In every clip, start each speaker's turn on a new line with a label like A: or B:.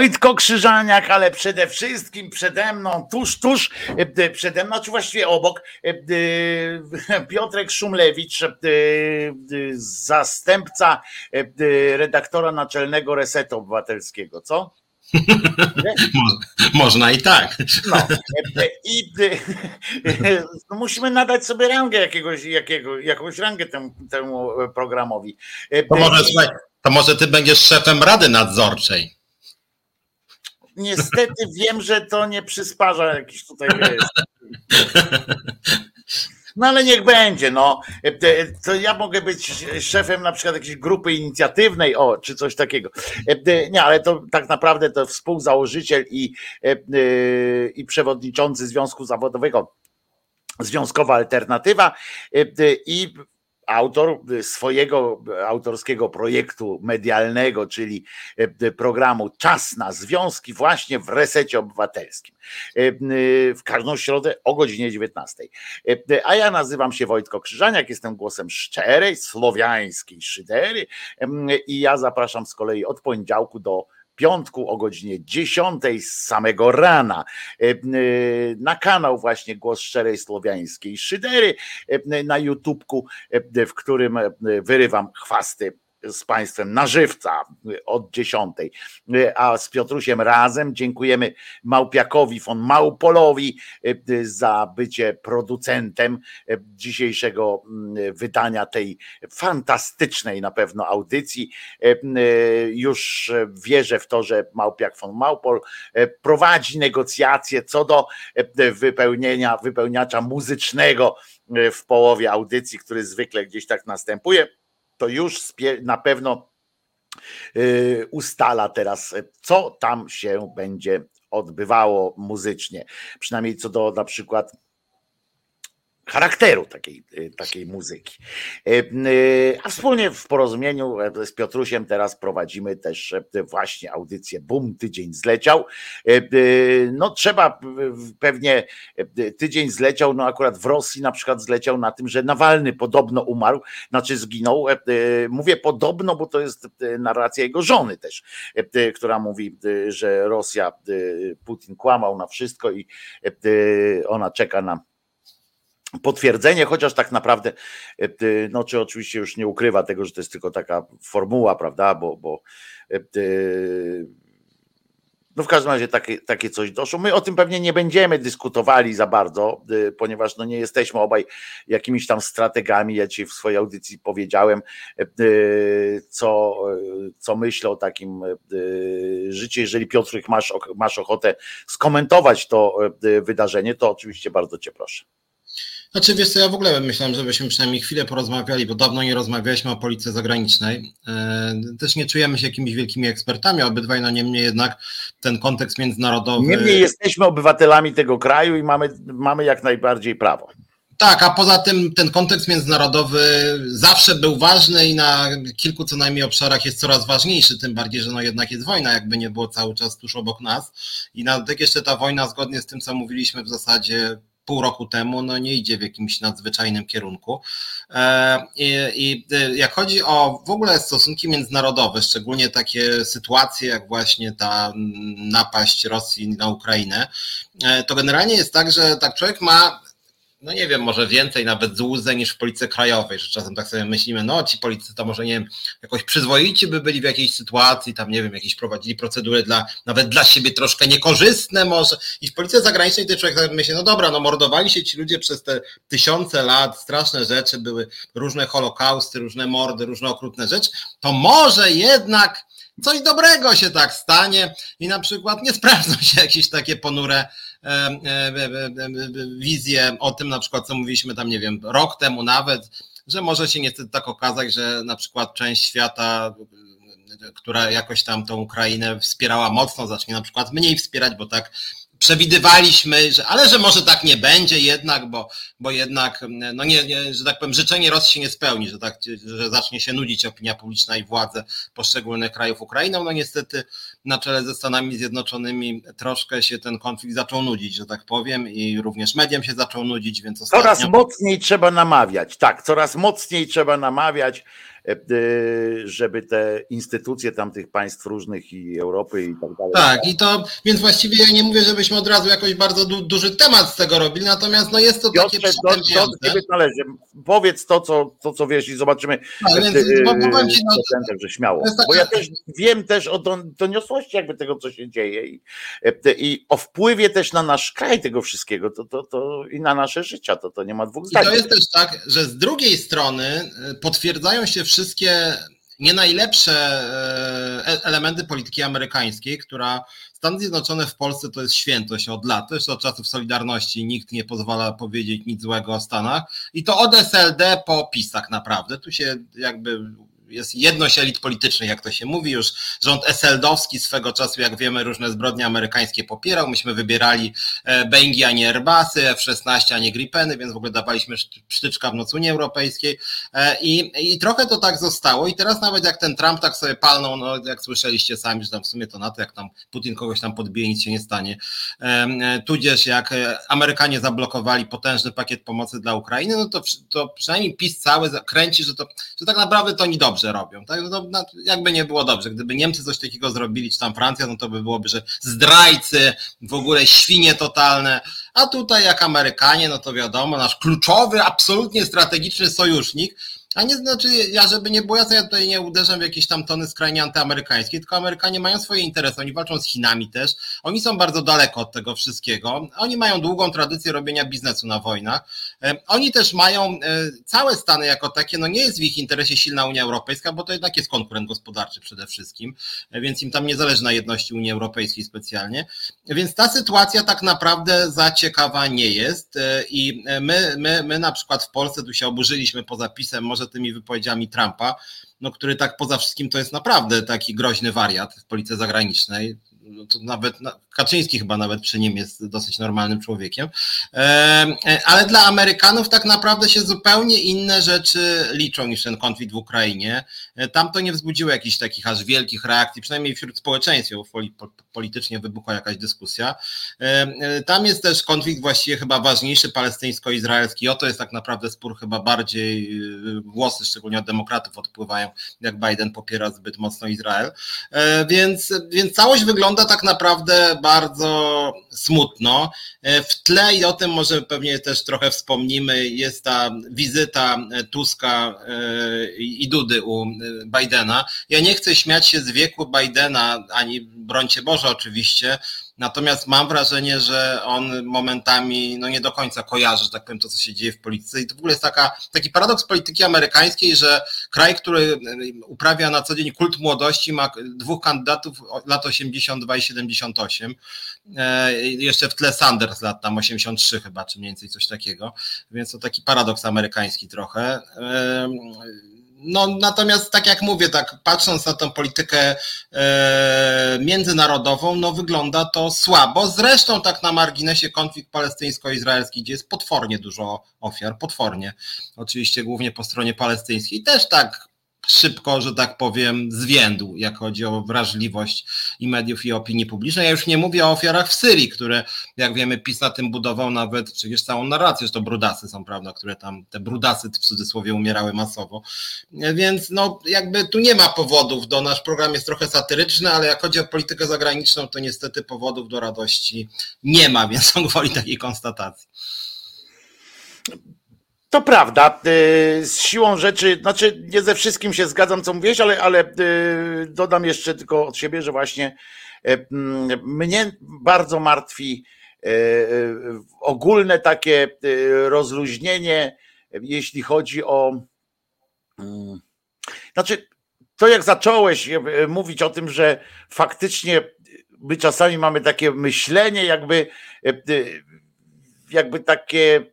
A: Wojtko Krzyżaniak, ale przede wszystkim przede mną, tuż, tuż e, przede mną, czy właściwie obok, e, Piotrek Szumlewicz, e, zastępca redaktora naczelnego Resetu Obywatelskiego, co?
B: Można i tak. No.
A: I no, musimy nadać sobie rangę jakiegoś, jakiego, jakąś rangę temu, temu programowi.
B: To może, to może ty będziesz szefem Rady Nadzorczej.
A: Niestety wiem, że to nie przysparza jakiś tutaj. No ale niech będzie, no. To ja mogę być szefem na przykład jakiejś grupy inicjatywnej, o, czy coś takiego. Nie, ale to tak naprawdę to współzałożyciel i, i przewodniczący Związku Zawodowego Związkowa Alternatywa i autor swojego autorskiego projektu medialnego, czyli e, programu Czas na Związki, właśnie w resecie obywatelskim. W każdą środę o godzinie 19. A ja nazywam się Wojtko Krzyżaniak, jestem głosem szczerej, słowiańskiej szydery i ja zapraszam z kolei od poniedziałku do piątku o godzinie 10 z samego rana. E, e, na kanał właśnie Głos Szczerej Słowiańskiej Szydery e, na YouTubku, w którym wyrywam chwasty z Państwem na żywca od dziesiątej, a z Piotrusiem razem dziękujemy Małpiakowi von Małpolowi za bycie producentem dzisiejszego mm, wydania tej fantastycznej na pewno audycji. Już wierzę w to, że Małpiak von Małpol prowadzi negocjacje co do wypełnienia, wypełniacza muzycznego w połowie audycji, który zwykle gdzieś tak następuje to już na pewno y, ustala teraz, co tam się będzie odbywało muzycznie. Przynajmniej co do na przykład charakteru takiej, y, takiej muzyki. Y, a wspólnie w porozumieniu e, z Piotrusiem teraz prowadzimy też e, właśnie audycję Bum, tydzień zleciał. E, no trzeba pewnie, tydzień zleciał, no akurat w Rosji na przykład zleciał na tym, że Nawalny podobno umarł, znaczy zginął. Mówię podobno, bo to jest narracja jego żony też, która mówi, że Rosja, Putin kłamał na wszystko i ona czeka na potwierdzenie, chociaż tak naprawdę, e, no czy oczywiście już nie ukrywa tego, że to jest tylko taka formuła, prawda, bo, bo e, no w każdym razie takie, takie coś doszło. My o tym pewnie nie będziemy dyskutowali za bardzo, e, ponieważ no nie jesteśmy obaj jakimiś tam strategami. Ja ci w swojej audycji powiedziałem, co, co myślę o takim życiu. Jeżeli Piotrek masz, masz ochotę skomentować to wydarzenie, to oczywiście bardzo cię proszę.
B: Znaczy wiesz co, ja w ogóle myślałem, żebyśmy przynajmniej chwilę porozmawiali, bo dawno nie rozmawialiśmy o polityce zagranicznej. E, też nie czujemy się jakimiś wielkimi ekspertami, obydwaj, no niemniej jednak ten kontekst międzynarodowy...
A: Niemniej jesteśmy obywatelami tego kraju i mamy, mamy jak najbardziej prawo.
B: Tak, a poza tym ten kontekst międzynarodowy zawsze był ważny i na kilku co najmniej obszarach jest coraz ważniejszy, tym bardziej, że no jednak jest wojna, jakby nie było cały czas tuż obok nas. I na tak jeszcze ta wojna, zgodnie z tym, co mówiliśmy w zasadzie pół roku temu, no nie idzie w jakimś nadzwyczajnym kierunku. E, I, I, jak chodzi o w ogóle stosunki międzynarodowe, szczególnie takie sytuacje jak właśnie ta napaść Rosji na Ukrainę, e, to generalnie jest tak, że tak człowiek ma no nie wiem, może więcej nawet złudzeń niż w polityce krajowej, że czasem tak sobie myślimy, no ci politycy to może nie wiem, jakoś przyzwoici by byli w jakiejś sytuacji, tam nie wiem, jakieś prowadzili procedury dla, nawet dla siebie troszkę niekorzystne może. I w polityce zagranicznej ten człowiek tak myśli, no dobra, no mordowali się ci ludzie przez te tysiące lat, straszne rzeczy, były różne holokausty, różne mordy, różne okrutne rzeczy, to może jednak coś dobrego się tak stanie i na przykład nie sprawdzą się jakieś takie ponure wizję o tym, na przykład, co mówiliśmy tam, nie wiem, rok temu nawet, że może się niestety tak okazać, że na przykład część świata która jakoś tam tą Ukrainę wspierała mocno, zacznie na przykład mniej wspierać, bo tak przewidywaliśmy, że, ale że może tak nie będzie jednak, bo, bo jednak, no nie, nie, że tak powiem, życzenie Rosji się nie spełni, że, tak, że zacznie się nudzić opinia publiczna i władze poszczególnych krajów Ukrainą. No niestety na czele ze Stanami Zjednoczonymi troszkę się ten konflikt zaczął nudzić, że tak powiem, i również mediom się zaczął nudzić, więc
A: ostatnio... Coraz mocniej trzeba namawiać, tak, coraz mocniej trzeba namawiać żeby te instytucje tamtych państw różnych i Europy i tak dalej.
B: Tak, i to, więc właściwie ja nie mówię, żebyśmy od razu jakoś bardzo du, duży temat z tego robili, natomiast no jest to Piotrze, takie to, to
A: ciebie należy. Powiedz to co, to, co wiesz i zobaczymy. Tak, więc, yy, powiem ci, no, że śmiało. Bo ja też wiem też o doniosłości jakby tego, co się dzieje i, i o wpływie też na nasz kraj tego wszystkiego, to, to, to i na nasze życia, to, to nie ma dwóch zdań.
B: I to jest też tak, że z drugiej strony potwierdzają się wszystkie nie najlepsze e, e, elementy polityki amerykańskiej, która Stany Zjednoczone w Polsce to jest świętość od lat, jeszcze od czasów Solidarności, nikt nie pozwala powiedzieć nic złego o Stanach. I to od SLD po PiS tak naprawdę, tu się jakby jest jedność elit politycznych, jak to się mówi, już rząd eseldowski swego czasu, jak wiemy, różne zbrodnie amerykańskie popierał. Myśmy wybierali e, Boeingi, a nie Airbusy, F-16, a nie Gripeny, więc w ogóle dawaliśmy sztyczka w noc Unii Europejskiej e, i, i trochę to tak zostało i teraz nawet jak ten Trump tak sobie palnął, no jak słyszeliście sami, że tam w sumie to na to, jak tam Putin kogoś tam podbije, nic się nie stanie. E, tudzież jak Amerykanie zablokowali potężny pakiet pomocy dla Ukrainy, no to, to przynajmniej PiS cały kręci, że to, że tak naprawdę to nie dobrze dobrze robią. Tak? No, no, jakby nie było dobrze. Gdyby Niemcy coś takiego zrobili, czy tam Francja, no to by byłoby, że zdrajcy, w ogóle świnie totalne. A tutaj jak Amerykanie, no to wiadomo, nasz kluczowy, absolutnie strategiczny sojusznik, a nie znaczy, ja żeby nie było jasne, ja tutaj nie uderzam w jakieś tam tony skrajnie antyamerykańskie, tylko Amerykanie mają swoje interesy, oni walczą z Chinami też, oni są bardzo daleko od tego wszystkiego, oni mają długą tradycję robienia biznesu na wojnach, oni też mają e, całe Stany jako takie, no nie jest w ich interesie silna Unia Europejska, bo to jednak jest konkurent gospodarczy przede wszystkim, e, więc im tam nie zależy na jedności Unii Europejskiej specjalnie, więc ta sytuacja tak naprawdę za ciekawa nie jest e, i my, my, my na przykład w Polsce tu się oburzyliśmy po zapisem, może może tymi wypowiedziami Trumpa, no, który tak poza wszystkim to jest naprawdę taki groźny wariat w polityce zagranicznej nawet Kaczyński chyba nawet przy nim jest dosyć normalnym człowiekiem. E, ale dla Amerykanów tak naprawdę się zupełnie inne rzeczy liczą niż ten konflikt w Ukrainie. E, tam to nie wzbudziło jakichś takich aż wielkich reakcji, przynajmniej wśród społeczeństwa, bo politycznie wybuchła jakaś dyskusja. E, tam jest też konflikt właściwie chyba ważniejszy palestyńsko-izraelski. O to jest tak naprawdę spór chyba bardziej, głosy szczególnie od demokratów odpływają, jak Biden popiera zbyt mocno Izrael. Więc, więc całość wygląda wygląda tak naprawdę bardzo smutno. E, w tle i o tym może pewnie też trochę wspomnimy, jest ta wizyta Tuska e, i Dudy u Bidena. Ja nie chcę śmiać się z wieku Bidena, ani brońcie Boże oczywiście, Natomiast mam wrażenie, że on momentami no nie do końca kojarzy, tak powiem, to, co się dzieje w polityce. I to w ogóle jest taka, taki paradoks polityki amerykańskiej, że kraj, który uprawia na co dzień kult młodości, ma dwóch kandydatów lat 82 i 78. E, jeszcze w tle Sanders lat tam 83 chyba, czy mniej więcej coś takiego. Więc to taki paradoks amerykański trochę. No, natomiast tak jak mówię, tak patrząc na tą politykę e, międzynarodową, no wygląda to słabo. Zresztą tak na marginesie konflikt palestyńsko-izraelski, gdzie jest potwornie dużo ofiar, potwornie. Oczywiście głównie po stronie palestyńskiej. Też tak szybko, że tak powiem, zwiędł, jak chodzi o wrażliwość i mediów i opinii publicznej. Ja już nie mówię o ofiarach w Syrii, które, jak wiemy, PiS na tym budował nawet przecież całą narrację, że to brudasy są, prawda, które tam, te brudasy w cudzysłowie umierały masowo. Więc no, jakby tu nie ma powodów do, nasz program jest trochę satyryczny, ale jak chodzi o politykę zagraniczną, to niestety powodów do radości nie ma, więc on gwoli takiej konstatacji.
A: To prawda. Y, z siłą rzeczy, znaczy nie ze wszystkim się zgadzam, co mówiłeś, ale, ale y, dodam jeszcze tylko od siebie, że właśnie y, mm, mnie bardzo martwi ogólne takie rozluźnienie, jeśli chodzi o. Mm, znaczy, to jak zacząłeś mówić o tym, że faktycznie my czasami mamy takie myślenie, jakby, jakby takie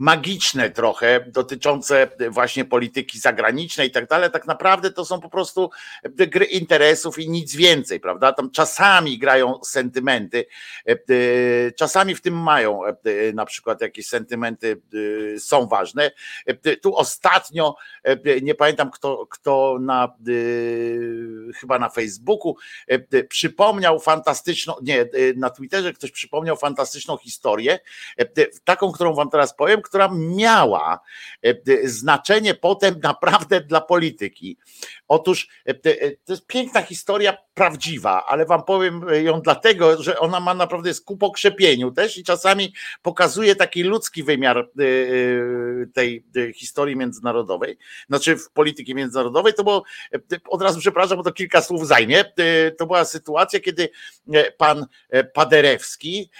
A: magiczne trochę, dotyczące właśnie polityki zagranicznej i tak dalej, tak naprawdę to są po prostu gry interesów i nic więcej, prawda? Tam czasami grają sentymenty, e, czasami w tym mają e, na przykład jakieś sentymenty e, są ważne. Tu ostatnio, nie pamiętam kto, kto na chyba na Facebooku przypomniał fantastyczną, nie, na Twitterze ktoś przypomniał fantastyczną historię, taką, którą wam teraz powiem, która miała znaczenie potem naprawdę dla polityki. Otóż to jest piękna historia, prawdziwa, ale wam powiem ją dlatego, że ona ma naprawdę jest ku pokrzepieniu też i czasami pokazuje taki ludzki wymiar tej historii międzynarodowej, znaczy w polityki międzynarodowej. To było, od razu przepraszam, bo to kilka słów zajmie. To była sytuacja, kiedy pan Paderewski,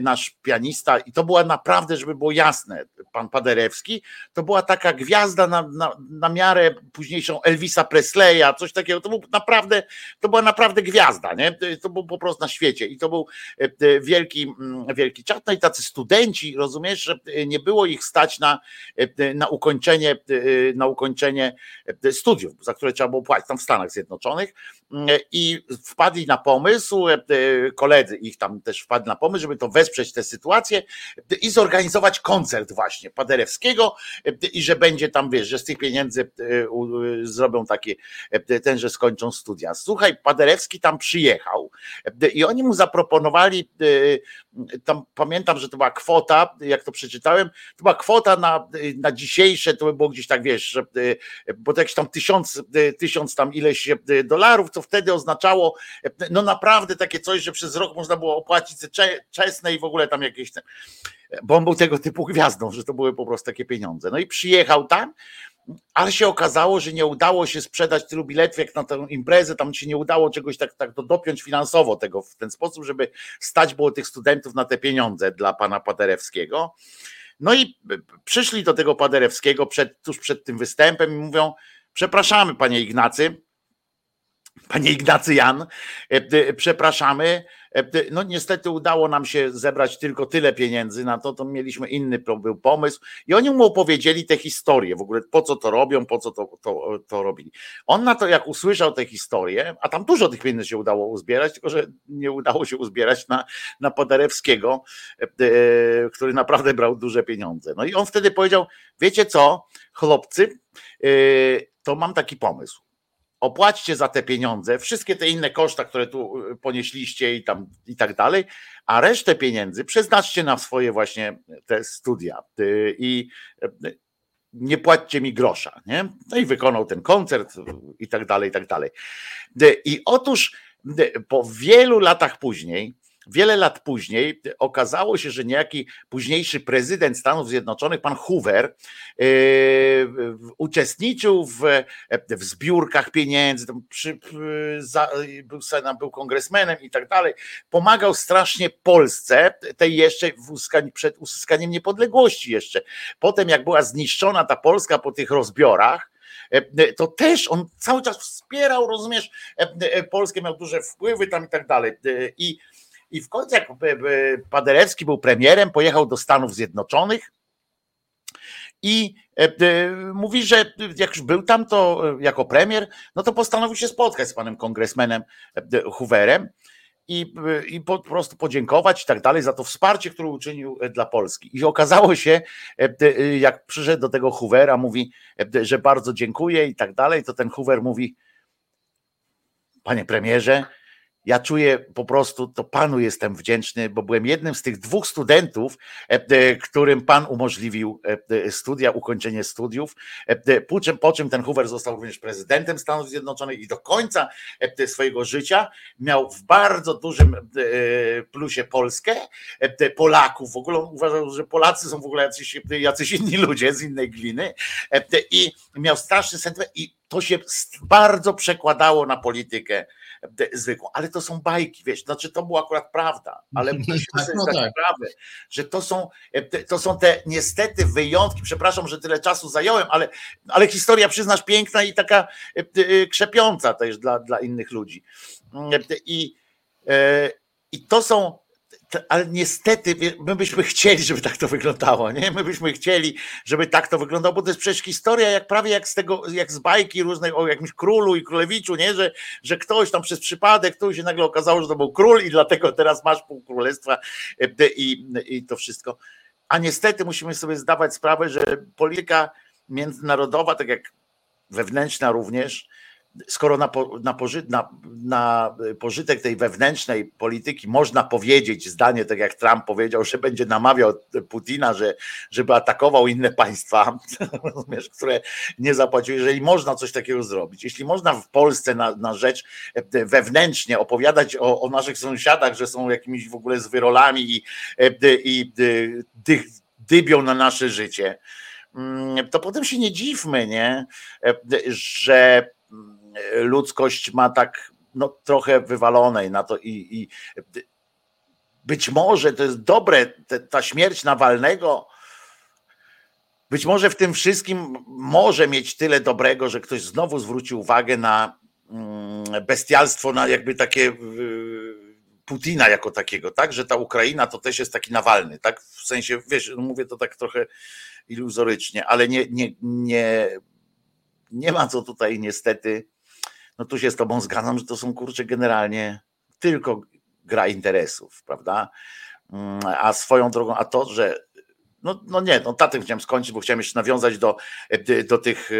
A: nasz pianista, i to była naprawdę, żeby było jasne, pan Paderewski, to była taka gwiazda na, na, na miarę późniejszą Elvisa Presleya, coś takiego. To był naprawdę, to była naprawdę gwiazda, nie? To był po prostu na świecie i to był e, wielki, mm, wielki czat. No i tacy studenci, rozumiesz, że nie było ich stać na, e, na ukończenie, e, na ukończenie studiów, za które trzeba było płacić tam w Stanach Zjednoczonych i wpadli na pomysł, koledzy ich tam też wpadli na pomysł, żeby to wesprzeć tę sytuację i zorganizować koncert właśnie Paderewskiego i że będzie tam, wiesz, że z tych pieniędzy zrobią takie, ten, że skończą studia. Słuchaj, Paderewski tam przyjechał i oni mu zaproponowali, tam pamiętam, że to była kwota, jak to przeczytałem, to była kwota na, na dzisiejsze, to by było gdzieś tak, wiesz, że, bo to jakieś tam tysiąc, tysiąc tam ileś dolarów, to wtedy oznaczało no naprawdę takie coś, że przez rok można było opłacić czesne i w ogóle tam jakieś bo on był tego typu gwiazdą, że to były po prostu takie pieniądze. No i przyjechał tam, ale się okazało, że nie udało się sprzedać tylu biletów jak na tę imprezę, tam się nie udało czegoś tak, tak dopiąć finansowo tego w ten sposób, żeby stać było tych studentów na te pieniądze dla pana Paderewskiego. No i przyszli do tego Paderewskiego przed, tuż przed tym występem i mówią, przepraszamy panie Ignacy, panie Ignacy Jan, e, przepraszamy, no niestety udało nam się zebrać tylko tyle pieniędzy na to, to mieliśmy inny był pomysł i oni mu opowiedzieli tę historię, w ogóle po co to robią, po co to, to, to robili. On na to jak usłyszał tę historię, a tam dużo tych pieniędzy się udało uzbierać, tylko że nie udało się uzbierać na, na Podarewskiego, e, e, który naprawdę brał duże pieniądze. No i on wtedy powiedział, wiecie co, chłopcy, to mam taki pomysł opłaćcie za te pieniądze, wszystkie te inne koszta, które tu y, ponieśliście i tam i tak dalej, a resztę pieniędzy przeznaczcie na swoje właśnie te studia y, i y, nie płaccie mi grosza, nie? No i wykonał ten koncert i tak dalej, i tak dalej. I otóż po wielu latach później, Wiele lat później okazało się, że niejaki późniejszy prezydent Stanów Zjednoczonych, pan Hoover, yy, uczestniczył w, w zbiórkach pieniędzy, przy, za, był, był kongresmenem i tak dalej. Pomagał strasznie Polsce, tej jeszcze przed uzyskaniem niepodległości jeszcze. Potem jak była zniszczona ta Polska po tych rozbiorach, to też on cały czas wspierał, rozumiesz, Polskę miał duże wpływy tam i tak dalej. I i w końcu, jak Paderewski był premierem, pojechał do Stanów Zjednoczonych i e, e, mówi, że jak już był tam, to e, jako premier, no to postanowił się spotkać z panem kongresmenem Hooverem i, i po prostu podziękować i tak dalej za to wsparcie, które uczynił dla Polski. I okazało się, jak przyszedł do tego Hoovera, mówi, że bardzo dziękuję i tak dalej, to ten Hoover mówi, panie premierze, ja czuję po prostu, to panu jestem wdzięczny, bo byłem jednym z tych dwóch studentów, e, e, którym pan umożliwił e, studia, ukończenie studiów, po czym, ten Hoover został również prezydentem Stanów Zjednoczonych i do końca swojego życia miał w bardzo dużym plusie Polskę, Polaków, w ogóle. Uważał, że Polacy są w ogóle jacyś, jacyś inni ludzie z innej gliny i miał straszny sentyment i to się bardzo przekładało na politykę zwykłą, ale to są bajki, wiesz, znaczy to była akurat prawda, ale musimy tak, no tak. że to są, e, to są te niestety wyjątki, przepraszam, że tyle czasu zająłem, ale, ale historia przyznasz piękna i taka e, e, krzepiąca też dla, dla innych ludzi. I, i to są ale niestety my byśmy chcieli, żeby tak to wyglądało, nie? My byśmy chcieli, żeby tak to wyglądało, bo to jest przecież historia jak prawie jak z tego, jak z bajki różnej o jakimś królu i królewiczu, nie? Że, że ktoś tam przez przypadek, tu się nagle okazało, że to był król i dlatego teraz masz pół królestwa e, i, i to wszystko. A niestety musimy sobie zdawać sprawę, że polityka międzynarodowa, tak jak wewnętrzna również, skoro na, na, na, na, pożytek tej wewnętrznej polityki można powiedzieć zdanie, tak jak Trump powiedział, że będzie namawiał Putina, że, żeby atakował inne państwa, które nie zapłaciły, jeżeli można coś takiego zrobić, jeśli można w Polsce na, na rzecz wewnętrznie opowiadać o, o, naszych sąsiadach, że są jakimiś w ogóle zwyrolami i, i, i dy, dybią na nasze życie, mm, to potem się nie dziwmy, nie? że ludzkość ma tak no, trochę wywalonej na to i, i być może to jest dobre, te, ta śmierć Nawalnego, być może w tym wszystkim może mieć tyle dobrego, że ktoś znowu zwróci uwagę na mm, bestialstwo, na jakby takie Putina jako takiego, tak, że ta Ukraina to też jest taki Nawalny, tak, w sensie, wiesz, mówię to tak trochę iluzorycznie, ale nie, nie, nie, nie ma co tutaj niestety no tu się z tobą zgadzam, że to są kurcze generalnie tylko gra interesów, prawda? Mm, a swoją drogą, a to, że no, no nie, no tatem chciałem skończyć, bo chciałem jeszcze nawiązać do, do, tych,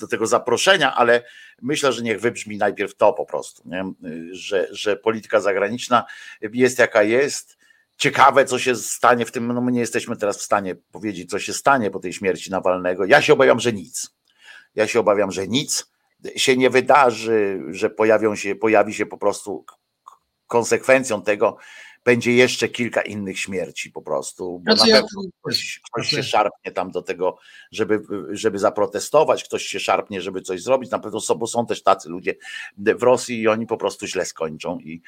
A: do tego zaproszenia, ale myślę, że niech wybrzmi najpierw to po prostu, nie? Że, że polityka zagraniczna jest jaka jest. Ciekawe, co się stanie w tym, no my nie jesteśmy teraz w stanie powiedzieć, co się stanie po tej śmierci Nawalnego. Ja się obawiam, że nic. Ja się obawiam, że nic się nie wydarzy, że pojawią się, pojawi się po prostu konsekwencją tego będzie jeszcze kilka innych śmierci po prostu, bo znaczy, na pewno ktoś, ktoś się szarpnie tam do tego, żeby, żeby zaprotestować, ktoś się szarpnie, żeby coś zrobić, na pewno są, bo są też tacy ludzie w Rosji i oni po prostu źle skończą i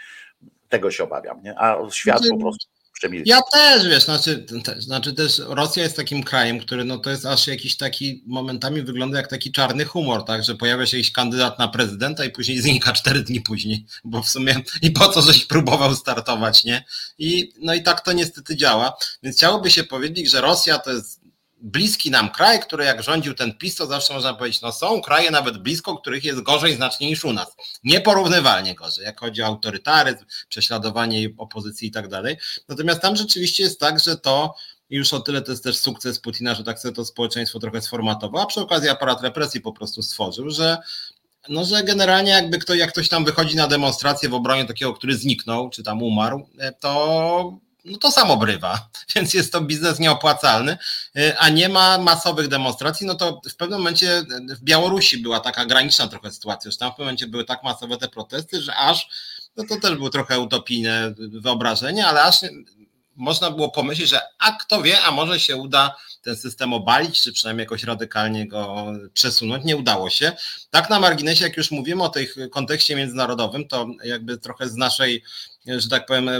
A: tego się obawiam, nie? a świat znaczy, po prostu
B: przemilczeć. Ja też, wiesz, znaczy, znaczy też Rosja jest takim krajem, który no to jest aż jakiś taki, momentami wygląda jak taki czarny humor, tak, że pojawia się jakiś kandydat na prezydenta i później znika cztery dni później, bo w sumie i po co, żeś próbował startować, nie? I no i tak to niestety działa, więc chciałoby się powiedzieć, że Rosja to jest bliski nam kraj, który jak rządził ten PiS, to zawsze można powiedzieć, no są kraje nawet blisko, których jest gorzej znacznie niż u nas. Nieporównywalnie gorzej, jak chodzi o autorytaryzm, prześladowanie opozycji i tak dalej. Natomiast tam rzeczywiście jest tak, że to już o tyle to jest też sukces Putina, że tak sobie to społeczeństwo trochę sformatował, a przy okazji aparat represji po prostu stworzył, że no, że generalnie jakby jak ktoś tam wychodzi na demonstrację w obronie takiego, który zniknął, czy tam umarł, to no to samo brywa, więc jest to biznes nieopłacalny, y, a nie ma masowych demonstracji, no to w pewnym momencie w Białorusi była taka graniczna trochę sytuacja, że tam w pewnym momencie były tak masowe te protesty, że aż, no to też było trochę utopijne wyobrażenie, ale aż można było pomyśleć, że a kto wie, a może się uda ten system obalić, czy przynajmniej jakoś radykalnie go przesunąć. Nie udało się. Tak na marginesie, jak już mówimy o tej kontekście międzynarodowym, to jakby trochę z naszej że tak powiem,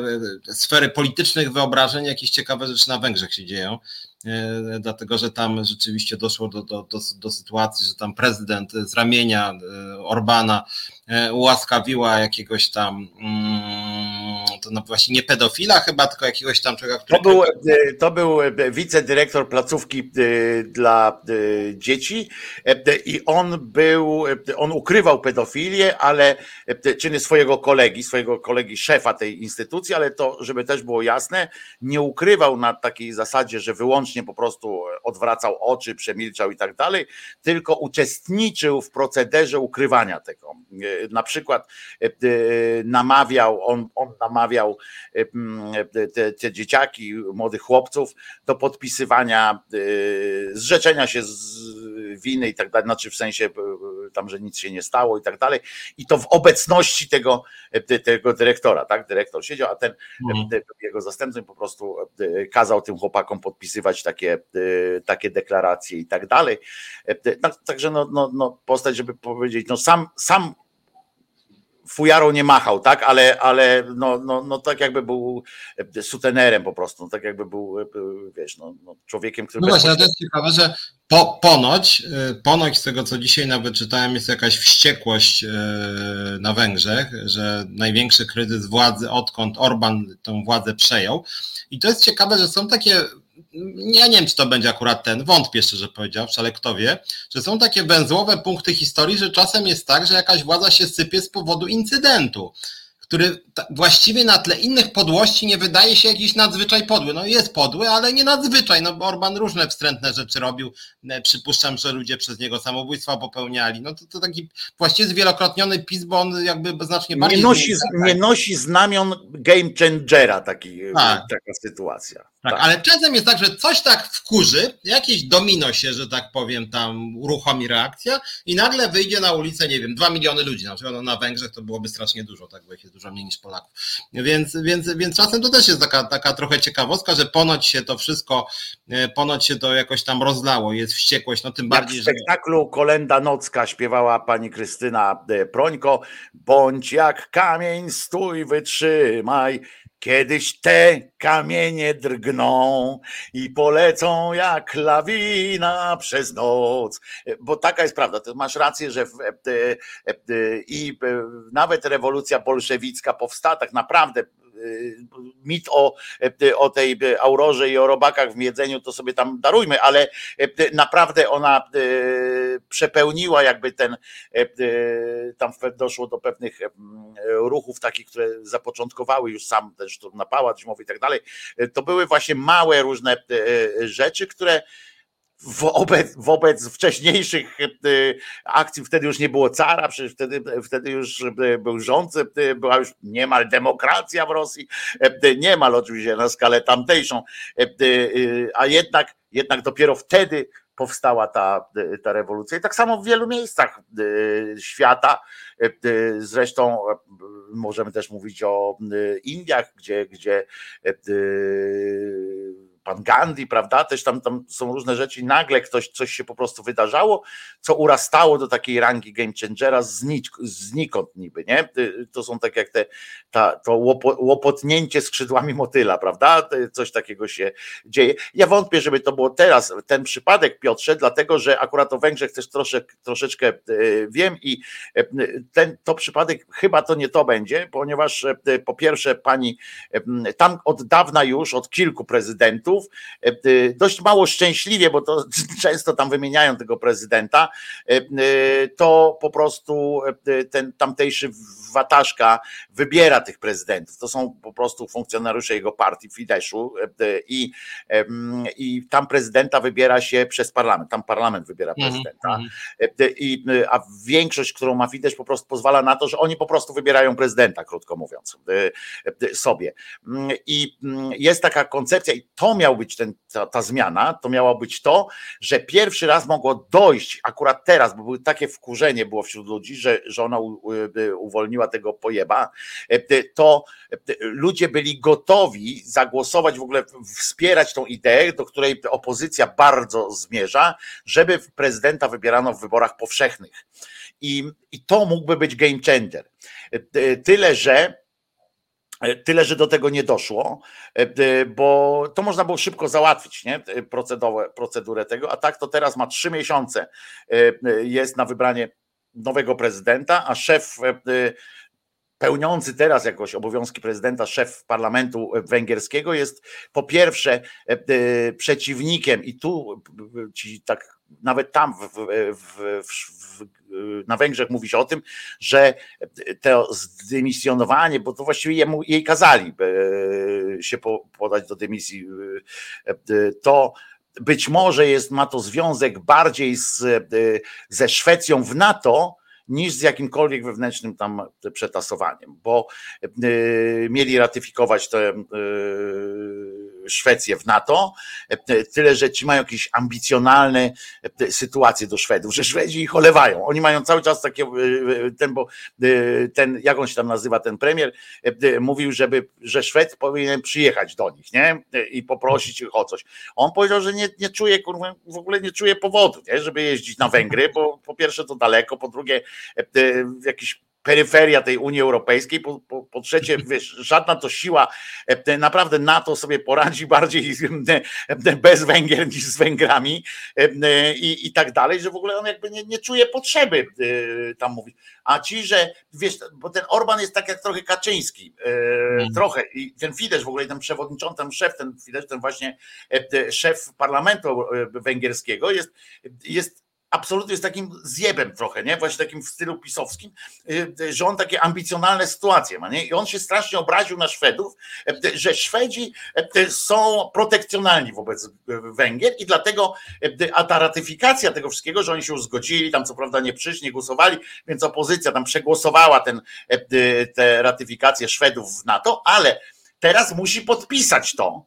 B: sfery politycznych wyobrażeń, jakieś ciekawe rzeczy na Węgrzech się dzieją. E, dlatego że tam rzeczywiście doszło do, do, do, do, sytuacji, że tam prezydent z ramienia e, Orbana e, ułaskawiła jakiegoś tam, mm, to no właśnie nie pedofila chyba, tylko jakiegoś tam człowieka,
A: który... To był, to był wicedyrektor placówki dla dzieci i on był, on ukrywał pedofilię, ale czyny swojego kolegi, swojego kolegi szefa tej instytucji, ale to, żeby też było jasne, nie ukrywał na takiej zasadzie, że wyłącznie po prostu odwracał oczy, przemilczał i tak dalej, tylko uczestniczył w procederze ukrywania tego. Na przykład e, e, namawiał, on, on namawiał e, te, te dzieciaki, młodych chłopców do podpisywania, zrzeczenia się z winy i tak dalej, znaczy w sensie tam, że nic się nie stało i tak dalej. I to w obecności tego, tego dyrektora, tak? Dyrektor siedział, a ten mhm. jego zastępca po prostu kazał tym chłopakom podpisywać takie, y, takie deklaracje i tak dalej. No, także no, no, no postać, żeby powiedzieć, no sam, sam fujarą nie machał, tak, ale, ale no, no, no tak jakby był sutenerem po prostu, no tak jakby był, wiesz, no, no człowiekiem, który...
B: No właśnie, ale to jest ciekawe, że po, ponoć, ponoć z tego, co dzisiaj nawet czytałem, jest jakaś wściekłość na Węgrzech, że największy kryzys władzy, odkąd Orban tą władzę przejął. I to jest ciekawe, że są takie ja nie wiem, czy to będzie akurat ten, wątpię szczerze powiedziawszy, ale kto wie, że są takie węzłowe punkty historii, że czasem jest tak, że jakaś władza się sypie z powodu incydentu który właściwie na tle innych podłości nie wydaje się jakiś nadzwyczaj podły. No jest podły, ale nie nadzwyczaj, no bo Orban różne wstrętne rzeczy robił. E, przypuszczam, że ludzie przez niego samobójstwa popełniali. No to, to taki właściwie zwielokrotniony PiS, bo on jakby znacznie bardziej...
A: Nie nosi, nie nosi znamion game changera taki, tak. taka sytuacja.
B: Tak, tak, ale czasem jest tak, że coś tak wkurzy, jakieś domino się, że tak powiem, tam uruchomi reakcja i nagle wyjdzie na ulicę, nie wiem, dwa miliony ludzi, na przykład na Węgrzech to byłoby strasznie dużo, tak, bo ich jest dużo mniej niż Polaków. Więc, więc, więc czasem to też jest taka, taka trochę ciekawostka, że ponoć się to wszystko, e, ponoć się to jakoś tam rozlało, jest wściekłość, no tym
A: Jak
B: bardziej,
A: w spektaklu że... Kolenda Nocka śpiewała pani Krystyna e, Prońko, bądź jak kamień, stój, wytrzymaj, Kiedyś te kamienie drgną i polecą jak lawina przez noc. Bo taka jest prawda. Ty masz rację, że w, e, e, i e, nawet rewolucja bolszewicka powstała tak naprawdę mit o, o tej aurorze i o robakach w jedzeniu, to sobie tam darujmy, ale naprawdę ona przepełniła jakby ten, tam doszło do pewnych ruchów takich, które zapoczątkowały już sam ten szturm na pałac i tak dalej. To były właśnie małe różne rzeczy, które wobec, wobec wcześniejszych akcji, wtedy już nie było cara, przecież wtedy, wtedy już był rząd, była już niemal demokracja w Rosji, niemal oczywiście na skalę tamtejszą, a jednak, jednak dopiero wtedy powstała ta, ta rewolucja. I tak samo w wielu miejscach świata, zresztą możemy też mówić o Indiach, gdzie, gdzie pan Gandhi, prawda? Też tam, tam są różne rzeczy. Nagle ktoś, coś się po prostu wydarzało, co urastało do takiej rangi game changera znikąd niby, nie? To są tak jak te, ta, to łopotnięcie skrzydłami motyla, prawda? Coś takiego się dzieje. Ja wątpię, żeby to było teraz, ten przypadek, Piotrze, dlatego, że akurat o Węgrzech też trosze, troszeczkę e, wiem i e, ten, to przypadek chyba to nie to będzie, ponieważ po pierwsze pani tam od dawna już, od kilku prezydentów, E, e, dość mało szczęśliwie, bo to często tam wymieniają tego prezydenta, e, to po prostu ten tamtejszy Wataszka wybiera tych prezydentów. To są po prostu funkcjonariusze jego partii Fideszu i, i tam prezydenta wybiera się przez parlament. Tam parlament wybiera mhm, prezydenta. Mhm. I, a większość, którą ma Fidesz, po prostu pozwala na to, że oni po prostu wybierają prezydenta, krótko mówiąc, sobie. I jest taka koncepcja, i to miał być ten, ta, ta zmiana, to miało być to, że pierwszy raz mogło dojść, akurat teraz, bo było takie wkurzenie było wśród ludzi, że, że ona u, uwolniła tego pojeba, e, to e, ludzie byli gotowi zagłosować, w ogóle wspierać tą ideę, do której opozycja bardzo zmierza, żeby prezydenta wybierano w wyborach powszechnych. I, i to mógłby być game changer. E, tyle, że tyle, że do tego nie doszło, bo to można było szybko załatwić, nie? procedurę tego, a tak to teraz ma trzy miesiące jest na wybranie nowego prezydenta, a szef pełniący teraz jakoś obowiązki prezydenta, szef parlamentu węgierskiego jest po pierwsze przeciwnikiem. I tu ci tak nawet tam w, w, w, na Węgrzech mówi się o tym, że to zdymisjonowanie, bo to właściwie jemu, jej kazali e, się podać do dymisji, e, to być może jest, ma to związek bardziej z, e, ze Szwecją w NATO, niż z jakimkolwiek wewnętrznym tam przetasowaniem, bo mieli ratyfikować te Szwecję w NATO, e, tyle, że ci mają jakieś ambicjonalne e, sytuacje do Szwedów, że Szwedzi ich olewają. Oni mają cały czas takie, e, ten, bo ten, jak on się tam nazywa, ten premier, mówił, żeby, że Szwed powinien przyjechać do nich, nie? I poprosić ich o coś. On powiedział, że nie, nie czuje, kurwa, w ogóle nie czuje powodu, nie? Żeby jeździć na Węgry, bo po pierwsze to daleko, po drugie jakiś peryferia tej Unii Europejskiej. Po, po, po, trzecie, wiesz, żadna to siła e, naprawdę NATO sobie poradzi bardziej e, bez Węgier niż z Węgrami e, i, i tak dalej, że w ogóle on jakby nie, nie czuje potrzeby tam mówić. A ci, że wiesz, bo ten Orban jest tak jak trochę Kaczyński, hmm. trochę i ten Fidesz w ogóle, ten przewodniczący, ten szef, ten Fidesz, ten właśnie szef parlamentu węgierskiego jest, jest absolutnie jest takim zjebem trochę, nie? Właśnie takim w stylu pisowskim, że on takie ambicjonalne sytuacje ma, nie? I on się strasznie obraził na Szwedów, że Szwedzi są protekcjonalni wobec Węgier i dlatego, a ta ratyfikacja tego wszystkiego, że oni się zgodzili, tam co prawda nie przyszli, nie głosowali, więc opozycja tam przegłosowała ten, tę ratyfikację Szwedów w NATO, ale teraz musi podpisać to,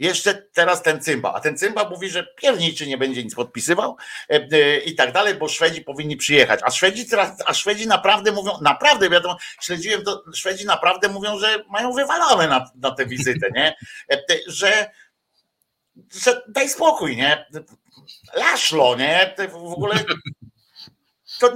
A: jeszcze teraz ten cymba, a ten cymba mówi, że pierniczy nie będzie nic podpisywał e, e, i tak dalej, bo Szwedzi powinni przyjechać. A Szwedzi teraz, a Szwedzi naprawdę mówią, naprawdę wiadomo, śledziłem to, Szwedzi naprawdę mówią, że mają wywalone na, na tę wizytę, nie? E, że, że daj spokój, nie? Laszlo, nie? W ogóle to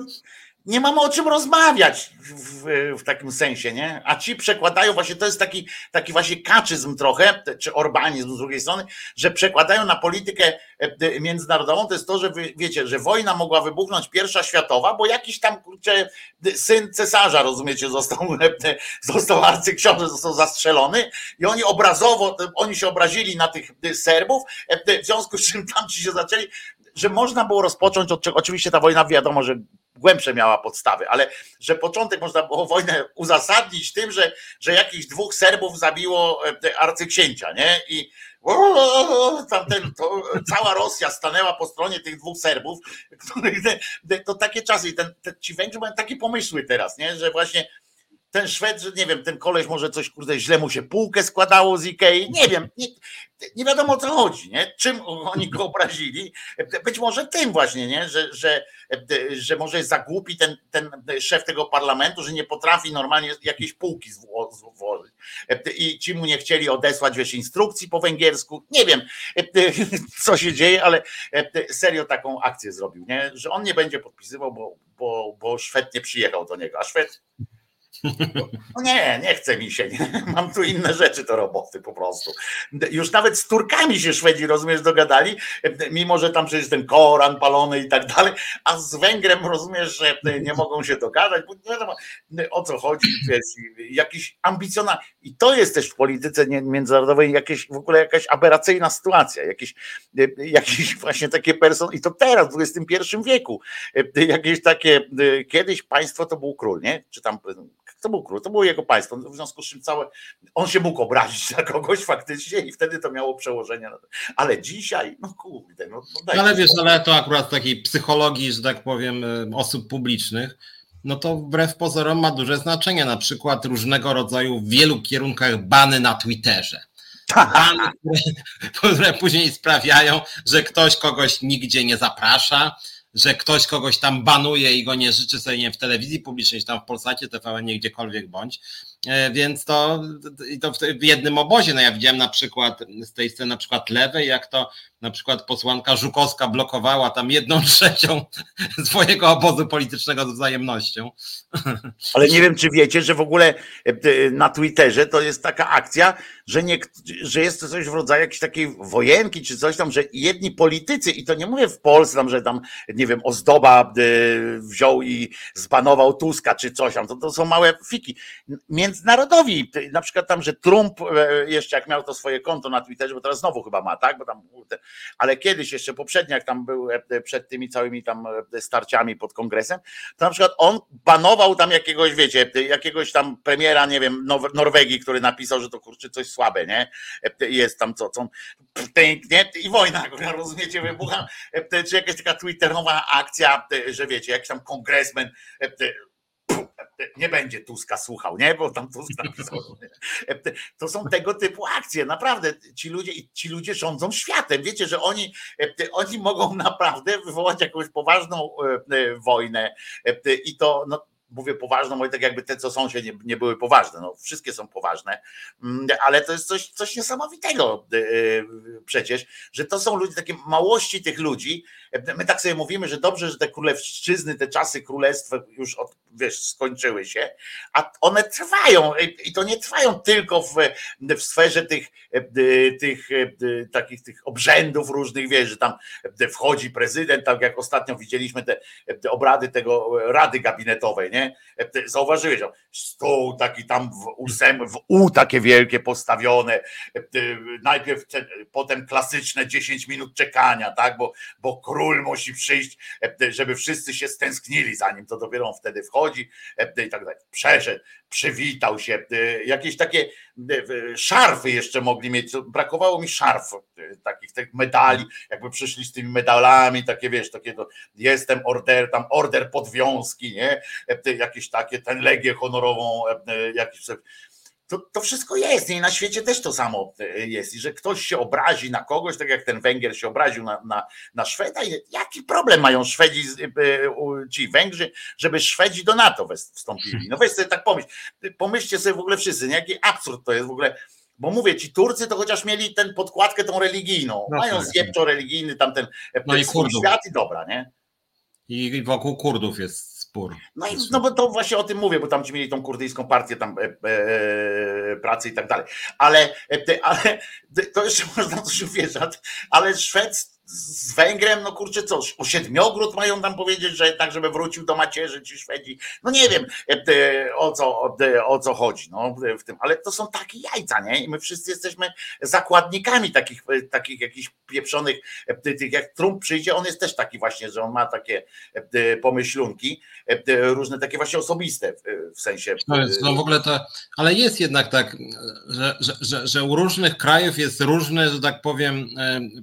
A: nie mamy o czym rozmawiać w, w, takim sensie, nie? A ci przekładają właśnie, to jest taki, taki właśnie kaczyzm trochę, czy orbanizm z drugiej strony, że przekładają na politykę e, międzynarodową, to jest to, że wy, wiecie, że wojna mogła wybuchnąć pierwsza światowa, bo jakiś tam kurczę, syn cesarza, rozumiecie, został, e, został arcyksiąże, został zastrzelony i oni obrazowo, oni się obrazili na tych Serbów, e, w związku z czym tam ci się zaczęli, że można było rozpocząć od czego, oczywiście ta wojna wiadomo, że głębsze miała podstawy, ale że początek można było wojnę uzasadnić tym, że, że jakichś dwóch Serbów zabiło e, arcyksięcia, nie? I tamten, to cała Rosja stanęła po stronie tych dwóch Serbów, których to takie czasy, ten, te, ci Węgrzy mają takie pomysły teraz, nie? że właśnie ten Szwed, że nie wiem, ten koleś może coś, kurde, źle mu się półkę składało z Ikei, nie wiem, nie, nie wiadomo o co chodzi, nie? Czym oni go obrazili? Być może tym właśnie, nie? Że, że, że może jest za głupi ten, ten szef tego parlamentu, że nie potrafi normalnie jakiejś półki złożyć. I ci mu nie chcieli odesłać wiesz, instrukcji po węgiersku. Nie wiem, co się dzieje, ale serio taką akcję zrobił, nie? Że on nie będzie podpisywał, bo, bo, bo Szwed nie przyjechał do niego, a Szwed no nie, nie chce mi się. Nie? Mam tu inne rzeczy do roboty po prostu. Już nawet z Turkami się Szwedzi, rozumiesz, dogadali, mimo że tam przecież ten Koran palony i tak dalej, a z Węgrem rozumiesz, że nie mogą się dogadać, bo nie wiadomo o co chodzi, wiesz, jakiś ambicjonalny. I to jest też w polityce międzynarodowej jakieś, w ogóle jakaś aberracyjna sytuacja, jakieś, jakieś właśnie takie person i to teraz w XXI wieku, jakieś takie, kiedyś państwo to był król, nie? Czy tam to był król, to było jego państwo. W związku z czym całe, on się mógł obrazić na kogoś faktycznie i wtedy to miało przełożenie. Ale dzisiaj, no kurde. No,
B: no ale wiesz, ale to akurat takiej psychologii, że tak powiem, osób publicznych, no to wbrew pozorom ma duże znaczenie. Na przykład różnego rodzaju w wielu kierunkach bany na Twitterze. Bany, które, które później sprawiają, że ktoś kogoś nigdzie nie zaprasza, że ktoś kogoś tam banuje i go nie życzy sobie nie w telewizji publicznej, czy tam w Polsacie, TVN, nie gdziekolwiek bądź. E, więc to, to w jednym obozie, no ja widziałem na przykład z tej sceny na przykład lewej, jak to na przykład posłanka Żukowska blokowała tam jedną trzecią swojego obozu politycznego z wzajemnością.
A: Ale nie wiem, czy wiecie, że w ogóle e, na Twitterze to jest taka akcja, że, nie, że jest to coś w rodzaju jakiejś takiej wojenki, czy coś tam, że jedni politycy, i to nie mówię w Polsce, tam, że tam, nie wiem, Ozdoba e, wziął i zbanował Tuska, czy coś tam, to, to są małe fiki. Międzynarodowi, na przykład tam, że Trump e, jeszcze jak miał to swoje konto na Twitterze, bo teraz znowu chyba ma, tak, bo tam ale kiedyś jeszcze poprzednio, jak tam był e, przed tymi całymi tam e, starciami pod kongresem, to na przykład on banował tam jakiegoś, wiecie, jakiegoś tam premiera, nie wiem, Norwegii, który napisał, że to kurczę coś słabe, nie? E, jest tam co, co pięknie i wojna, rozumiecie, wybucha, czy jakaś taka twitterowa akcja, że wiecie, jakiś tam kongresmen nie będzie Tuska słuchał, nie? Bo tam Tusk napisał. To są tego typu akcje. Naprawdę ci ludzie, ci ludzie rządzą światem. Wiecie, że oni, oni mogą naprawdę wywołać jakąś poważną e, e, wojnę i to no, mówię poważną, bo tak jakby te, co są się, nie, nie, były poważne. No, wszystkie są poważne, mm, ale to jest coś, coś niesamowitego e, przecież, że to są ludzie, takie małości tych ludzi. My tak sobie mówimy, że dobrze, że te królewszczyzny, te czasy królestwa już od, wiesz, skończyły się, a one trwają i to nie trwają tylko w, w sferze tych, tych takich tych obrzędów różnych, wiesz, że tam wchodzi prezydent, tak jak ostatnio widzieliśmy te, te obrady tego rady gabinetowej, nie? Zauważyłeś, stół taki tam w, ósem, w U takie wielkie postawione, najpierw potem klasyczne 10 minut czekania, tak, bo, bo król król musi przyjść, żeby wszyscy się stęsknili za nim, to dopiero on wtedy wchodzi i tak dalej. Przeszedł, przywitał się, jakieś takie szarfy jeszcze mogli mieć, brakowało mi szarf, takich tych medali, jakby przyszli z tymi medalami, takie wiesz, takie to, jestem order, tam order podwiązki, nie, jakieś takie, ten legię honorową, jakiś to, to wszystko jest i na świecie też to samo e, jest. I że ktoś się obrazi na kogoś, tak jak ten Węgier się obraził na, na, na Szweda, jaki problem mają Szwedzi, e, ci Węgrzy, żeby Szwedzi do NATO wstąpili? No weź sobie tak pomyśl. Pomyślcie sobie w ogóle wszyscy, nie? jaki absurd to jest w ogóle. Bo mówię ci, Turcy to chociaż mieli ten podkładkę tą religijną. No Mają tak. zjebczo religijny tamten
B: no i
A: świat i dobra, nie?
B: I wokół Kurdów jest spór.
A: No i no bo to właśnie o tym mówię, bo tam ci mieli tą kurdyjską partię tam e, e, pracy i tak dalej. Ale, e, ale to jeszcze można coś uwierzyć, ale Szwed z Węgrem, no kurczę, co, o siedmiogród mają tam powiedzieć, że tak, żeby wrócił do macierzy ci Szwedzi. No nie wiem e, o co, e, o co chodzi no, w tym, ale to są takie jajca, nie? I my wszyscy jesteśmy zakładnikami takich, e, takich jakichś pieprzonych, tych jak Trump przyjdzie, on jest też taki właśnie, że on ma takie pomyślunki, różne takie właśnie osobiste w sensie.
B: No, jest, no w ogóle to, ale jest jednak tak, że, że, że, że u różnych krajów jest różny, że tak powiem,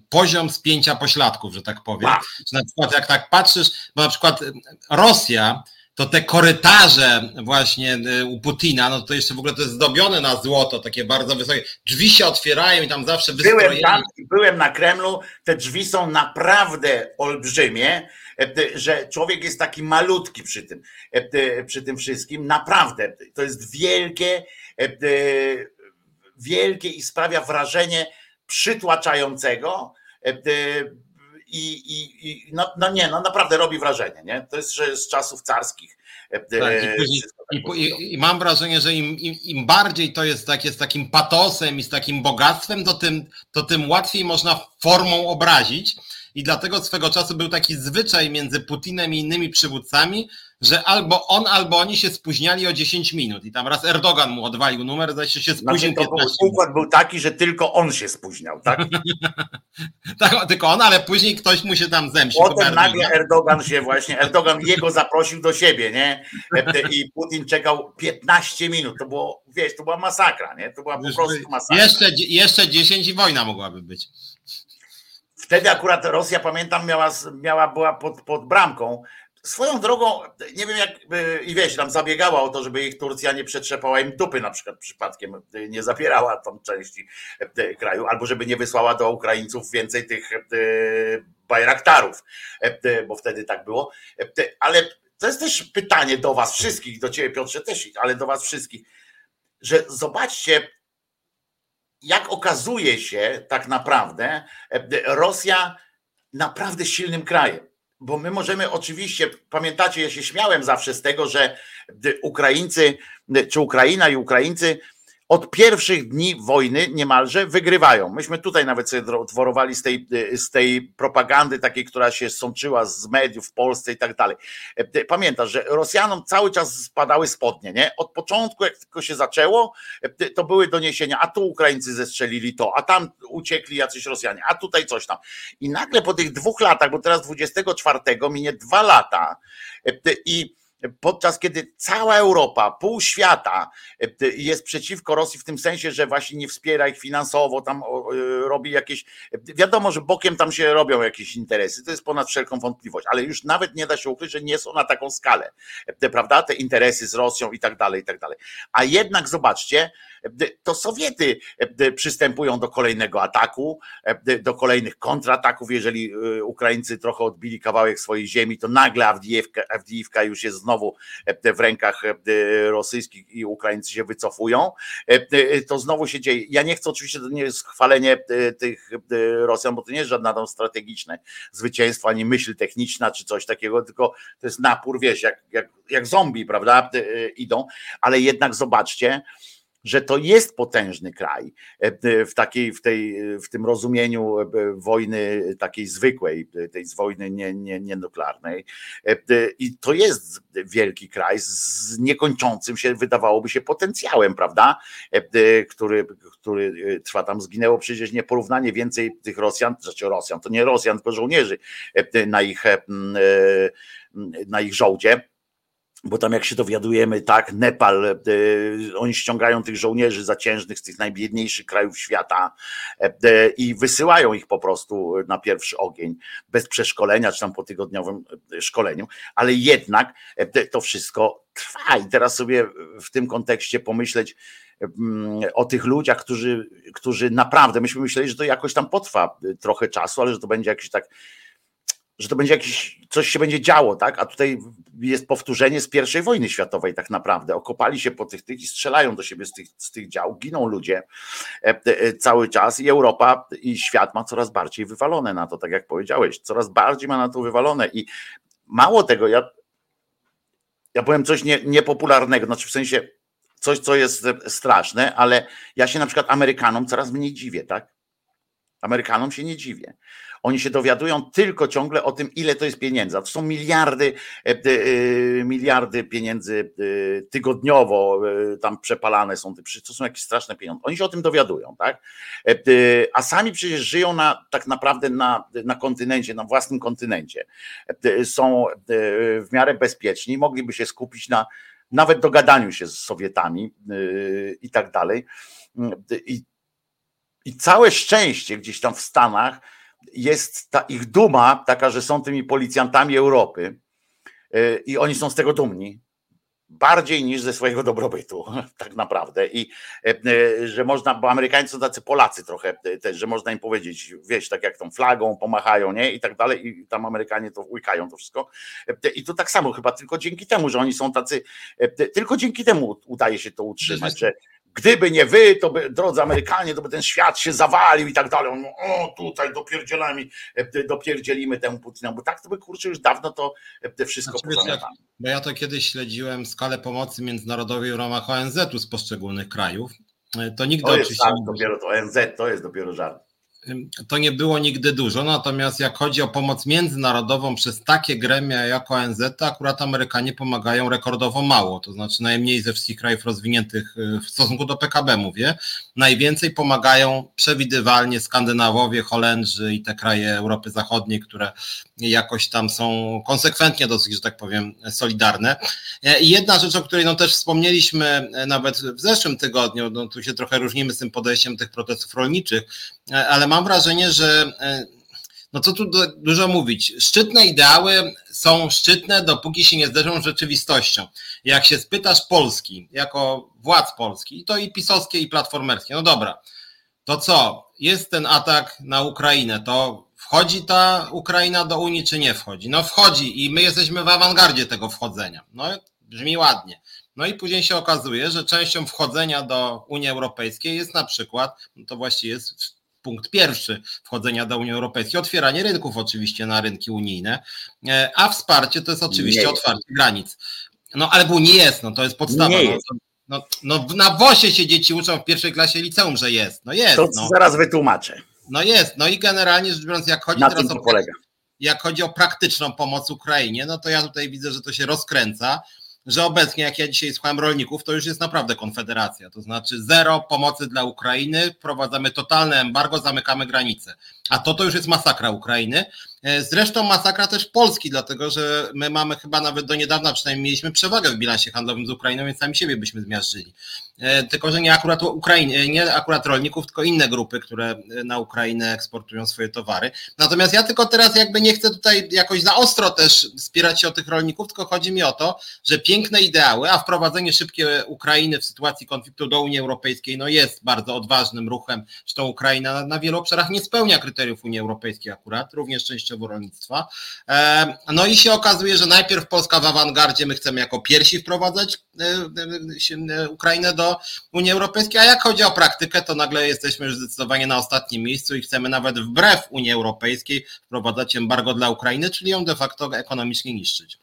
B: poziom spięcia pośladków, że tak powiem. Że na przykład jak tak patrzysz, bo na przykład y, Rosja, to te korytarze właśnie y, u Putina, no to jeszcze w ogóle to jest zdobione na złoto, takie bardzo wysokie. Drzwi się otwierają i tam zawsze
A: byłem tam, byłem na Kremlu, te drzwi są naprawdę olbrzymie, e, że człowiek jest taki malutki przy tym, e, przy tym wszystkim. Naprawdę, to jest wielkie, e, wielkie i sprawia wrażenie przytłaczającego, I, i, i no, no, nie, no naprawdę robi wrażenie, nie? To jest że z czasów carskich.
B: E, tak, i, tak i, i, mam wrażenie, że im, im, im, bardziej to jest takie z takim patosem i z takim bogactwem, to tym, to tym łatwiej można formą obrazić. I dlatego swego czasu był taki zwyczaj między Putinem i innymi przywódcami, że albo on, albo oni się spóźniali o 10 minut. I tam raz Erdogan mu odwalił numer, zaś się spóźnił znaczy, 15
A: Układ był taki, że tylko on się spóźniał, tak?
B: tak, tylko on, ale później ktoś mu się tam zemścił.
A: Potem nagle Erdogan się właśnie, Erdogan jego zaprosił do siebie, nie? I Putin czekał 15 minut. To było, wiesz, to była masakra, nie? To była po prostu masakra.
B: Jeszcze, jeszcze 10 i wojna mogłaby być.
A: Wtedy akurat Rosja, pamiętam, miała, miała była pod, pod bramką Swoją drogą, nie wiem jak, i wiesz, tam zabiegała o to, żeby ich Turcja nie przetrzepała im dupy na przykład przypadkiem, nie zapierała tam części e, kraju, albo żeby nie wysłała do Ukraińców więcej tych e, bajraktarów, e, bo wtedy tak było. Ale to jest też pytanie do was wszystkich, do ciebie Piotrze też, ale do was wszystkich, że zobaczcie, jak okazuje się tak naprawdę Rosja naprawdę silnym krajem bo my możemy oczywiście, pamiętacie, ja się śmiałem zawsze z tego, że Ukraińcy, czy Ukraina i Ukraińcy od pierwszych dni wojny niemalże wygrywają. Myśmy tutaj nawet sobie dworowali z tej, z tej propagandy takiej, która się sączyła z mediów w Polsce i tak dalej. Pamiętasz, że Rosjanom cały czas spadały spodnie, nie? Od początku, jak tylko się zaczęło, to były doniesienia, a tu Ukraińcy zestrzelili to, a tam uciekli jacyś Rosjanie, a tutaj coś tam. I nagle po tych dwóch latach, bo teraz 24 minie dwa lata i podczas kiedy cała Europa, pół świata e, jest przeciwko Rosji w tym sensie, że właśnie nie wspiera ich finansowo, tam e, robi jakieś, wiadomo, że bokiem tam się robią jakieś interesy, to jest ponad wszelką wątpliwość, ale już nawet nie da się ukryć, że nie są na taką skalę, te, prawda, te interesy z Rosją i tak dalej, i tak dalej. A jednak zobaczcie, to Sowiety przystępują do kolejnego ataku, do kolejnych kontrataków. Jeżeli y, Ukraińcy trochę odbili kawałek swojej ziemi, to nagle Awdijewka, Awdijewka już jest znowu w rękach rosyjskich i Ukraińcy się wycofują. To znowu się dzieje. Ja nie chcę oczywiście, to nie jest chwalenie tych Rosjan, bo to nie jest żadne tam strategiczne zwycięstwo, ani myśl techniczna, czy coś takiego, tylko to jest napór, wiesz, jak, jak, jak zombie, prawda, idą, ale jednak zobaczcie, że to jest potężny kraj e, w takiej, w tej, w tym rozumieniu e, wojny takiej zwykłej, tej z wojny nie, nie, nienuklearnej. E, I to jest wielki kraj z niekończącym się, wydawałoby się, potencjałem, prawda? Który, który trwa tam, zginęło przecież nieporównanie więcej tych Rosjan, znaczy Rosjan, to nie Rosjan, tylko żołnierzy na ich, na ich żołdzie bo tam jak się dowiadujemy, tak, Nepal, e, oni ściągają tych żołnierzy zaciężnych z tych najbiedniejszych krajów świata e, i wysyłają ich po prostu na pierwszy ogień, bez przeszkolenia, czy tam po tygodniowym e, szkoleniu, ale jednak to wszystko trwa. I teraz sobie w tym kontekście pomyśleć, mm, o tych ludziach, którzy, którzy naprawdę, myśmy myśleli, że to jakoś tam potrwa trochę czasu, ale że to będzie jakiś tak że to będzie jakiś, coś się będzie działo, tak? A tutaj jest powtórzenie z pierwszej wojny światowej tak naprawdę. Okopali się po tych tych i strzelają do siebie z tych, z tych dział, giną ludzie e, e, cały czas i Europa i świat ma coraz bardziej wywalone na to, tak jak powiedziałeś, coraz bardziej ma na to wywalone i mało tego, ja, ja powiem coś nie, niepopularnego, znaczy w sensie coś, co jest straszne, ale ja się na przykład Amerykanom coraz mniej dziwię, tak? Amerykanom się nie dziwię. Oni się dowiadują tylko ciągle o tym, ile to jest pieniędzy. To są miliardy, e, e, miliardy pieniędzy e, tygodniowo tam przepalane są. To są jakieś straszne pieniądze. Oni się o tym dowiadują, tak? A sami przecież żyją na, tak naprawdę na, na kontynencie, na własnym kontynencie. Są w miarę bezpieczni, mogliby się skupić na nawet dogadaniu się z Sowietami i tak dalej. I, i całe szczęście gdzieś tam w Stanach jest ta ich duma taka, że są tymi policjantami Europy y, i oni są z tego dumni. Bardziej niż ze swojego dobrobytu, tak naprawdę. I y, y, że można, bo Amerykanie są tacy Polacy trochę też, że można im powiedzieć, wiesz, tak jak tą flagą pomachają, nie? I tak dalej, i tam Amerykanie to łykają to wszystko. I to tak samo chyba tylko dzięki temu, że oni są tacy, tylko dzięki temu udaje się to utrzymać, że, Gdyby nie wy, to by, drodzy Amerykanie, to by ten świat się zawalił i tak dalej. On, o, tutaj dopierdzielamy, e, dopierdzielimy temu Putina, bo tak to by kurczę już dawno to te wszystko znaczy,
B: Bo ja to kiedyś śledziłem skalę pomocy międzynarodowej w ramach ONZ-u z poszczególnych krajów. E, to nigdy
A: to jest oczywiście. dopiero to ONZ to jest dopiero żart
B: to nie było nigdy dużo, natomiast jak chodzi o pomoc międzynarodową przez takie gremia jak ONZ, to akurat Amerykanie pomagają rekordowo mało, to znaczy najmniej ze wszystkich krajów rozwiniętych y, w stosunku do PKB mówię, najwięcej pomagają przewidywalnie Skandynawowie, Holendrzy i te kraje Europy Zachodniej, które jakoś tam są konsekwentnie dosyć, że tak powiem, solidarne. E, I jedna rzecz, o której no też wspomnieliśmy e, nawet w zeszłym tygodniu, no tu się trochę różnimy z tym podejściem tych protestów rolniczych, e, ale mam wrażenie, że no co tu dużo mówić, szczytne ideały są szczytne, dopóki się nie zderzą z rzeczywistością. Jak się spytasz Polski, jako władz Polski, to i pisowskie, i platformerskie, no dobra, to co, jest ten atak na Ukrainę, to wchodzi ta Ukraina do Unii, czy nie wchodzi? No wchodzi i my jesteśmy w awangardzie tego wchodzenia. No brzmi ładnie. No i później się okazuje, że częścią wchodzenia do Unii Europejskiej jest na przykład, no to właściwie jest punkt pierwszy wchodzenia do Unii Europejskiej, otwieranie rynków oczywiście na rynki unijne, e, a wsparcie to jest oczywiście otwarcie granic. No ale Unii jest, no to jest podstawa. Nie no, jest. No, no, na WOSie się dzieci uczą w pierwszej klasie liceum, że jest. No jest.
A: To
B: no.
A: zaraz wytłumaczę.
B: No jest. No i generalnie rzecz biorąc, jak chodzi
A: na teraz o, polega.
B: jak chodzi o praktyczną pomoc Ukrainie, no to ja tutaj widzę, że to się rozkręca że obecnie, jak ja dzisiaj słucham rolników, to już jest naprawdę konfederacja. To znaczy zero pomocy dla Ukrainy, wprowadzamy totalne embargo, zamykamy granice. A to to już jest masakra Ukrainy. E, zresztą masakra też Polski, dlatego że my mamy chyba nawet do niedawna przynajmniej mieliśmy przewagę w bilansie handlowym z Ukrainą, więc sami siebie byśmy zmiażdżyli. E, tylko, że nie akurat Ukrainie, nie akurat rolników, tylko inne grupy, które na Ukrainę eksportują swoje towary. Natomiast ja tylko teraz jakby nie chcę tutaj jakoś za ostro też spierać się o tych rolników, tylko chodzi mi o to, że piękne ideały, a wprowadzenie szybkie Ukrainy w sytuacji konfliktu do Unii Europejskiej no jest bardzo odważnym ruchem, zresztą Ukraina na, wielu obszarach nie spełnia kryteriów Unii Europejskiej akurat, również częściowo rolnictwa. E, no i się okazuje, że najpierw Polska w awangardzie, my chcemy jako pierwsi wprowadzać e, Ukrainę do Unii Europejskiej, a jak chodzi o praktykę, to nagle jesteśmy już zdecydowanie na ostatnim miejscu i chcemy nawet wbrew Unii Europejskiej wprowadzać embargo dla Ukrainy, czyli ją de facto ekonomicznie niszczyć.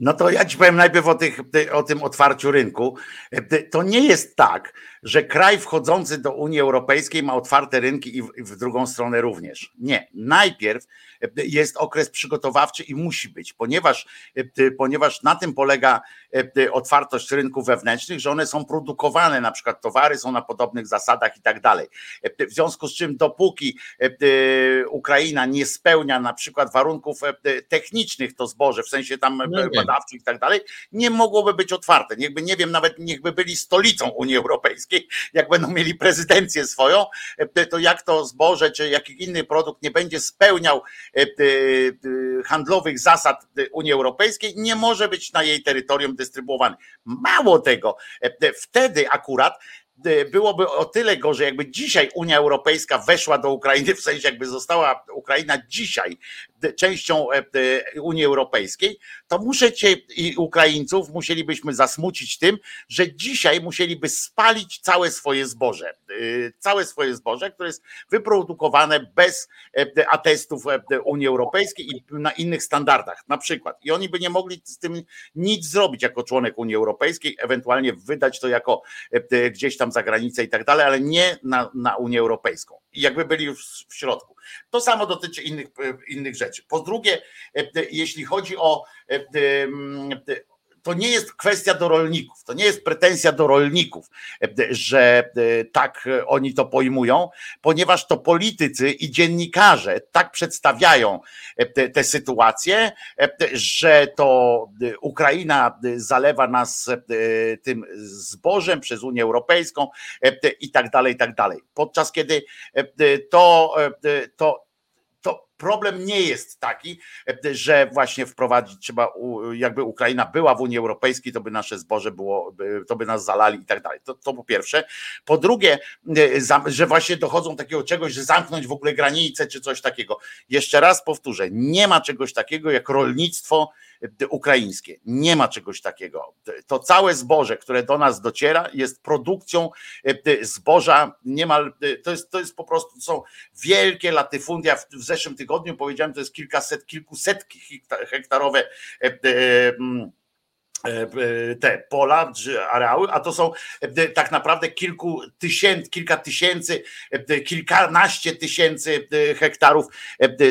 A: No to ja ci powiem najpierw o, tych, o tym otwarciu rynku. To nie jest tak, że kraj wchodzący do Unii Europejskiej ma otwarte rynki i w, w drugą stronę również. Nie. Najpierw jest okres przygotowawczy i musi być, ponieważ, ponieważ na tym polega otwartość rynków wewnętrznych, że one są produkowane, na przykład towary są na podobnych zasadach i tak dalej. W związku z czym dopóki Ukraina nie spełnia na przykład warunków technicznych to zboże, w sensie tam no badawczych i tak dalej, nie mogłoby być otwarte. Niechby, nie wiem, nawet niechby byli stolicą Unii Europejskiej, jak będą mieli prezydencję swoją, to jak to zboże czy jaki inny produkt nie będzie spełniał E, e, handlowych zasad Unii Europejskiej nie może być na jej terytorium dystrybuowany. Mało tego, e, wtedy akurat byłoby o tyle gorzej, jakby dzisiaj Unia Europejska weszła do Ukrainy, w sensie jakby została Ukraina dzisiaj częścią Unii Europejskiej, to muszę cię i Ukraińców musielibyśmy zasmucić tym, że dzisiaj musieliby spalić całe swoje zboże. Całe swoje zboże, które jest wyprodukowane bez atestów Unii Europejskiej i na innych standardach, na przykład. I oni by nie mogli z tym nic zrobić jako członek Unii Europejskiej, ewentualnie wydać to jako gdzieś tam za granicę i tak dalej, ale nie na, na Unię Europejską. Jakby byli już w środku. To samo dotyczy innych, innych rzeczy. Po drugie, jeśli chodzi o to nie jest kwestia do rolników, to nie jest pretensja do rolników, że tak oni to pojmują, ponieważ to politycy i dziennikarze tak przedstawiają tę sytuację, że to Ukraina zalewa nas tym zbożem przez Unię Europejską i tak dalej, i tak dalej. Podczas kiedy to, to problem nie jest taki, że właśnie wprowadzić trzeba, jakby Ukraina była w Unii Europejskiej, to by nasze zboże było, to by nas zalali i tak dalej. To, to po pierwsze. Po drugie, że właśnie dochodzą takiego czegoś, że zamknąć w ogóle granice czy coś takiego. Jeszcze raz powtórzę, nie ma czegoś takiego jak rolnictwo ukraińskie. Nie ma czegoś takiego. To całe zboże, które do nas dociera, jest produkcją zboża niemal, to jest, to jest po prostu, są wielkie latyfundia. W, zeszłym tygodniu powiedziałem, to jest kilkaset, kilkuset hektarowe mm, te pola areały, a to są tak naprawdę kilku tysięcy, kilka tysięcy, kilkanaście tysięcy hektarów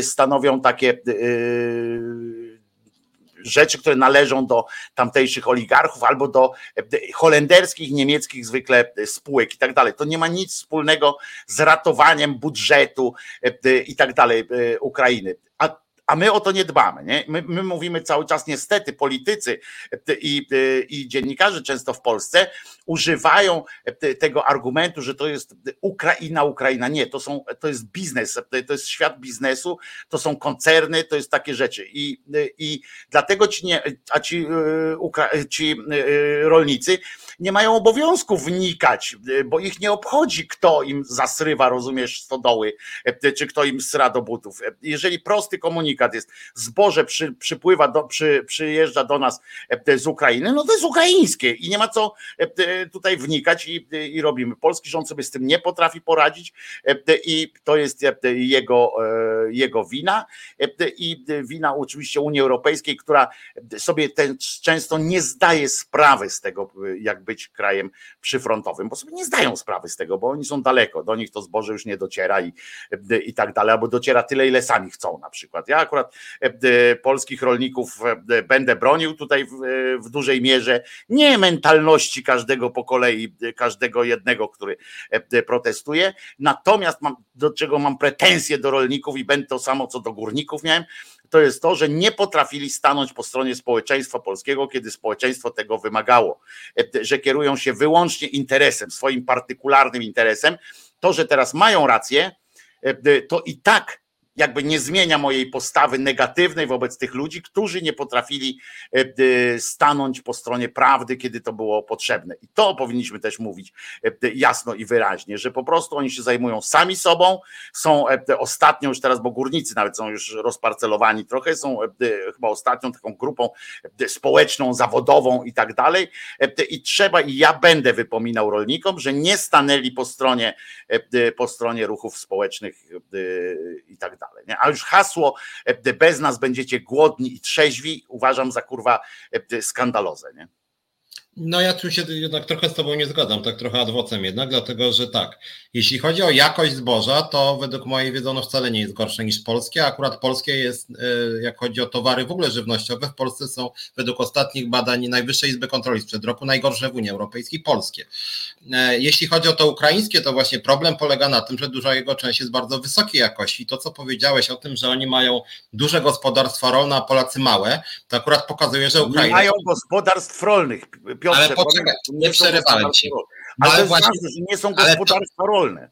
A: stanowią takie rzeczy, które należą do tamtejszych oligarchów albo do e, holenderskich, niemieckich zwykle e, spółek i tak dalej. To nie ma nic wspólnego z ratowaniem budżetu e, i tak dalej Ukrainy. A a my o to nie dbamy. Nie? My, my mówimy cały czas, niestety, politycy i, i dziennikarze często w Polsce używają tego argumentu, że to jest Ukraina, Ukraina. Nie, to, są, to jest biznes, to jest świat biznesu, to są koncerny, to jest takie rzeczy. I, i dlatego ci, nie, a ci, ci rolnicy nie mają obowiązku wnikać, bo ich nie obchodzi, kto im zasrywa, rozumiesz, stodoły, czy kto im sra do butów. Jeżeli prosty komunikat jest, zboże przy, przypływa, do, przy, przyjeżdża do nas z Ukrainy, no to jest ukraińskie i nie ma co tutaj wnikać i, i robimy. Polski rząd sobie z tym nie potrafi poradzić i to jest jego, jego wina i wina oczywiście Unii Europejskiej, która sobie ten, często nie zdaje sprawy z tego, jak być krajem przyfrontowym, bo sobie nie zdają sprawy z tego, bo oni są daleko, do nich to zboże już nie dociera i, i tak dalej, albo dociera tyle, ile sami chcą na przykład. Ja akurat polskich rolników będę bronił tutaj w, w dużej mierze, nie mentalności każdego po kolei, każdego jednego, który protestuje, natomiast mam, do czego mam pretensje do rolników i będę to samo, co do górników miałem, to jest to, że nie potrafili stanąć po stronie społeczeństwa polskiego, kiedy społeczeństwo tego wymagało, że kierują się wyłącznie interesem, swoim partykularnym interesem. To, że teraz mają rację, to i tak jakby nie zmienia mojej postawy negatywnej wobec tych ludzi, którzy nie potrafili e, stanąć po stronie prawdy, kiedy to było potrzebne. I to powinniśmy też mówić e, jasno i wyraźnie, że po prostu oni się zajmują sami sobą, są e, ostatnią już teraz, bo górnicy nawet są już rozparcelowani trochę, są chyba ostatnią taką grupą społeczną, zawodową i tak dalej. I trzeba, i ja będę wypominał rolnikom, że nie stanęli po stronie, po stronie ruchów społecznych i tak dalej dalej. Nie? A już hasło bez nas będziecie głodni i trzeźwi uważam za kurwa skandalozę. Nie?
B: No ja tu się jednak trochę z Tobą nie zgadzam, tak trochę adwocem jednak, dlatego że tak, jeśli chodzi o jakość zboża, to według mojej wiedzy ono wcale nie jest gorsze niż polskie, akurat polskie jest, e, jak chodzi o towary w ogóle żywnościowe, w Polsce są według ostatnich badań Najwyższej Izby Kontroli sprzed roku najgorsze w Unii Europejskiej, polskie. E, jeśli chodzi o to ukraińskie, to właśnie problem polega na tym, że duża jego część jest bardzo wysokiej jakości. To, co powiedziałeś o tym, że oni mają duże gospodarstwa rolne, a Polacy małe, to akurat pokazuje, że Ukraina... Nie
A: mają gospodarstw rolnych,
B: Piotrze, ale poczekaj, nie przerywałem ci.
A: Ale, ale właśnie, ważne, że nie są gospodarstwa to, rolne.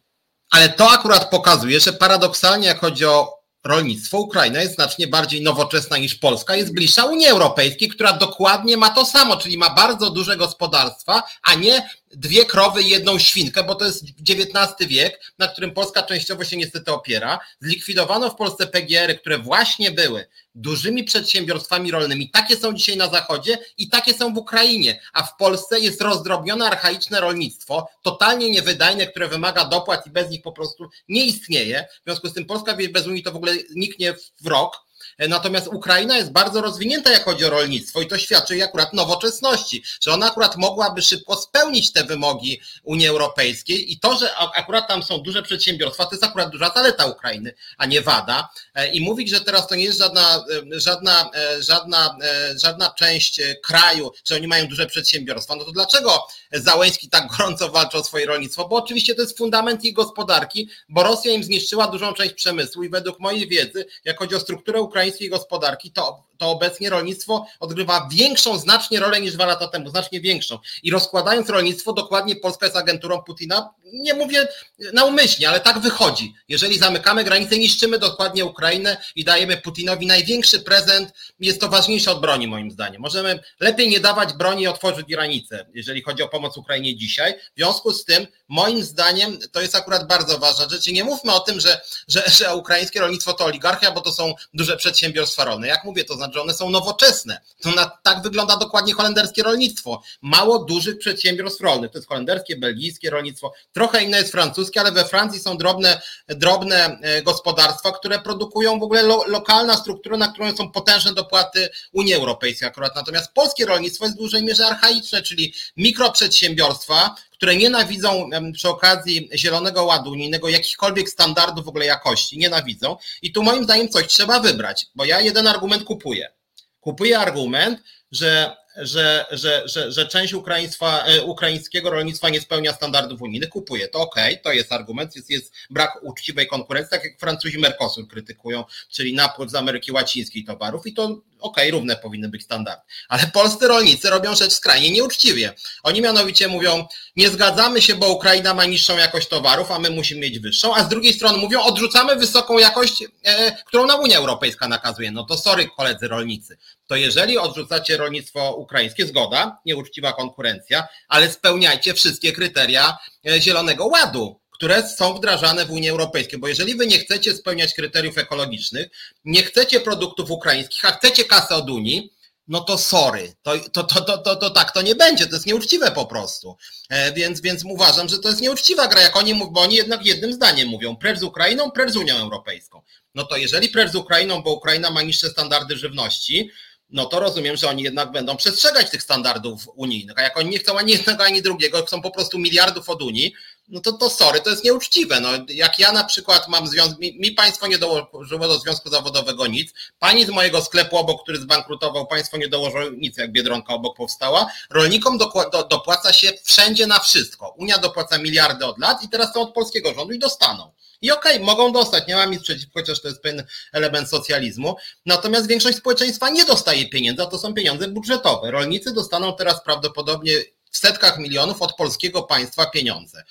B: Ale to akurat pokazuje, że paradoksalnie, jak chodzi o rolnictwo, Ukraina jest znacznie bardziej nowoczesna niż Polska, jest bliższa Unii Europejskiej, która dokładnie ma to samo, czyli ma bardzo duże gospodarstwa, a nie dwie krowy i jedną świnkę, bo to jest XIX wiek, na którym Polska częściowo się niestety opiera. Zlikwidowano w Polsce PGR-y, które właśnie były dużymi przedsiębiorstwami rolnymi. Takie są dzisiaj na Zachodzie i takie są w Ukrainie, a w Polsce jest rozdrobnione archaiczne rolnictwo, totalnie niewydajne, które wymaga dopłat i bez nich po prostu nie istnieje. W związku z tym Polska bez Unii to w ogóle niknie w rok Natomiast Ukraina jest bardzo rozwinięta, jak chodzi o rolnictwo i to świadczy akurat nowoczesności, że ona akurat mogłaby szybko spełnić te wymogi Unii Europejskiej i to, że akurat tam są duże przedsiębiorstwa, to jest akurat duża zaleta Ukrainy, a nie wada. E, I mówić, że teraz to nie jest żadna, e, żadna, e, żadna, żadna część kraju, że oni mają duże przedsiębiorstwa, no to dlaczego Załęski tak gorąco walczy o swoje rolnictwo? Bo oczywiście to jest fundament ich gospodarki, bo Rosja im zniszczyła dużą część przemysłu i według mojej wiedzy, jak chodzi o strukturę ukraińskiej gospodarki, to to obecnie rolnictwo odgrywa większą znacznie rolę niż dwa lata temu, znacznie większą. I rozkładając rolnictwo, dokładnie Polska jest agenturą Putina. Nie mówię naumyślnie, ale tak wychodzi. Jeżeli zamykamy granice, niszczymy dokładnie Ukrainę i dajemy Putinowi największy prezent, jest to ważniejsze od broni, moim zdaniem. Możemy lepiej nie dawać broni i otworzyć granice, jeżeli chodzi o pomoc Ukrainie dzisiaj. W związku z tym, moim zdaniem, to jest akurat bardzo ważna rzecz. I nie mówmy o tym, że, że, że ukraińskie rolnictwo to oligarchia, bo to są duże przedsiębiorstwa rolne. Jak mówię, to znaczy, że one są nowoczesne. To na, tak wygląda dokładnie holenderskie rolnictwo. Mało dużych przedsiębiorstw rolnych. To jest holenderskie, belgijskie rolnictwo. Trochę inne jest francuskie, ale we Francji są drobne, drobne e, gospodarstwa, które produkują w ogóle lo, lokalna struktura, na którą są potężne dopłaty Unii Europejskiej akurat. Natomiast polskie rolnictwo jest w dużej mierze archaiczne, czyli mikroprzedsiębiorstwa, które nienawidzą przy okazji Zielonego Ładu Unijnego jakichkolwiek standardów w ogóle jakości, nienawidzą. I tu moim zdaniem coś trzeba wybrać, bo ja jeden argument kupuję. Kupuję argument, że że, że, że, że część ukraiństwa, e, ukraińskiego rolnictwa nie spełnia standardów unijnych, kupuje. To ok, to jest argument, jest, jest brak uczciwej konkurencji, tak jak Francuzi Mercosur krytykują, czyli napływ z Ameryki Łacińskiej towarów i to ok, równe powinny być standardy. Ale polscy rolnicy robią rzecz skrajnie nieuczciwie. Oni mianowicie mówią, nie zgadzamy się, bo Ukraina ma niższą jakość towarów, a my musimy mieć wyższą, a z drugiej strony mówią, odrzucamy wysoką jakość, e, którą nam Unia Europejska nakazuje. No to sorry, koledzy rolnicy. To jeżeli odrzucacie rolnictwo ukraińskie, zgoda, nieuczciwa konkurencja, ale spełniajcie wszystkie kryteria e, Zielonego Ładu które są wdrażane w Unii Europejskiej, bo jeżeli wy nie chcecie spełniać kryteriów ekologicznych, nie chcecie produktów ukraińskich, a chcecie kasę od Unii, no to sorry, to, to, to, to, to, to tak to nie będzie, to jest nieuczciwe po prostu. E, więc, więc uważam, że to jest nieuczciwa gra, jak oni bo oni jednak jednym zdaniem mówią, precz z Ukrainą, precz z Unią Europejską. No to jeżeli precz z Ukrainą, bo Ukraina ma niższe standardy żywności, no to rozumiem, że oni jednak będą przestrzegać tych standardów unijnych. A jak oni nie chcą ani jednego, ani drugiego, chcą po prostu miliardów od Unii, no to, to sorry, to jest nieuczciwe. No, jak ja na przykład mam związek, mi, mi, państwo nie dołożyło do związku zawodowego nic, pani z mojego sklepu obok, który zbankrutował, państwo nie dołożyło nic, jak Biedronka obok powstała. Rolnikom do, do, dopłaca się wszędzie na wszystko. Unia dopłaca miliardy od lat i teraz są od polskiego rządu i dostaną. I okej, okay, mogą dostać, nie mam nic przeciwko, chociaż to jest pewien element socjalizmu. Natomiast większość społeczeństwa nie dostaje pieniędzy, a to są pieniądze budżetowe. Rolnicy dostaną teraz prawdopodobnie w setkach milionów od polskiego państwa pieniądze.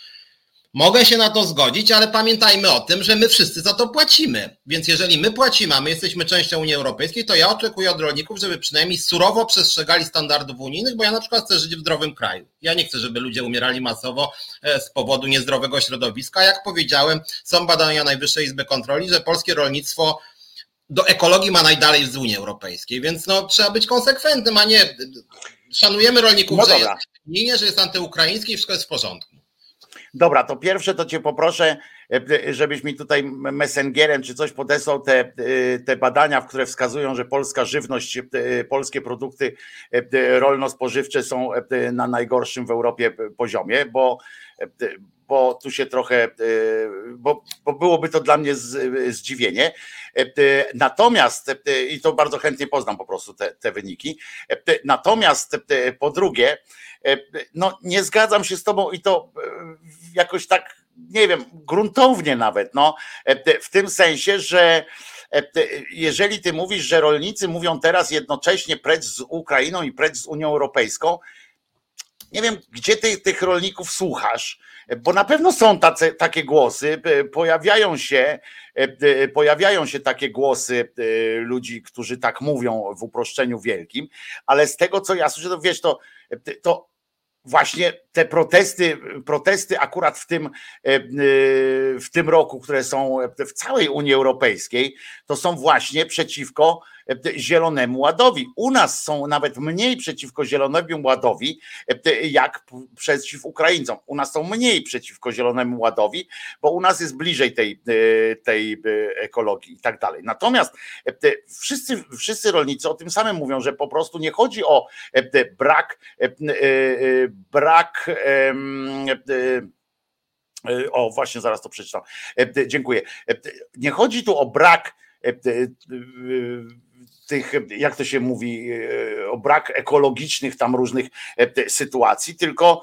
B: Mogę się na to zgodzić, ale pamiętajmy o tym, że my wszyscy za to płacimy. Więc jeżeli my płacimy, a my jesteśmy częścią Unii Europejskiej, to ja oczekuję od rolników, żeby przynajmniej surowo przestrzegali standardów unijnych, bo ja na przykład chcę żyć w zdrowym kraju. Ja nie chcę, żeby ludzie umierali masowo e, z powodu niezdrowego środowiska. Jak powiedziałem, są badania Najwyższej Izby Kontroli, że polskie rolnictwo do ekologii ma najdalej z Unii Europejskiej, więc no, trzeba być konsekwentnym, a nie szanujemy rolników, no że jest, nie, że jest antyukraiński i wszystko jest w porządku.
A: Dobra, to pierwsze to cię poproszę, żebyś mi tutaj messengerem czy coś podesłał te, te badania, które wskazują, że polska żywność, polskie produkty rolno-spożywcze są na najgorszym w Europie poziomie, bo bo tu się trochę, bo, bo byłoby to dla mnie zdziwienie. Natomiast, i to bardzo chętnie poznam po prostu te, te wyniki. Natomiast po drugie, no nie zgadzam się z tobą i to jakoś tak, nie wiem, gruntownie nawet, no, w tym sensie, że jeżeli ty mówisz, że rolnicy mówią teraz jednocześnie precz z Ukrainą i precz z Unią Europejską, nie wiem, gdzie ty tych rolników słuchasz, bo na pewno są tacy, takie głosy, pojawiają się, pojawiają się takie głosy ludzi, którzy tak mówią w uproszczeniu wielkim, ale z tego co ja słyszę, to wiesz, to, to właśnie te protesty, protesty akurat w tym, e, e, w tym roku, które są w całej Unii Europejskiej, to są właśnie przeciwko Zielonemu Ładowi. U nas są nawet mniej przeciwko Zielonemu Ładowi, jak przeciw Ukraińcom. U nas są mniej przeciwko Zielonemu Ładowi, bo u nas jest bliżej tej, tej ekologii i tak dalej. Natomiast wszyscy, wszyscy rolnicy o tym samym mówią, że po prostu nie chodzi o brak, brak E, o, właśnie zaraz to przeczytam. Dziękuję. Nie chodzi tu o brak tych, jak to się mówi, e, o brak ekologicznych tam różnych sytuacji, tylko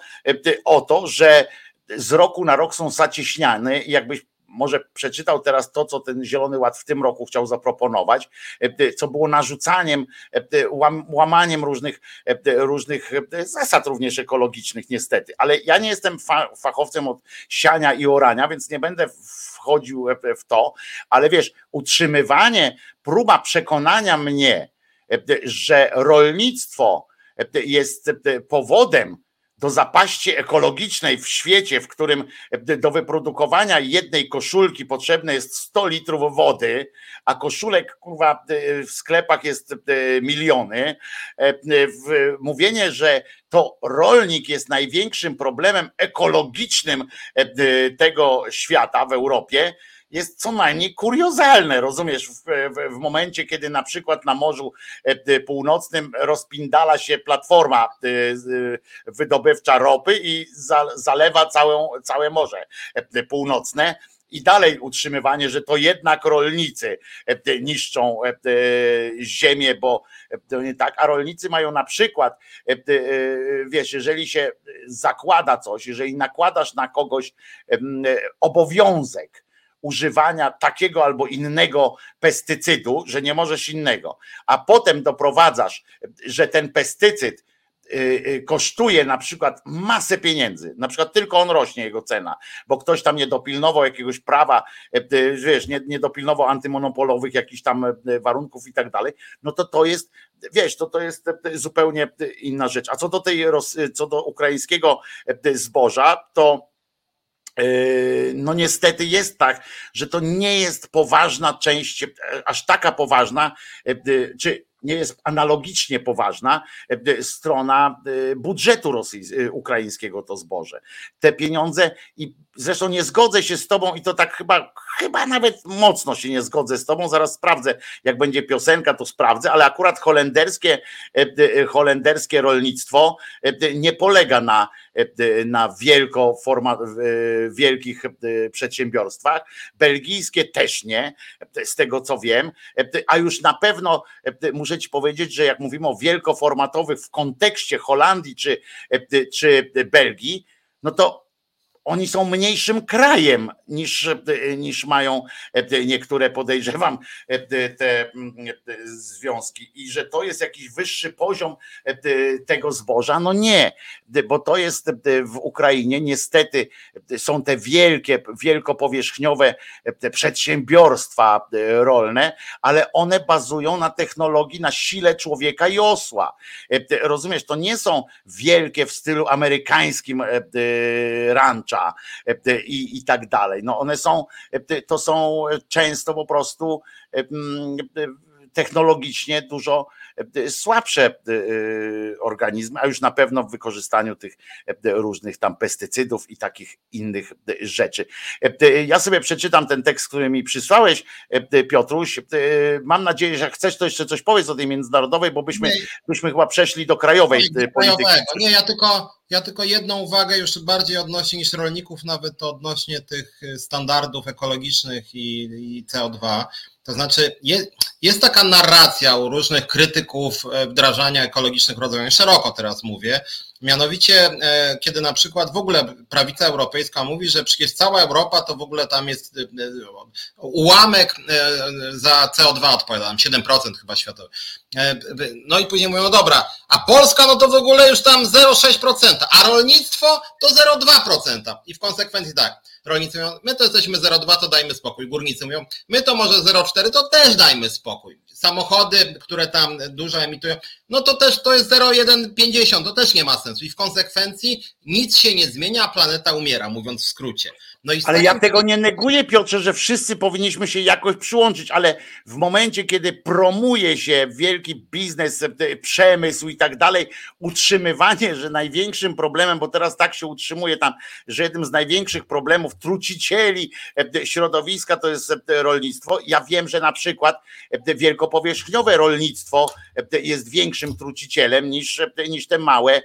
A: o to, że z roku na rok są zacieśniane jakbyś może przeczytał teraz to, co ten Zielony Ład w tym roku chciał zaproponować, e, co było narzucaniem, e, łamaniem różnych, e, różnych zasad również ekologicznych niestety. Ale ja nie jestem fachowcem od siania i orania, więc nie będę wchodził w to, ale wiesz, utrzymywanie, próba przekonania mnie, że rolnictwo jest powodem do zapaści ekologicznej w świecie, w którym do wyprodukowania jednej koszulki potrzebne jest 100 litrów wody, a koszulek kurwa, w sklepach jest miliony, mówienie, że to rolnik jest największym problemem ekologicznym tego świata w Europie, jest co najmniej kuriozalne, rozumiesz, w, w, w, momencie, kiedy na przykład na Morzu e, Północnym rozpindala się platforma e, wydobywcza ropy i zalewa całą, całe Morze e, Północne. I dalej utrzymywanie, że to jednak rolnicy niszczą ziemię, bo nie tak, a rolnicy mają na przykład, wiesz, jeżeli się zakłada coś, jeżeli nakładasz na kogoś obowiązek, używania takiego albo innego pestycydu, że nie możesz innego, a potem doprowadzasz, że ten pestycyd y, y, kosztuje na przykład masę pieniędzy, na przykład tylko on rośnie jego cena, bo ktoś tam nie dopilnował jakiegoś prawa, y, wiesz, nie, nie dopilnował antymonopolowych jakichś tam warunków i tak dalej, no to to jest, wiesz, to to jest zupełnie inna rzecz. A co do tej, co do ukraińskiego zboża, to no niestety jest tak, że to nie jest poważna część, e, aż taka poważna, e, czy nie jest analogicznie poważna e, strona budżetu rosyjskiego, ukraińskiego to zboże. Te pieniądze i zresztą nie zgodzę się z tobą i to tak chyba, chyba nawet mocno się nie zgodzę z tobą, zaraz sprawdzę, jak będzie piosenka to sprawdzę, ale akurat holenderskie, holenderskie rolnictwo nie polega na E, na wielko forma, e, wielkich e, przedsiębiorstwach. Belgijskie też nie, z tego co wiem, a już na pewno muszę ci powiedzieć, że jak mówimy o wielkoformatowych w kontekście Holandii czy, czy Belgii, no to oni są mniejszym krajem niż, niż mają niektóre, podejrzewam, te związki i że to jest jakiś wyższy poziom tego zboża. No nie, bo to jest w Ukrainie niestety są te wielkie, wielkopowierzchniowe przedsiębiorstwa rolne, ale one bazują na technologii, na sile człowieka i osła. Rozumiesz, to nie są wielkie w stylu amerykańskim rancha, E, i, i tak dalej. No one są, e, to są często po prostu e, technologicznie dużo słabsze organizmy, a już na pewno w wykorzystaniu tych różnych tam pestycydów i takich innych rzeczy. Ja sobie przeczytam ten tekst, który mi przysłałeś, Piotruś. Mam nadzieję, że jak chcesz, to jeszcze coś powiedz o tej międzynarodowej, bo byśmy, byśmy chyba przeszli do krajowej polityki.
B: Nie, ja tylko, ja tylko jedną uwagę już bardziej odnośnie niż rolników, nawet odnośnie tych standardów ekologicznych i, i CO2. To znaczy, jest, jest taka narracja u różnych krytyków e, wdrażania ekologicznych rozwiązań, szeroko teraz mówię, mianowicie e, kiedy na przykład w ogóle prawica europejska mówi, że przecież cała Europa to w ogóle tam jest e, ułamek za CO2 odpowiada, tam 7% chyba światowy. No i później mówią, no dobra, a Polska no to w ogóle już tam 0,6%, a rolnictwo to 0,2%. I w konsekwencji tak, rolnicy mówią, my to jesteśmy 0,2, to dajmy spokój. Górnicy mówią, my to może 0,4, to też dajmy spokój. Samochody, które tam dużo emitują, no to też to jest 0,150, to też nie ma sensu. I w konsekwencji nic się nie zmienia, a planeta umiera, mówiąc w skrócie.
A: No ale ja tego nie neguję, Piotrze, że wszyscy powinniśmy się jakoś przyłączyć, ale w momencie, kiedy promuje się wielki biznes, e, przemysł i tak dalej, utrzymywanie, że największym problemem, bo teraz tak się utrzymuje tam, że jednym z największych problemów trucicieli e, środowiska to jest e, rolnictwo. Ja wiem, że na przykład wielkopowierzchniowe rolnictwo jest większym trucicielem niż, niż te małe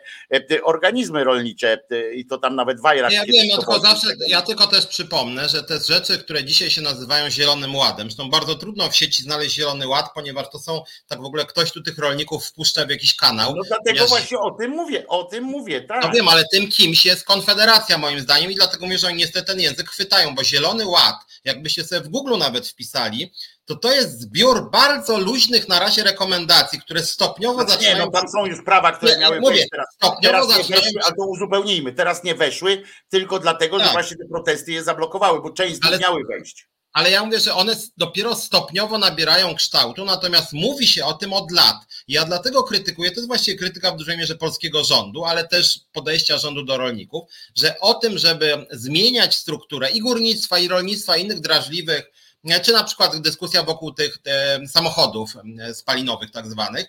A: organizmy rolnicze i to tam nawet wajrak.
B: Ja wiem, tylko zawsze, ja tylko też przypomnę, że te rzeczy, które dzisiaj się nazywają Zielonym Ładem, zresztą bardzo trudno w sieci znaleźć Zielony Ład, ponieważ to są, tak w ogóle ktoś tu tych rolników wpuszcza w jakiś kanał.
A: No dlatego właśnie o tym mówię, o tym mówię, tak.
B: No wiem, ale tym kimś jest Konfederacja moim zdaniem i dlatego mówię, że oni niestety ten język chwytają, bo Zielony Ład, jakbyście sobie w Google nawet wpisali, to to jest zbiór bardzo luźnych na razie rekomendacji, które stopniowo
A: znaczy, zaczynają... Nie, no tam są już prawa, które nie, miały mówię, wejść teraz. Stopniowo teraz zaczynają... weszły, a to uzupełnijmy, teraz nie weszły, tylko dlatego, tak. że właśnie te protesty je zablokowały, bo część z nich miały wejść.
B: Ale ja mówię, że one dopiero stopniowo nabierają kształtu, natomiast mówi się o tym od lat. Ja dlatego krytykuję, to jest właściwie krytyka w dużej mierze polskiego rządu, ale też podejścia rządu do rolników, że o tym, żeby zmieniać strukturę i górnictwa, i rolnictwa, i innych drażliwych czy na przykład dyskusja wokół tych samochodów spalinowych tak zwanych,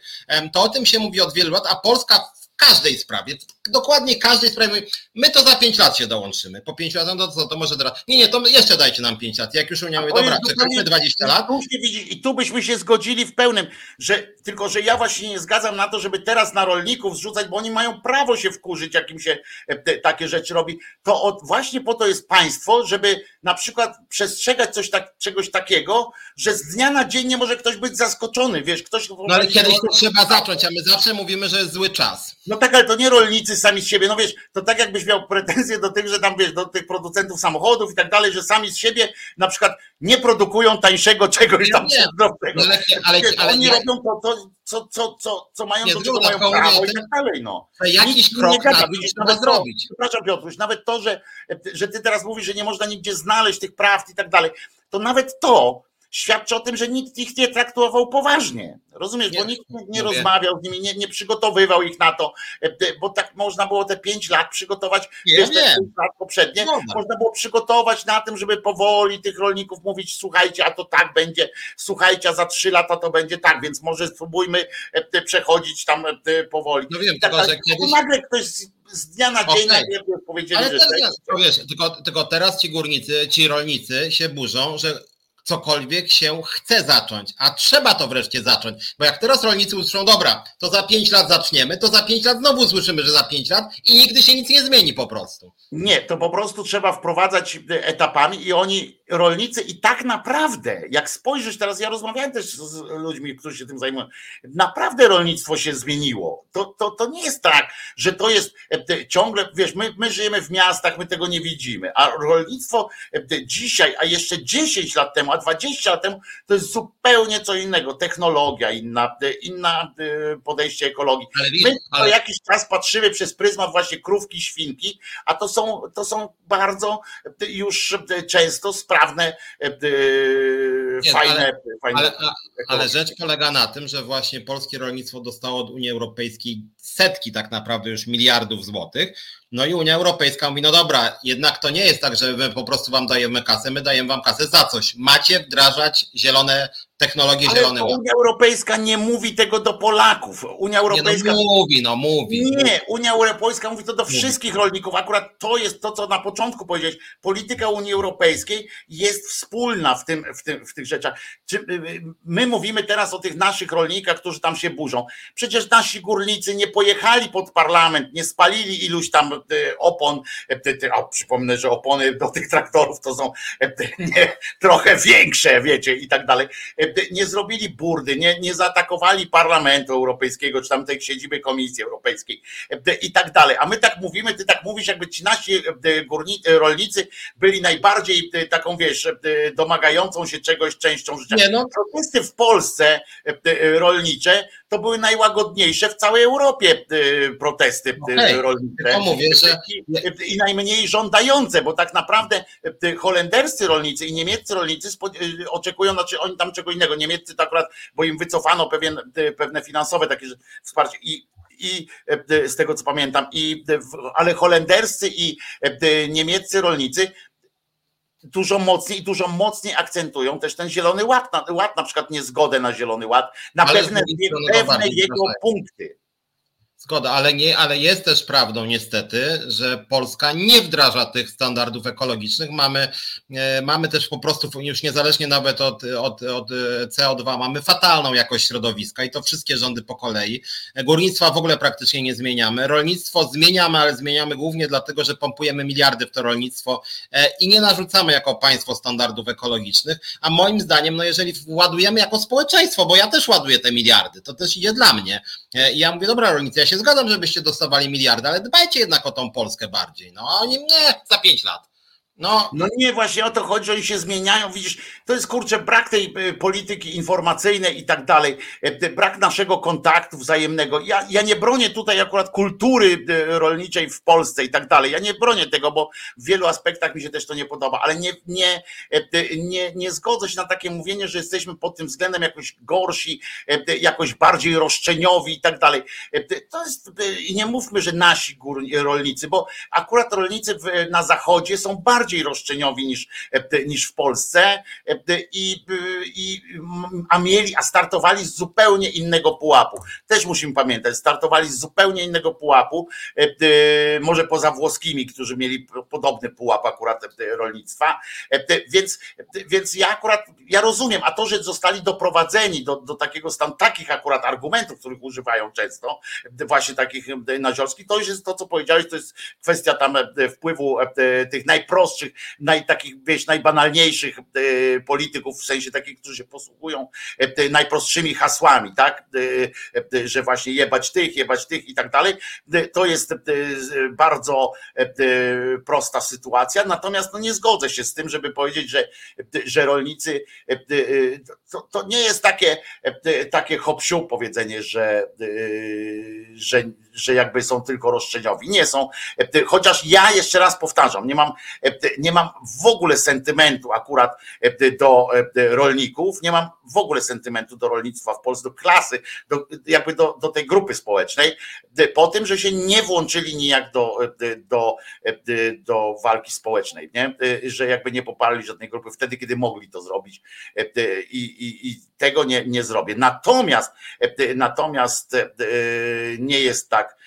B: to o tym się mówi od wielu lat, a Polska każdej sprawie, dokładnie każdej sprawie, my to za 5 lat się dołączymy. Po 5 latach, no to to może teraz. Nie, nie, to jeszcze dajcie nam 5 lat. Jak już Unia mówi, dobra, czekajmy 20 lat.
A: I tu byśmy się zgodzili w pełnym, że tylko, że ja właśnie nie zgadzam na to, żeby teraz na rolników zrzucać, bo oni mają prawo się wkurzyć, jak im się e, te, takie rzeczy robi. To od, właśnie po to jest państwo, żeby na przykład przestrzegać coś tak, czegoś takiego, że z dnia na dzień nie może ktoś być zaskoczony, wiesz, ktoś...
B: No ale kiedyś to trzeba zacząć, a my zawsze mówimy, że jest zły czas.
A: No tak, ale to nie rolnicy sami z siebie, no wiesz, to tak jakbyś miał pretensje do tych, że tam wiesz, do tych producentów samochodów i tak dalej, że sami z siebie na przykład nie produkują tańszego czegoś tam zdrowego. Ale, ale, ale, Oni robią to, to co, co, co, co mają, nie, do czego mają prawo i tak dalej. No.
B: Jakiś krok nie gada, widzisz, nawet zrobić.
A: Przepraszam Piotruś, nawet to, że, że ty teraz mówisz, że nie można nigdzie znaleźć tych prawd i tak dalej, to nawet to świadczy o tym, że nikt ich nie traktował poważnie. Rozumiesz, nie, bo nikt nie rozmawiał z nimi, nie, nie, przygotowywał ich na to, e, bo tak można było te pięć lat przygotować, nie, wiesz, te pięć lat poprzednie, no, można było przygotować na tym, żeby powoli tych rolników mówić, słuchajcie, a to tak będzie, słuchajcie, a za trzy lata to będzie tak, więc może spróbujmy e, przechodzić tam e, powoli.
B: No wiem, tak, tylko, że kiedyś...
A: nagle ktoś z dnia na dzień okay. powiedzieli, Ale że teraz,
B: tak, wiesz, tylko, tylko teraz ci górnicy, ci rolnicy się burzą, że cokolwiek się chce zacząć, a trzeba to wreszcie zacząć, bo jak teraz rolnicy usłyszą, dobra, to za pięć lat zaczniemy, to za pięć lat znowu słyszymy, że za pięć lat i nigdy się nic nie zmieni po prostu.
A: Nie, to po prostu trzeba wprowadzać etapami i oni, rolnicy i tak naprawdę, jak spojrzysz teraz, ja rozmawiałem też z ludźmi, którzy się tym zajmują, naprawdę rolnictwo się zmieniło. To, to, to nie jest tak, że to jest e, ciągle, wiesz, my, my żyjemy w miastach, my tego nie widzimy, a rolnictwo e, dzisiaj, a jeszcze 10 lat temu, a 20 lat temu, to jest zupełnie co innego. Technologia inna, inna podejście ekologii. My co jakiś czas patrzymy przez pryzmat właśnie krówki, świnki, a to są, to są bardzo już często sprawne, Nie, fajne, ale, fajne.
B: Ale, ale rzecz polega na tym, że właśnie polskie rolnictwo dostało od Unii Europejskiej setki tak naprawdę już miliardów złotych No i Unia Europejska mówi, no dobra, jednak to nie jest tak, że my po prostu wam dajemy kasę, my dajemy wam kasę za coś. Macie wdrażać zielone technologie
A: Ale. Unia Europejska nie mówi tego do Polaków. Unia Europejska.
B: Nie, no mówi, no mówi.
A: Nie, Unia Europejska mówi to do wszystkich rolników. Akurat to jest to, co na początku powiedziałeś. Polityka Unii Europejskiej jest wspólna w, tym, w, tym, w tych rzeczach. Czy y, y, my mówimy teraz o tych naszych rolnikach, którzy tam się burzą. Przecież nasi górnicy nie pojechali pod parlament, nie spalili iluś tam y, opon. O, przypomnę, że opony do tych traktorów to są nie, trochę większe, wiecie, i tak dalej nie zrobili burdy, nie, nie zaatakowali Parlamentu Europejskiego, czy tam tej siedziby Komisji Europejskiej i tak dalej. A my tak mówimy, ty tak mówisz, jakby ci nasi górnicy, rolnicy byli najbardziej taką, wiesz, domagającą się czegoś częścią życia. Nie no. Protesty w Polsce rolnicze to były najłagodniejsze w całej Europie protesty okay. rolnicze.
B: To mówię, że...
A: I najmniej żądające, bo tak naprawdę holenderscy rolnicy i niemieccy rolnicy oczekują, znaczy oni tam czego innego, Niemieccy to akurat, bo im wycofano pewien, pewne finansowe takie wsparcie. I i z tego co pamiętam, i, ale holenderscy i niemieccy rolnicy dużo mocniej i dużo mocniej akcentują też ten zielony ład, na, ład na przykład niezgodę na zielony ład, na ale pewne, pewne jego punkty.
B: Zgoda, ale, nie, ale jest też prawdą niestety, że Polska nie wdraża tych standardów ekologicznych. Mamy, e, mamy też po prostu, już niezależnie nawet od, od, od CO2, mamy fatalną jakość środowiska i to wszystkie rządy po kolei. Górnictwa w ogóle praktycznie nie zmieniamy. Rolnictwo zmieniamy, ale zmieniamy głównie dlatego, że pompujemy miliardy w to rolnictwo e, i nie narzucamy jako państwo standardów ekologicznych. A moim zdaniem, no jeżeli ładujemy jako społeczeństwo, bo ja też ładuję te miliardy, to też idzie dla mnie. E, I ja mówię, dobra rolnicy, ja się zgadzam, żebyście dostawali miliardy, ale dbajcie jednak o tą Polskę bardziej. No oni nie, za pięć lat.
A: No. no nie, właśnie o to chodzi, oni się zmieniają, widzisz, to jest kurczę brak tej y, polityki informacyjnej i tak dalej, y, brak naszego kontaktu wzajemnego. Ja, ja nie bronię tutaj akurat kultury y, rolniczej w Polsce i tak dalej, ja nie bronię tego, bo w wielu aspektach mi się też to nie podoba, ale nie, nie, nie, nie zgodzę się na takie mówienie, że jesteśmy pod tym względem jakoś gorsi, jakoś bardziej roszczeniowi i tak dalej. To jest, nie mówmy, że nasi rolnicy, bo akurat rolnicy na zachodzie są bardziej bardziej roszczeniowi niż, e, niż w Polsce, e, i, i, a mieli, a startowali z zupełnie innego pułapu. Też musimy pamiętać, startowali z zupełnie innego pułapu, e, może poza włoskimi, którzy mieli podobny pułap akurat rolnictwa, więc, więc ja akurat, ja rozumiem, a to, że zostali doprowadzeni do, do takiego stanu, takich akurat argumentów, których używają często, właśnie takich naziorskich, to już jest to, co powiedziałeś, to jest kwestia tam wpływu tych najprostszych najprostszych, naj, takich, wiesz, najbanalniejszych e, polityków, w sensie takich, którzy się posługują e, najprostszymi hasłami, tak, e, że właśnie jebać tych, jebać tych i tak dalej. To jest bardzo prosta sytuacja, natomiast no nie zgodzę się z tym, żeby powiedzieć, że, że rolnicy to, to nie jest takie, takie hop powiedzenie, że, że, że jakby są tylko roszczeniowi. Nie są, chociaż ja jeszcze raz powtarzam, nie mam nie mam w ogóle sentymentu akurat e, do e, rolników, nie mam w ogóle sentymentu do rolnictwa w Polsce, do klasy, do, jakby do, do tej grupy społecznej, e, po tym, że się nie włączyli nijak do, do, do walki społecznej, nie? że jakby nie poparli żadnej grupy wtedy, kiedy mogli to zrobić i, i, i tego nie, nie zrobię. Natomiast, natomiast nie jest tak,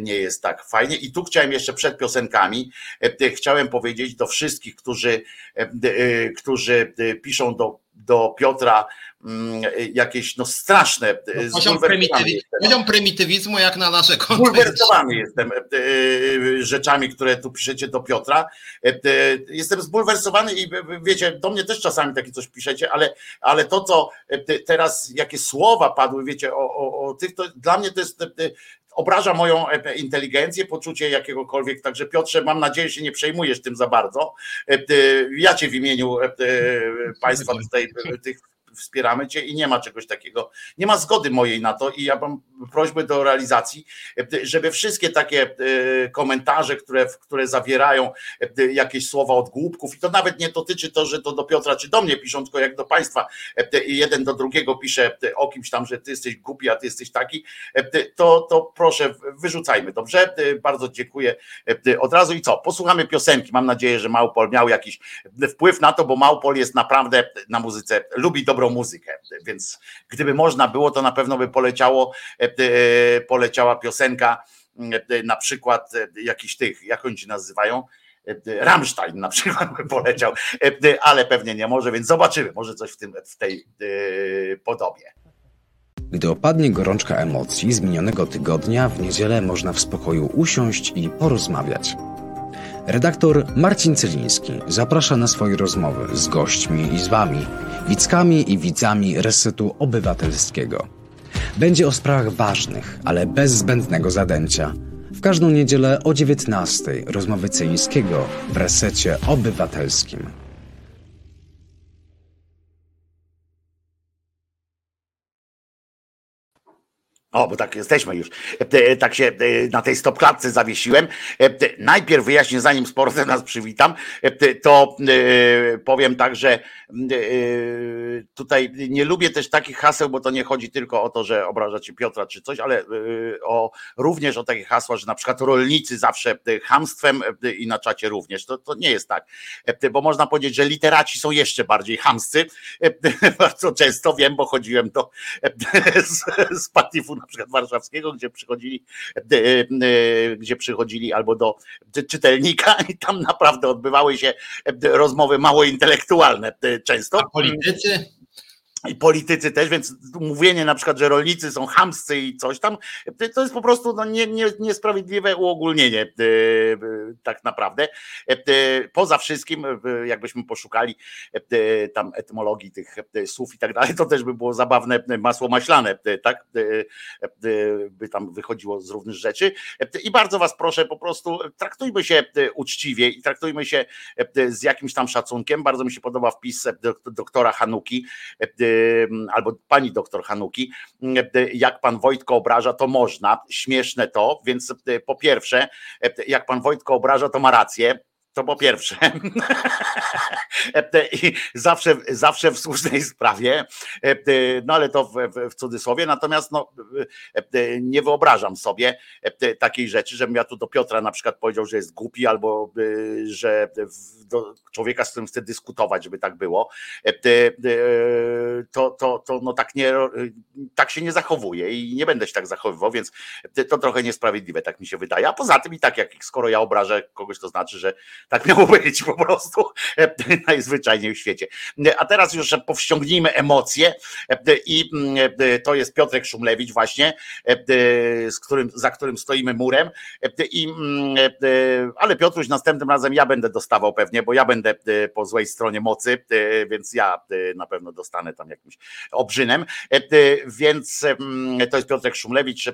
A: nie jest tak fajnie. I tu chciałem jeszcze przed piosenkami, chciałem powiedzieć do wszystkich, którzy, którzy piszą do, do Piotra jakieś no straszne. E,
B: no, poziom, prymitywi poziom prymitywizmu jak na nasze
A: konto. Zbulwersowany jestem e, e, rzeczami, które tu piszecie do Piotra. Jestem zbulwersowany i wiecie, do mnie też czasami takie coś piszecie, ale, ale to, co teraz, jakie słowa padły, wiecie, o, o, o tych, to dla mnie to jest obraża moją inteligencję, poczucie jakiegokolwiek. Także Piotrze, mam nadzieję, że się nie przejmujesz tym za bardzo. Ja cię w imieniu państwa tutaj tych wspieramy cię i nie ma czegoś takiego, nie ma zgody mojej na to i ja bym prośby do realizacji, żeby wszystkie takie komentarze, które, które zawierają jakieś słowa od głupków, i to nawet nie dotyczy to, że to do Piotra czy do mnie piszą, tylko jak do państwa, jeden do drugiego pisze o kimś tam, że ty jesteś głupi, a ty jesteś taki, to, to proszę, wyrzucajmy, dobrze? Bardzo dziękuję od razu i co? Posłuchamy piosenki. Mam nadzieję, że Małpol miał jakiś wpływ na to, bo Małpol jest naprawdę na muzyce, lubi dobrą muzykę, więc gdyby można było, to na pewno by poleciało, poleciała piosenka na przykład jakichś tych, jak oni się nazywają, Rammstein na przykład by poleciał, ale pewnie nie może, więc zobaczymy, może coś w, tym, w tej podobie.
C: Gdy opadnie gorączka emocji z minionego tygodnia, w niedzielę można w spokoju usiąść i porozmawiać. Redaktor Marcin Celiński zaprasza na swoje rozmowy z gośćmi i z wami, widzkami i widzami Resetu Obywatelskiego. Będzie o sprawach ważnych, ale bez zbędnego zadęcia. W każdą niedzielę o 19:00 rozmowy Celińskiego w Resecie Obywatelskim.
A: O, bo tak jesteśmy już. E, e, tak się e, na tej stopklatce zawiesiłem. Najpierw wyjaśnię, zanim z nas przywitam, to powiem tak, że tutaj nie lubię też takich haseł, bo to nie chodzi tylko o to, że obrażacie Piotra czy coś, ale o, również o takie hasła, że na przykład rolnicy zawsze hamstwem i na czacie również. To, to nie jest tak, bo można powiedzieć, że literaci są jeszcze bardziej hamscy. Bardzo często wiem, bo chodziłem do z, z na przykład warszawskiego, gdzie przychodzili, e, e, gdzie przychodzili albo do czytelnika i tam naprawdę odbywały się e, rozmowy mało intelektualne często.
B: A politycy?
A: I politycy też, więc mówienie na przykład, że rolnicy są hamscy i coś tam, to jest po prostu no, nie, nie, niesprawiedliwe uogólnienie e, tak naprawdę. E, poza wszystkim, jakbyśmy poszukali e, tam etymologii tych słów i tak dalej, to też by było zabawne masło maślane, tak? By tam wychodziło z różnych rzeczy. I bardzo was proszę, po prostu traktujmy się uczciwie i traktujmy się z jakimś tam szacunkiem. Bardzo mi się podoba wpis doktora Hanuki, albo pani doktor Hanuki, jak pan Wojtko obraża, to można, śmieszne to, więc po pierwsze, jak pan Wojtko obraża, to ma rację, to po pierwsze. I zawsze, zawsze w słusznej sprawie, no ale to w, w, cudzysłowie, natomiast no, nie wyobrażam sobie takiej rzeczy, żebym ja tu do Piotra na przykład powiedział, że jest głupi, albo że do człowieka, z którym chcę dyskutować, żeby tak było, to, to, to no tak, nie, tak się nie zachowuje i nie będę się tak zachowywał, więc to trochę niesprawiedliwe, tak mi się wydaje. A poza tym i tak, jak skoro ja obrażę kogoś, to znaczy, że tak miało być po prostu e, najzwyczajniej w świecie. A teraz już powściągnijmy emocje e, i e, to jest Piotrek Szumlewicz właśnie, z którym, za którym stoimy murem. I, ale Piotruś następnym razem ja będę dostawał pewnie, bo ja będę po złej stronie mocy, więc ja na pewno dostanę tam jakimś obrzynem. Więc to jest Piotrek Szumlewicz,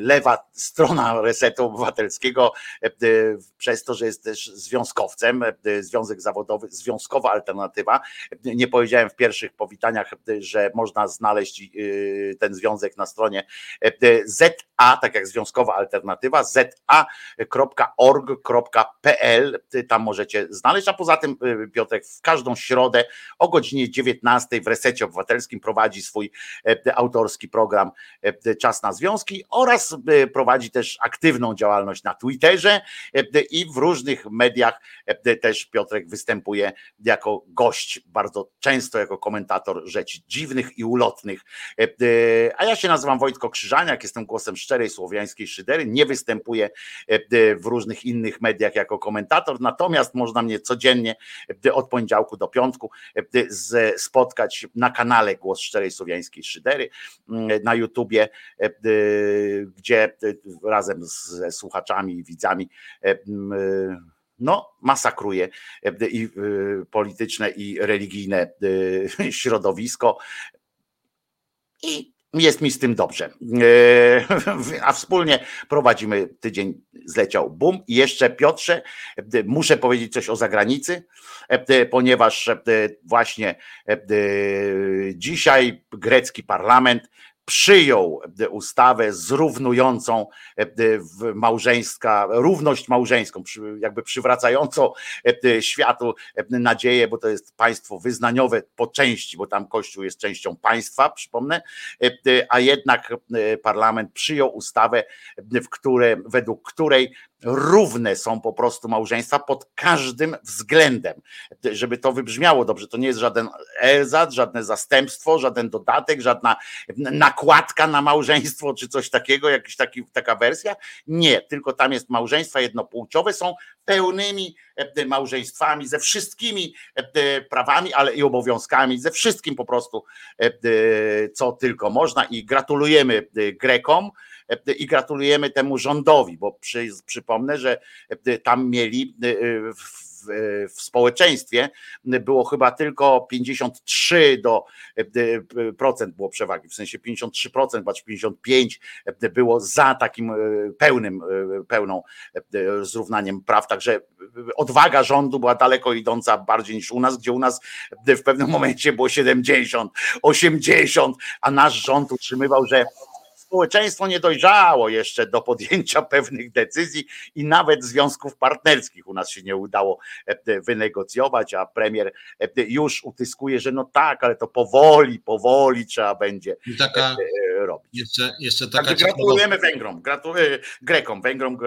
A: lewa strona resetu obywatelskiego e, przez to, że jest też związkowcem, e, związek zawodowy, związkowa alternatywa. Nie powiedziałem w pierwszych powitaniach, że można znaleźć e, ten związek na stronie ZA, tak jak związkowa alternatywa, za.org.pl, tam możecie znaleźć, a poza tym Piotrek w każdą środę o godzinie 19 w resecie obywatelskim prowadzi swój autorski program Czas na Związki oraz e, prowadzi też aktywną działalność na Twitterze e, i w różnych mediach e, też Piotrek występuje jako gość, bardzo często jako komentator rzeczy dziwnych i ulotnych. A ja się nazywam Wojtko Krzyżaniak, jestem głosem szczerej słowiańskiej szydery, nie występuję w różnych innych mediach jako komentator, natomiast można mnie codziennie od poniedziałku do piątku spotkać na kanale Głos Szczerej Słowiańskiej Szydery, na YouTubie gdzie razem ze słuchaczami i widzami e, e, no, masakruje e, i polityczne i religijne środowisko. I jest mi z tym dobrze. A wspólnie prowadzimy tydzień zleciał bum. I jeszcze Piotrze, muszę powiedzieć coś o zagranicy, ponieważ właśnie dzisiaj grecki parlament przyjął ustawę zrównującą małżeńska, równość małżeńską, jakby przywracającą światu nadzieję, bo to jest państwo wyznaniowe po części, bo tam Kościół jest częścią państwa, przypomnę, a jednak parlament przyjął ustawę, w które, według której równe są po prostu małżeństwa pod każdym względem. Żeby to wybrzmiało dobrze, to nie jest żaden elzat, żadne zastępstwo, żaden dodatek, żadna nakładka na małżeństwo czy coś takiego, jakaś taki, taka wersja. Nie, tylko tam jest małżeństwa jednopłciowe, są pełnymi e, małżeństwami, ze wszystkimi e, prawami, ale i obowiązkami, ze wszystkim po prostu, e, co tylko można i gratulujemy Grekom i gratulujemy temu rządowi, bo przy, przypomnę, że tam mieli w w, społeczeństwie było chyba tylko 53 do procent było przewagi, w sensie 53% bądź 55 było za takim e, pełnym, e, pełną e, zrównaniem praw, także odwaga rządu była daleko idąca bardziej niż u nas, gdzie u nas w pewnym momencie było 70, 80, a nasz rząd utrzymywał, że społeczeństwo nie dojrzało jeszcze do podjęcia pewnych decyzji i nawet związków partnerskich u nas się nie udało e, wynegocjować, a premier e, już utyskuje, że no tak, ale to powoli, powoli trzeba będzie taka, e, robić.
B: Jeszcze, jeszcze taka
A: Także gratulujemy Węgrom, gratuluję Grekom. Węgrom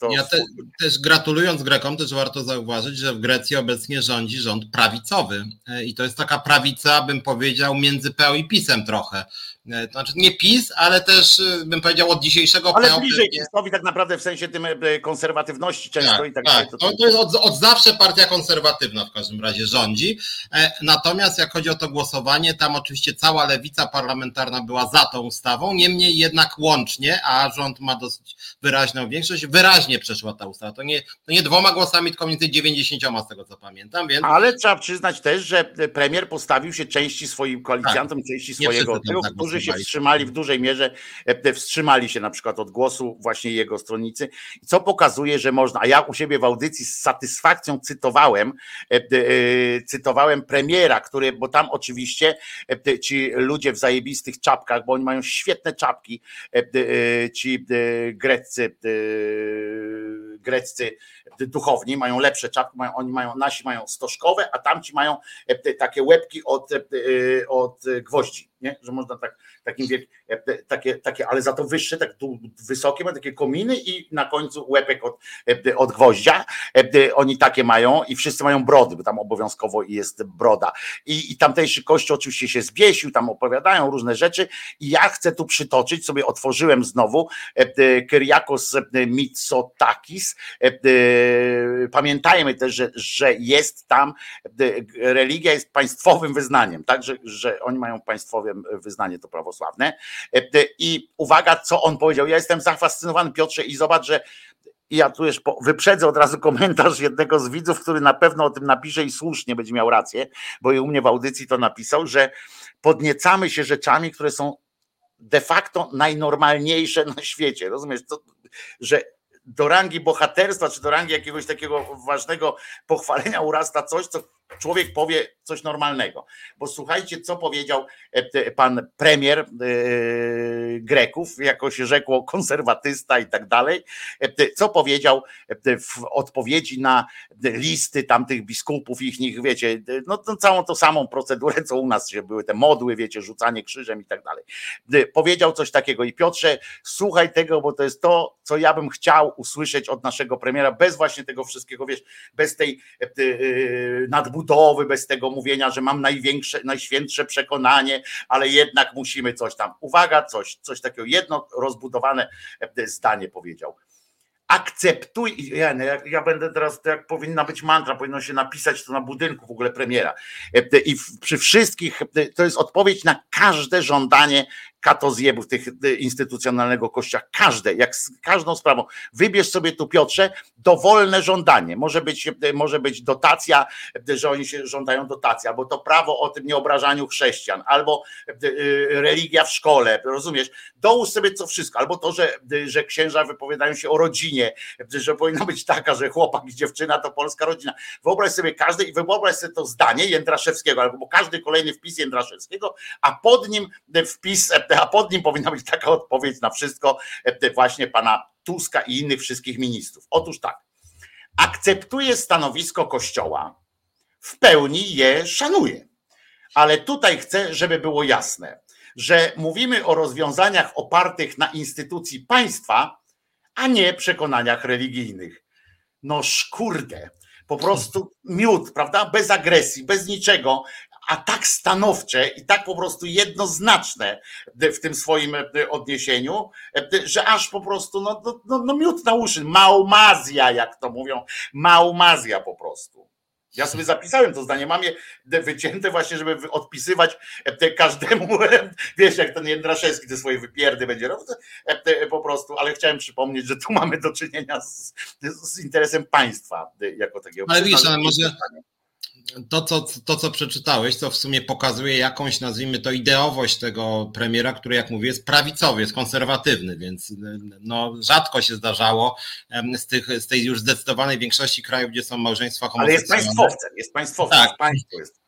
B: to... Ja te, też gratulując Grekom, też warto zauważyć, że w Grecji obecnie rządzi rząd prawicowy i to jest taka prawica, bym powiedział, między PO i PiSem trochę E, znaczy nie PiS, ale też e, bym powiedział od dzisiejszego
A: Ale PO bliżej PiSowi tak naprawdę w sensie tym e, konserwatywności często
B: tak,
A: i tak,
B: tak. To, to, jest od, od, zawsze partia konserwatywna w każdym razie rządzi. Natomiast jak chodzi o to głosowanie, tam oczywiście cała lewica parlamentarna była za tą ustawą, niemniej jednak łącznie, a rząd ma dosyć wyraźną większość, wyraźnie przeszła ta ustawa. To nie, to nie dwoma głosami, tylko między 90 z tego co pamiętam. Więc...
A: Ale trzeba przyznać też, że premier postawił się części swoim koalicjantom, tak. części swojego tyłu, którzy którzy się wstrzymali w dużej mierze, e, wstrzymali się na przykład od głosu właśnie jego stronnicy, co pokazuje, że można, a ja u siebie w audycji z satysfakcją cytowałem, e, e, cytowałem premiera, który, bo tam oczywiście ci ludzie w zajebistych czapkach, bo oni mają świetne czapki, ci greccy, greccy duchowni mają lepsze czapki, mają, oni mają, nasi mają stożkowe, a tamci mają takie łebki od, od gwoździ, nie? że można tak takim e, takie, takie, ale za to wyższe, tak wysokie, ma takie kominy i na końcu łepek od, e, od gwoździa. E, oni takie mają i wszyscy mają brody, bo tam obowiązkowo jest broda. I, i tamtejszy kościół oczywiście się zbiesił, tam opowiadają różne rzeczy i ja chcę tu przytoczyć, sobie otworzyłem znowu Kyriakos Mitsotakis. Pamiętajmy też, że, że jest tam, religia jest państwowym wyznaniem, tak, że, oni mają państwowym wyznanie to prawosławne prawosławne. E, e, I uwaga, co on powiedział. Ja jestem zafascynowany, Piotrze, i zobacz, że ja tu już wyprzedzę od razu komentarz jednego z widzów, który na pewno o tym napisze i słusznie będzie miał rację, bo i u mnie w audycji to napisał, że podniecamy się rzeczami, które są de facto najnormalniejsze na świecie. Rozumiesz, to, że do rangi bohaterstwa, czy do rangi jakiegoś takiego ważnego pochwalenia urasta coś, co człowiek powie coś normalnego. Bo słuchajcie, co powiedział e, pan premier e, Greków, jako się rzekło konserwatysta i tak dalej, e, co powiedział w odpowiedzi na listy tamtych biskupów, ich nich, wiecie, no, no całą tą samą procedurę, co u nas się były te modły, wiecie, rzucanie krzyżem i tak dalej. Powiedział coś takiego i Piotrze, słuchaj tego, bo to jest to, co ja bym chciał usłyszeć od naszego premiera, bez właśnie tego wszystkiego, wiesz, bez tej nadbudowy budowy, bez tego mówienia, że mam największe, najświętsze przekonanie, ale jednak musimy coś tam. Uwaga, coś, coś takiego, jedno rozbudowane e, zdanie powiedział akceptuj, ja, ja, będę teraz, jak powinna być mantra, powinno się napisać to na budynku w ogóle premiera. E, I przy wszystkich, e, to jest odpowiedź na każde żądanie katozjebów tych y, instytucjonalnego kościoła. Każde, jak z każdą sprawą. Wybierz sobie tu, Piotrze, dowolne żądanie. Może być, y, może być dotacja, y, że oni się żądają dotacji, albo to prawo o tym nieobrażaniu chrześcijan, albo religia w szkole, rozumiesz? Dołóż sobie co wszystko, albo to, że, że księża wypowiadają się o rodzinie, że powinna być taka, że chłopak i dziewczyna to polska rodzina. Wyobraź sobie każdy i wyobraź sobie to zdanie Jędraszewskiego, albo każdy kolejny wpis Jędraszewskiego, a pod nim wpis a pod nim powinna być taka odpowiedź na wszystko właśnie pana Tuska i innych wszystkich ministrów. Otóż tak, akceptuje stanowisko Kościoła, w pełni je szanuje. Ale tutaj chcę, żeby było jasne, że mówimy o rozwiązaniach opartych na instytucji państwa, a nie przekonaniach religijnych. No szkurde, po prostu miód, prawda? Bez agresji, bez niczego, a tak stanowcze i tak po prostu jednoznaczne w tym swoim odniesieniu, że aż po prostu no, no, no, no miód na uszy, maumazja, jak to mówią, maumazja po prostu. Ja sobie zapisałem to zdanie, mam je wycięte właśnie, żeby odpisywać każdemu, wiesz, jak ten Jędraszewski te swoje wypierdy będzie robił, po prostu, ale chciałem przypomnieć, że tu mamy do czynienia z, z interesem państwa jako takiego.
B: Ale wiesz, ale może to co, to, co przeczytałeś, to w sumie pokazuje jakąś, nazwijmy to, ideowość tego premiera, który, jak mówię, jest prawicowy, jest konserwatywny, więc no, rzadko się zdarzało z, tych, z tej już zdecydowanej większości krajów, gdzie są małżeństwa homoseksualne.
A: Ale jest państwowcem, jest państwowcem, tak. państwo jest.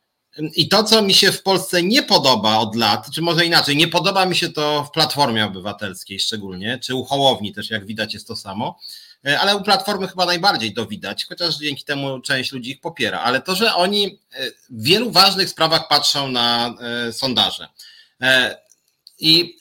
B: I to, co mi się w Polsce nie podoba od lat, czy może inaczej, nie podoba mi się to w Platformie Obywatelskiej szczególnie, czy u Hołowni też, jak widać, jest to samo, E, ale u Platformy chyba najbardziej to widać, chociaż dzięki temu część ludzi ich popiera, ale to, że oni e, w wielu ważnych sprawach patrzą na e, sondaże i,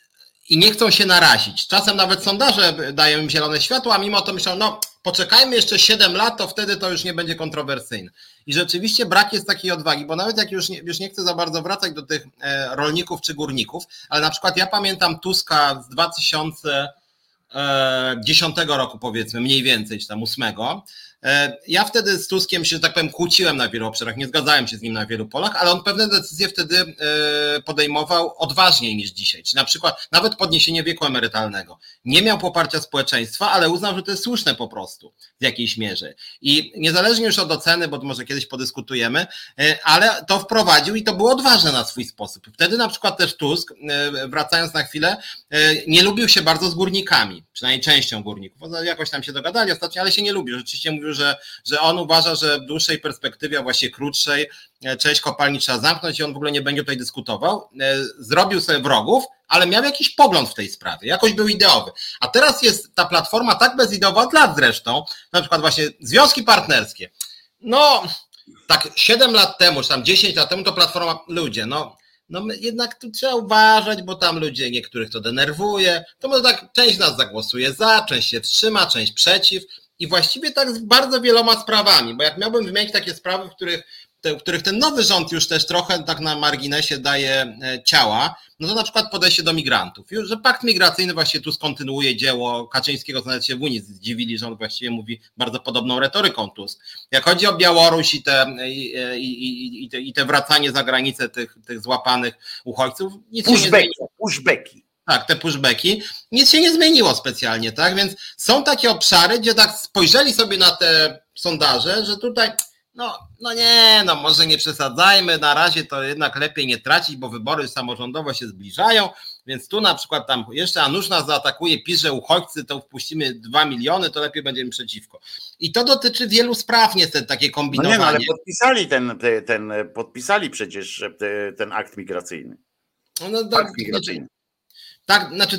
B: i nie chcą się narazić. Czasem nawet sondaże dają im zielone światło, a mimo to myślą, no poczekajmy jeszcze 7 lat, to wtedy to już nie będzie kontrowersyjne. I rzeczywiście brak jest takiej odwagi, bo nawet jak już nie, już nie chcę za bardzo wracać do tych rolników czy górników, ale na przykład ja pamiętam Tuska z 2000 10 roku powiedzmy, mniej więcej, czy tam 8, E, ja wtedy z Tuskiem się, że tak powiem, kłóciłem na wielu obszarach, nie zgadzałem się z nim na wielu polach, ale on pewne decyzje wtedy e, podejmował odważniej niż dzisiaj. Czy na przykład nawet podniesienie wieku emerytalnego. Nie miał poparcia społeczeństwa, ale uznał, że to jest słuszne po prostu w jakiejś mierze. I niezależnie już od oceny, bo może kiedyś podyskutujemy, e, ale to wprowadził i to było odważne na swój sposób. Wtedy na przykład też Tusk, wracając na chwilę, nie lubił się bardzo z górnikami, przynajmniej częścią górników. Jakoś tam się dogadali ostatnio, ale się nie lubił. Rzeczywiście mówił, że, że on uważa, że w dłuższej perspektywie, a właściwie krótszej, e, część kopalni trzeba zamknąć i on w ogóle nie będzie tutaj dyskutował. E, zrobił sobie wrogów, ale miał jakiś pogląd w tej sprawie, jakoś był ideowy. A teraz jest ta platforma tak bezideowa od lat zresztą, na przykład właśnie związki partnerskie. No, tak 7 lat temu, czy tam 10 lat temu to platforma, ludzie, no no jednak tu trzeba uważać, bo tam ludzie, niektórych to denerwuje, to może tak część nas zagłosuje za, część się wstrzyma, część przeciw, i właściwie tak z bardzo wieloma sprawami, bo jak miałbym wymienić takie sprawy, w których, te, w których ten nowy rząd już też trochę tak na marginesie daje e, ciała, no to na przykład podejście do migrantów. Już, że pakt migracyjny właśnie tu skontynuuje dzieło Kaczyńskiego, co nawet się w Unii zdziwili, że on właściwie mówi bardzo podobną retoryką Tusk. Jak chodzi o Białoruś i te, i, i, i, te, i te wracanie za granicę tych, tych złapanych uchodźców,
A: nic Pushbeki, się nie. Pushbeki.
B: Tak, te pushbacki. Nic się nie zmieniło specjalnie, tak? Więc są takie obszary, gdzie tak spojrzeli sobie na te sondaże, że tutaj, no, no nie, no może nie przesadzajmy, na razie to jednak lepiej nie tracić, bo wybory samorządowe się zbliżają, więc tu na przykład tam jeszcze a nuż nas zaatakuje, pisze uchodźcy, to wpuścimy dwa miliony, to lepiej będziemy przeciwko. I to dotyczy wielu spraw niestety, takie kombinowanie. No nie, no, ale
A: podpisali ten, ten, podpisali przecież ten akt migracyjny.
B: No, tak, akt migracyjny. Tak, znaczy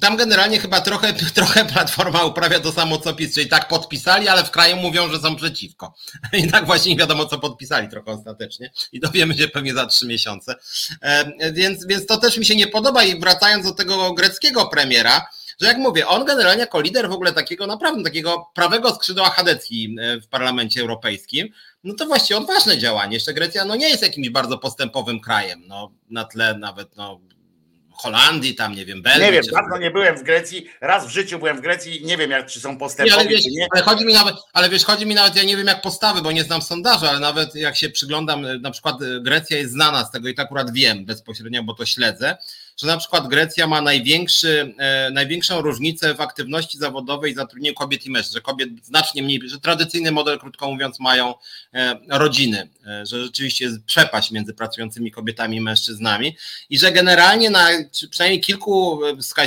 B: tam generalnie chyba trochę, trochę Platforma uprawia to samo co PiS, czyli tak podpisali, ale w kraju mówią, że są przeciwko. I tak właśnie nie wiadomo co podpisali trochę ostatecznie i dowiemy się pewnie za trzy miesiące. E, więc, więc to też mi się nie podoba i wracając do tego greckiego premiera, że jak mówię, on generalnie jako lider w ogóle takiego naprawdę takiego prawego skrzydła chadecki e, w Parlamencie Europejskim, no to właściwie odważne działanie. Jeszcze Grecja no nie jest jakimś bardzo postępowym krajem, no na tle nawet no, Holandii, tam nie wiem, Belgii.
A: Nie wiem, dawno nie byłem w Grecji, raz w życiu byłem w Grecji i nie wiem, jak, czy są postępowi,
B: ale wiesz,
A: nie.
B: Ale chodzi mi nawet, ale wiesz, chodzi mi nawet, ja nie wiem jak postawy, bo nie znam sondażu, ale nawet jak się przyglądam, na przykład Grecja jest znana z tego i tak akurat wiem bezpośrednio, bo to śledzę, że na przykład Grecja ma największy, e, największą różnicę w aktywności zawodowej i zatrudnieniu kobiet i mężczyzn, że kobiet znacznie mniej, że tradycyjny model, krótko mówiąc, mają e, rodziny, e, że rzeczywiście jest przepaść między pracującymi kobietami i mężczyznami i że generalnie na przynajmniej kilku,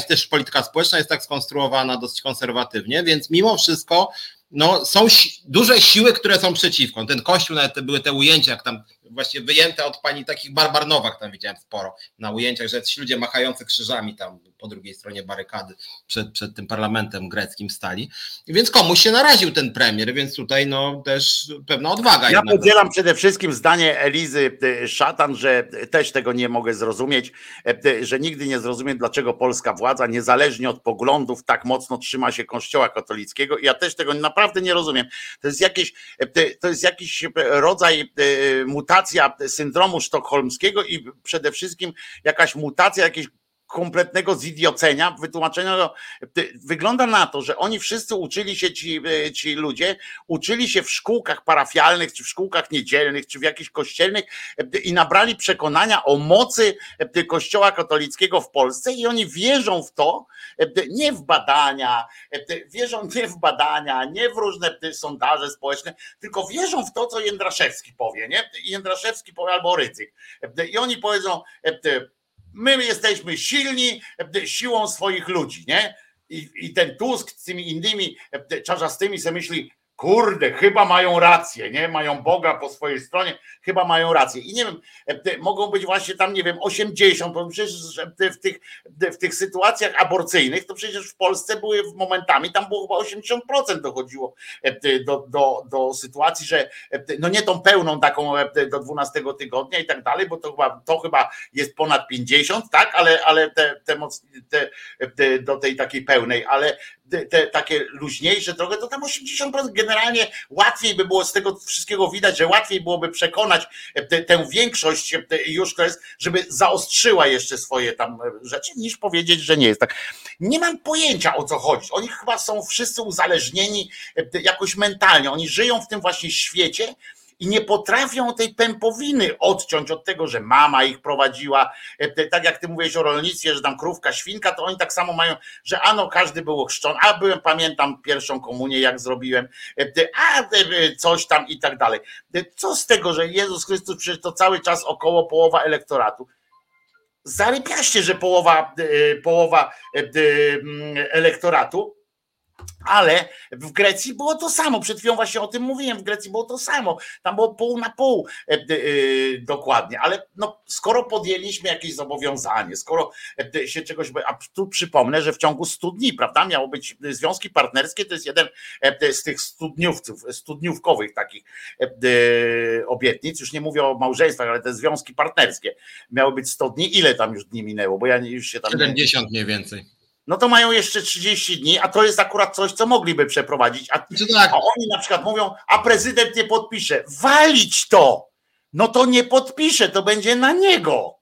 B: też polityka społeczna jest tak skonstruowana dosyć konserwatywnie, więc mimo wszystko no, są si duże siły, które są przeciwko. Ten kościół, nawet te, były te ujęcia, jak tam właśnie wyjęte od pani takich Barbar Nowak, tam widziałem sporo na ujęciach, że ci ludzie machający krzyżami tam po drugiej stronie barykady przed, przed tym parlamentem greckim stali. Więc komuś się naraził ten premier, więc tutaj no też pewna odwaga.
A: Ja podzielam przede wszystkim zdanie Elizy e, Szatan, że też tego nie mogę zrozumieć, e, że nigdy nie zrozumiem, dlaczego polska władza, niezależnie od poglądów, tak mocno trzyma się Kościoła katolickiego. Ja też tego naprawdę nie rozumiem. To jest jakiś, to jest jakiś rodzaj mutacja syndromu sztokholmskiego i przede wszystkim jakaś mutacja jakiejś kompletnego zidiocenia, wytłumaczenia. Wygląda na to, że oni wszyscy uczyli się, ci, e, ci ludzie, uczyli się w szkółkach parafialnych, czy w szkółkach niedzielnych, czy w jakichś kościelnych e, i nabrali przekonania o mocy e, Kościoła katolickiego w Polsce i oni wierzą w to, nie w badania, wierzą nie w badania, nie w różne sondaże społeczne, tylko wierzą w to, co Jędraszewski powie, nie? Jędraszewski powie albo Rydzyk. I oni powiedzą, My jesteśmy silni e, siłą swoich ludzi, nie? I, i ten Tusk z tymi innymi e, czarzastymi sobie myśli, kurde, chyba mają rację, nie? Mają Boga po swojej stronie, chyba mają rację. I nie wiem, e, mogą być właśnie tam, nie wiem, 80, bo przecież w tych, w tych sytuacjach aborcyjnych, to przecież w Polsce były momentami, tam było chyba 80% dochodziło e, do, do, do sytuacji, że e, no nie tą pełną taką do 12 tygodnia i tak dalej, bo to chyba, to chyba jest ponad 50, tak, ale, ale te, te, te, te do tej takiej pełnej, ale te takie luźniejsze trochę, to tam 80% generalnie łatwiej by było z tego wszystkiego widać, że łatwiej byłoby przekonać tę, tę większość już to jest, żeby zaostrzyła jeszcze swoje tam rzeczy, niż powiedzieć, że nie jest tak. Nie mam pojęcia o co chodzi. Oni chyba są wszyscy uzależnieni jakoś mentalnie. Oni żyją w tym właśnie świecie, i nie potrafią tej pępowiny odciąć od tego, że mama ich prowadziła. E, tak jak ty mówisz o rolnictwie, że tam krówka, świnka, to oni tak samo mają, że ano każdy był ochrzczony, a byłem, pamiętam pierwszą komunię, jak zrobiłem, e, a e, coś tam i tak dalej. Co z tego, że Jezus Chrystus przecież to cały czas około połowa elektoratu zarypiaście, że połowa, połowa elektoratu ale w Grecji było to samo. Przed chwilą właśnie o tym mówiłem. W Grecji było to samo. Tam było pół na pół e, e, dokładnie. Ale no, skoro podjęliśmy jakieś zobowiązanie, skoro e, się czegoś. A tu przypomnę, że w ciągu 100 dni, prawda, miało być związki partnerskie. To jest jeden z tych studniówców, studniówkowych takich obietnic. Już nie mówię o małżeństwach, ale te związki partnerskie miały być 100 dni. Ile tam już dni minęło? Bo ja już się tam.
B: 70 mniej więcej
A: no to mają jeszcze 30 dni, a to jest akurat coś, co mogliby przeprowadzić. A, znaczy tak. a oni na przykład mówią, a prezydent nie podpisze. Walić to! No to nie podpisze, to będzie na niego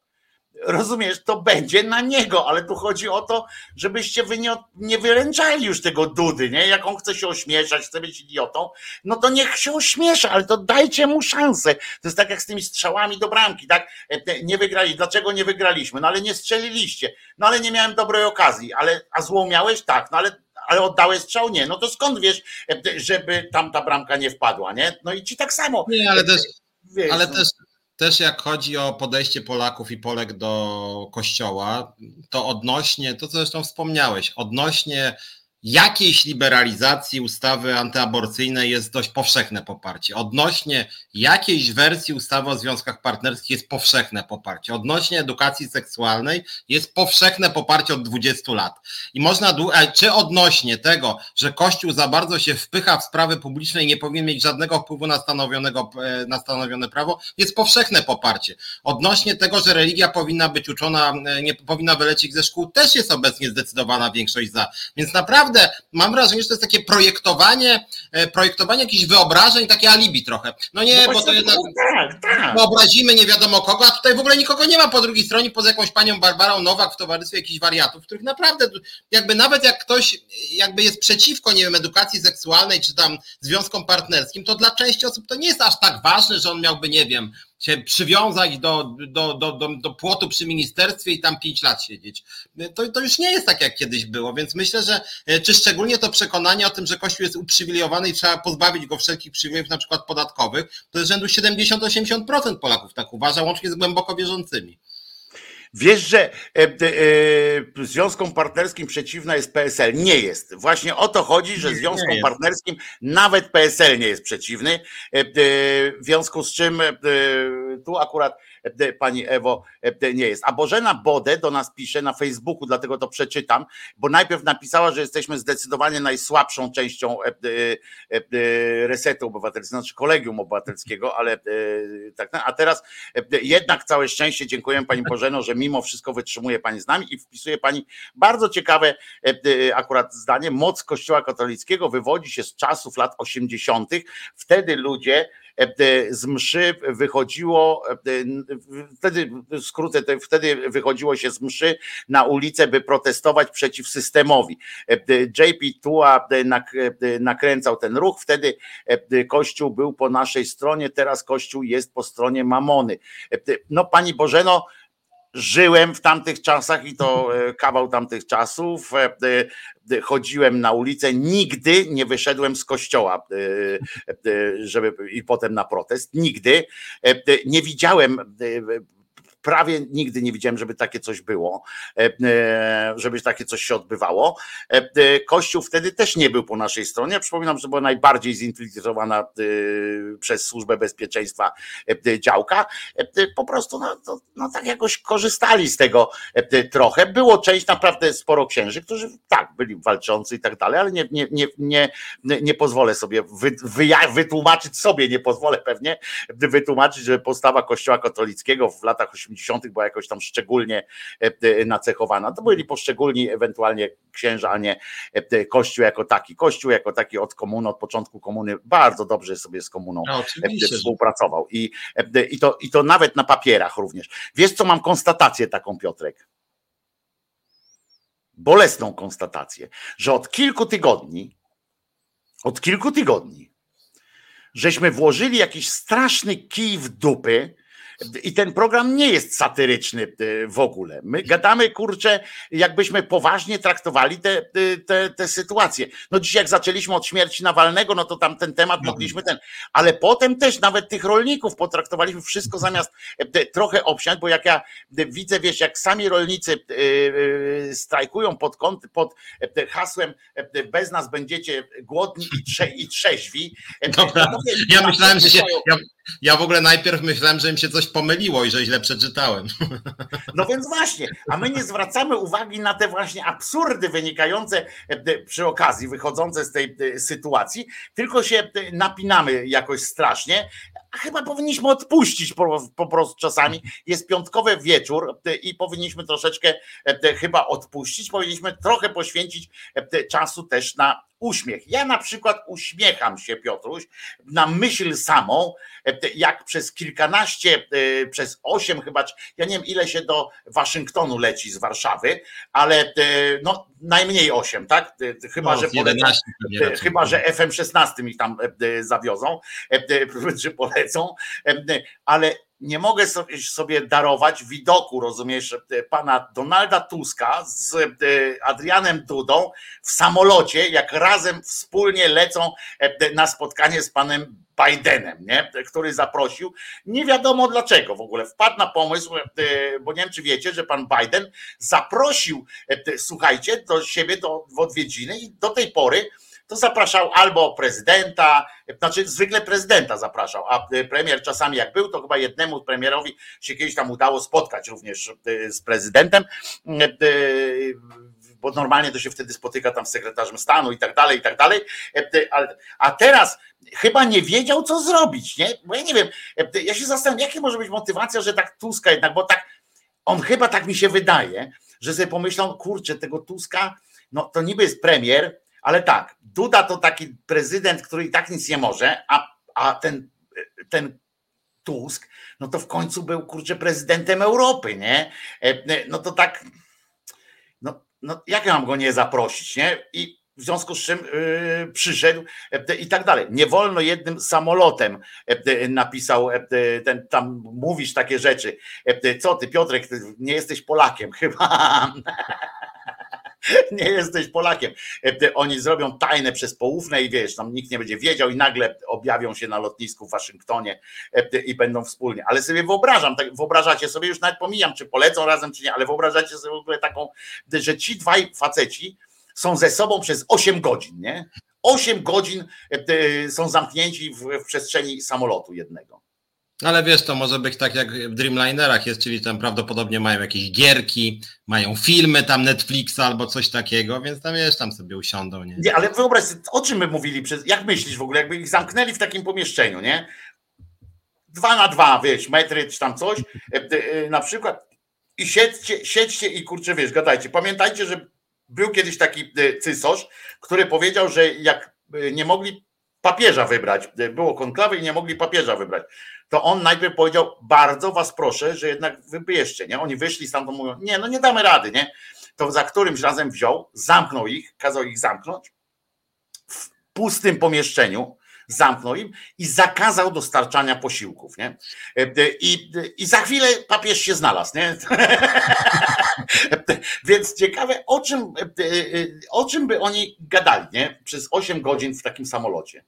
A: rozumiesz, to będzie na niego, ale tu chodzi o to, żebyście wy nie, nie wyręczali już tego Dudy, nie? Jak on chce się ośmieszać, chce być idiotą, no to niech się ośmiesza, ale to dajcie mu szansę. To jest tak jak z tymi strzałami do bramki, tak? E, nie wygrali. Dlaczego nie wygraliśmy? No ale nie strzeliliście. No ale nie miałem dobrej okazji, ale a złą miałeś? Tak, no ale ale oddałeś strzał? Nie. No to skąd wiesz, e, żeby tam ta bramka nie wpadła, nie? No i ci tak samo.
B: Nie, ale też, wiesz, ale no. też też jak chodzi o podejście Polaków i Polek do kościoła, to odnośnie, to co zresztą wspomniałeś, odnośnie jakiejś liberalizacji ustawy antyaborcyjnej jest dość powszechne poparcie. Odnośnie jakiejś wersji ustawy o związkach partnerskich jest powszechne poparcie. Odnośnie edukacji seksualnej jest powszechne poparcie od 20 lat. I można, czy odnośnie tego, że Kościół za bardzo się wpycha w sprawy publiczne i nie powinien mieć żadnego wpływu na, stanowionego, e, na stanowione prawo, jest powszechne poparcie. Odnośnie tego, że religia powinna być uczona, e, nie powinna wylecieć ze szkół, też jest obecnie zdecydowana większość za. Więc naprawdę naprawdę mam wrażenie, że to jest takie projektowanie, e, projektowanie jakichś wyobrażeń, takie alibi trochę. No nie, no bo to jednak tak, tak. obrazimy nie wiadomo kogo, a tutaj w ogóle nikogo nie ma po drugiej stronie, poza jakąś panią Barbarą Nowak w towarzystwie jakichś wariatów, których naprawdę jakby nawet jak ktoś jakby jest przeciwko, nie wiem, edukacji seksualnej czy tam związkom partnerskim, to dla części osób to nie jest aż tak ważne, że on miałby, nie wiem, się przywiązać do, do, do, do, do płotu przy ministerstwie i tam pięć lat siedzieć. To, to już nie jest tak, jak kiedyś było, więc myślę, że e, czy szczególnie to przekonanie o tym, że Kościół jest uprzywilejowany i trzeba pozbawić go wszelkich przywilejów, na przykład podatkowych, to jest rzędu 70-80% Polaków tak uważa, łącznie z głęboko wierzącymi.
A: Wiesz, że e, e, związkom partnerskim przeciwna jest PSL? Nie jest. Właśnie o to chodzi, że związkom partnerskim nawet PSL nie jest przeciwny. E, w związku z czym tu akurat E, pani Ewo e, nie jest. A Bożena Bode do nas pisze na Facebooku, dlatego to przeczytam, bo najpierw napisała, że jesteśmy zdecydowanie najsłabszą częścią e, resetu obywatelskiego, znaczy kolegium obywatelskiego, ale tak, a teraz jednak całe szczęście dziękuję pani Bożeno, że mimo wszystko wytrzymuje pani z nami i wpisuje pani bardzo ciekawe akurat zdanie. Moc Kościoła katolickiego wywodzi się z czasów lat 80. Wtedy ludzie z mszy wychodziło, wtedy skrócę, wtedy wychodziło się z mszy na ulicę, by protestować przeciw systemowi. JP Tua nakręcał ten ruch, wtedy Kościół był po naszej stronie, teraz Kościół jest po stronie mamony. No Pani Bożeno, żyłem w tamtych czasach i to e, kawał tamtych czasów. E, e, chodziłem na ulicę, nigdy nie wyszedłem z kościoła, żeby i potem na protest. Nigdy nie widziałem prawie nigdy nie widziałem, żeby takie coś było, e, e, żeby takie coś się odbywało. E, Kościół wtedy też nie był po naszej stronie. Przypominam, że była najbardziej zinfiltrowana przez Służbę Bezpieczeństwa działka. Po prostu no, no tak jakoś korzystali z tego trochę. Było część naprawdę sporo księży, którzy tak byli walczący i tak dalej, ale nie, nie, nie, nie, nie pozwolę sobie wy, wytłumaczyć sobie, nie pozwolę pewnie wytłumaczyć, że postawa Kościoła katolickiego w latach 80 80. była jakoś tam szczególnie e, e, nacechowana. To byli poszczególni ewentualnie księża, a nie e, Kościół jako taki. Kościół jako taki od komuny, od początku komuny bardzo dobrze sobie z komuną no, współpracował. I, i, to, I to nawet na papierach również. Wiesz, co mam konstatację taką, Piotrek? Bolesną konstatację, że od kilku tygodni, od kilku tygodni, żeśmy włożyli jakiś straszny kij w dupy i ten program nie jest satyryczny e, w ogóle. My gadamy, kurczę, jakbyśmy poważnie traktowali te, e, te, te sytuacje. No dzisiaj jak zaczęliśmy od śmierci Nawalnego, no to tam ten temat no. mogliśmy ten, ale potem też nawet tych rolników potraktowaliśmy wszystko zamiast e, trochę obsiać, bo jak ja widzę, wiesz, jak sami rolnicy strajkują pod, kąt, pod hasłem bez nas będziecie głodni i, trze, i trzeźwi.
B: Dobra. No, ja myślałem, że się, ja, ja w ogóle najpierw myślałem, że im się coś pomyliło i że źle przeczytałem.
A: No więc właśnie, a my nie zwracamy uwagi na te właśnie absurdy wynikające e, przy okazji, wychodzące z tej e, sytuacji, tylko się e, napinamy jakoś strasznie, chyba powinniśmy odpuścić po, po prostu czasami. Jest piątkowy wieczór i powinniśmy troszeczkę chyba odpuścić, powinniśmy trochę poświęcić czasu też na uśmiech. Ja na przykład uśmiecham się, Piotruś, na myśl samą, jak przez kilkanaście, e, przez osiem chyba, ja nie wiem ile się do Waszyngtonu leci z Warszawy, ale e, no najmniej osiem, tak? E, chyba, no, że polecą, chyba, że FM16 ich tam zawiozą, czy ale nie mogę sobie darować widoku, rozumiesz, pana Donalda Tuska z Adrianem Dudą w samolocie, jak razem wspólnie lecą na spotkanie z panem Bidenem, nie? który zaprosił. Nie wiadomo dlaczego w ogóle. Wpadł na pomysł, e, bo nie wiem, czy wiecie, że pan Biden zaprosił, e, słuchajcie, do siebie do, w odwiedziny i do tej pory to zapraszał albo prezydenta, znaczy zwykle prezydenta zapraszał, a premier czasami jak był, to chyba jednemu premierowi się kiedyś tam udało spotkać również e, z prezydentem bo normalnie to się wtedy spotyka tam z sekretarzem stanu i tak dalej, i tak dalej. A teraz chyba nie wiedział, co zrobić, nie? Bo ja nie wiem, ja się zastanawiam, jaka może być motywacja, że tak Tuska jednak, bo tak, on chyba tak mi się wydaje, że sobie pomyślał, kurczę, tego Tuska, no to niby jest premier, ale tak, Duda to taki prezydent, który i tak nic nie może, a, a ten, ten Tusk, no to w końcu był, kurczę, prezydentem Europy, nie? No to tak, no, no jak ja mam go nie zaprosić, nie? I w związku z czym yy, przyszedł yy, i tak dalej. Nie wolno jednym samolotem, yy, napisał ten, tam mówisz takie rzeczy. Co ty, Piotrek, ty nie jesteś Polakiem chyba. nie jesteś Polakiem. E, oni zrobią tajne przez poufne i wiesz, tam nikt nie będzie wiedział i nagle objawią się na lotnisku w Waszyngtonie e, i będą wspólnie. Ale sobie wyobrażam, tak, wyobrażacie sobie, już nawet pomijam, czy polecą razem, czy nie, ale wyobrażacie sobie w ogóle taką, że ci dwaj faceci są ze sobą przez 8 godzin, nie? 8 godzin e, są zamknięci w, w przestrzeni samolotu jednego.
B: Ale wiesz, to może być tak jak w Dreamlinerach jest, czyli tam prawdopodobnie mają jakieś gierki, mają filmy tam Netflixa albo coś takiego, więc tam wiesz, tam sobie usiądą. Nie,
A: nie ale wyobraź sobie, o czym my mówili, przez, jak myślisz w ogóle, jakby ich zamknęli w takim pomieszczeniu, nie? Dwa na dwa, wiesz, metry czy tam coś, e, e, na przykład i siedźcie, siedźcie i kurczę, wiesz, gadajcie. Pamiętajcie, że był kiedyś taki e, cysarz, który powiedział, że jak nie mogli papieża wybrać, było konklawy i nie mogli papieża wybrać, to on najpierw powiedział, bardzo was proszę, że jednak wybierzcie, nie? Oni wyszli stamtąd, mówią, nie, no nie damy rady, nie? To za którymś razem wziął, zamknął ich, kazał ich zamknąć w pustym pomieszczeniu, zamknął im i zakazał dostarczania posiłków, nie? I, i za chwilę papież się znalazł, nie? Więc ciekawe, o czym, o czym by oni gadali, nie? Przez 8 godzin w takim samolocie.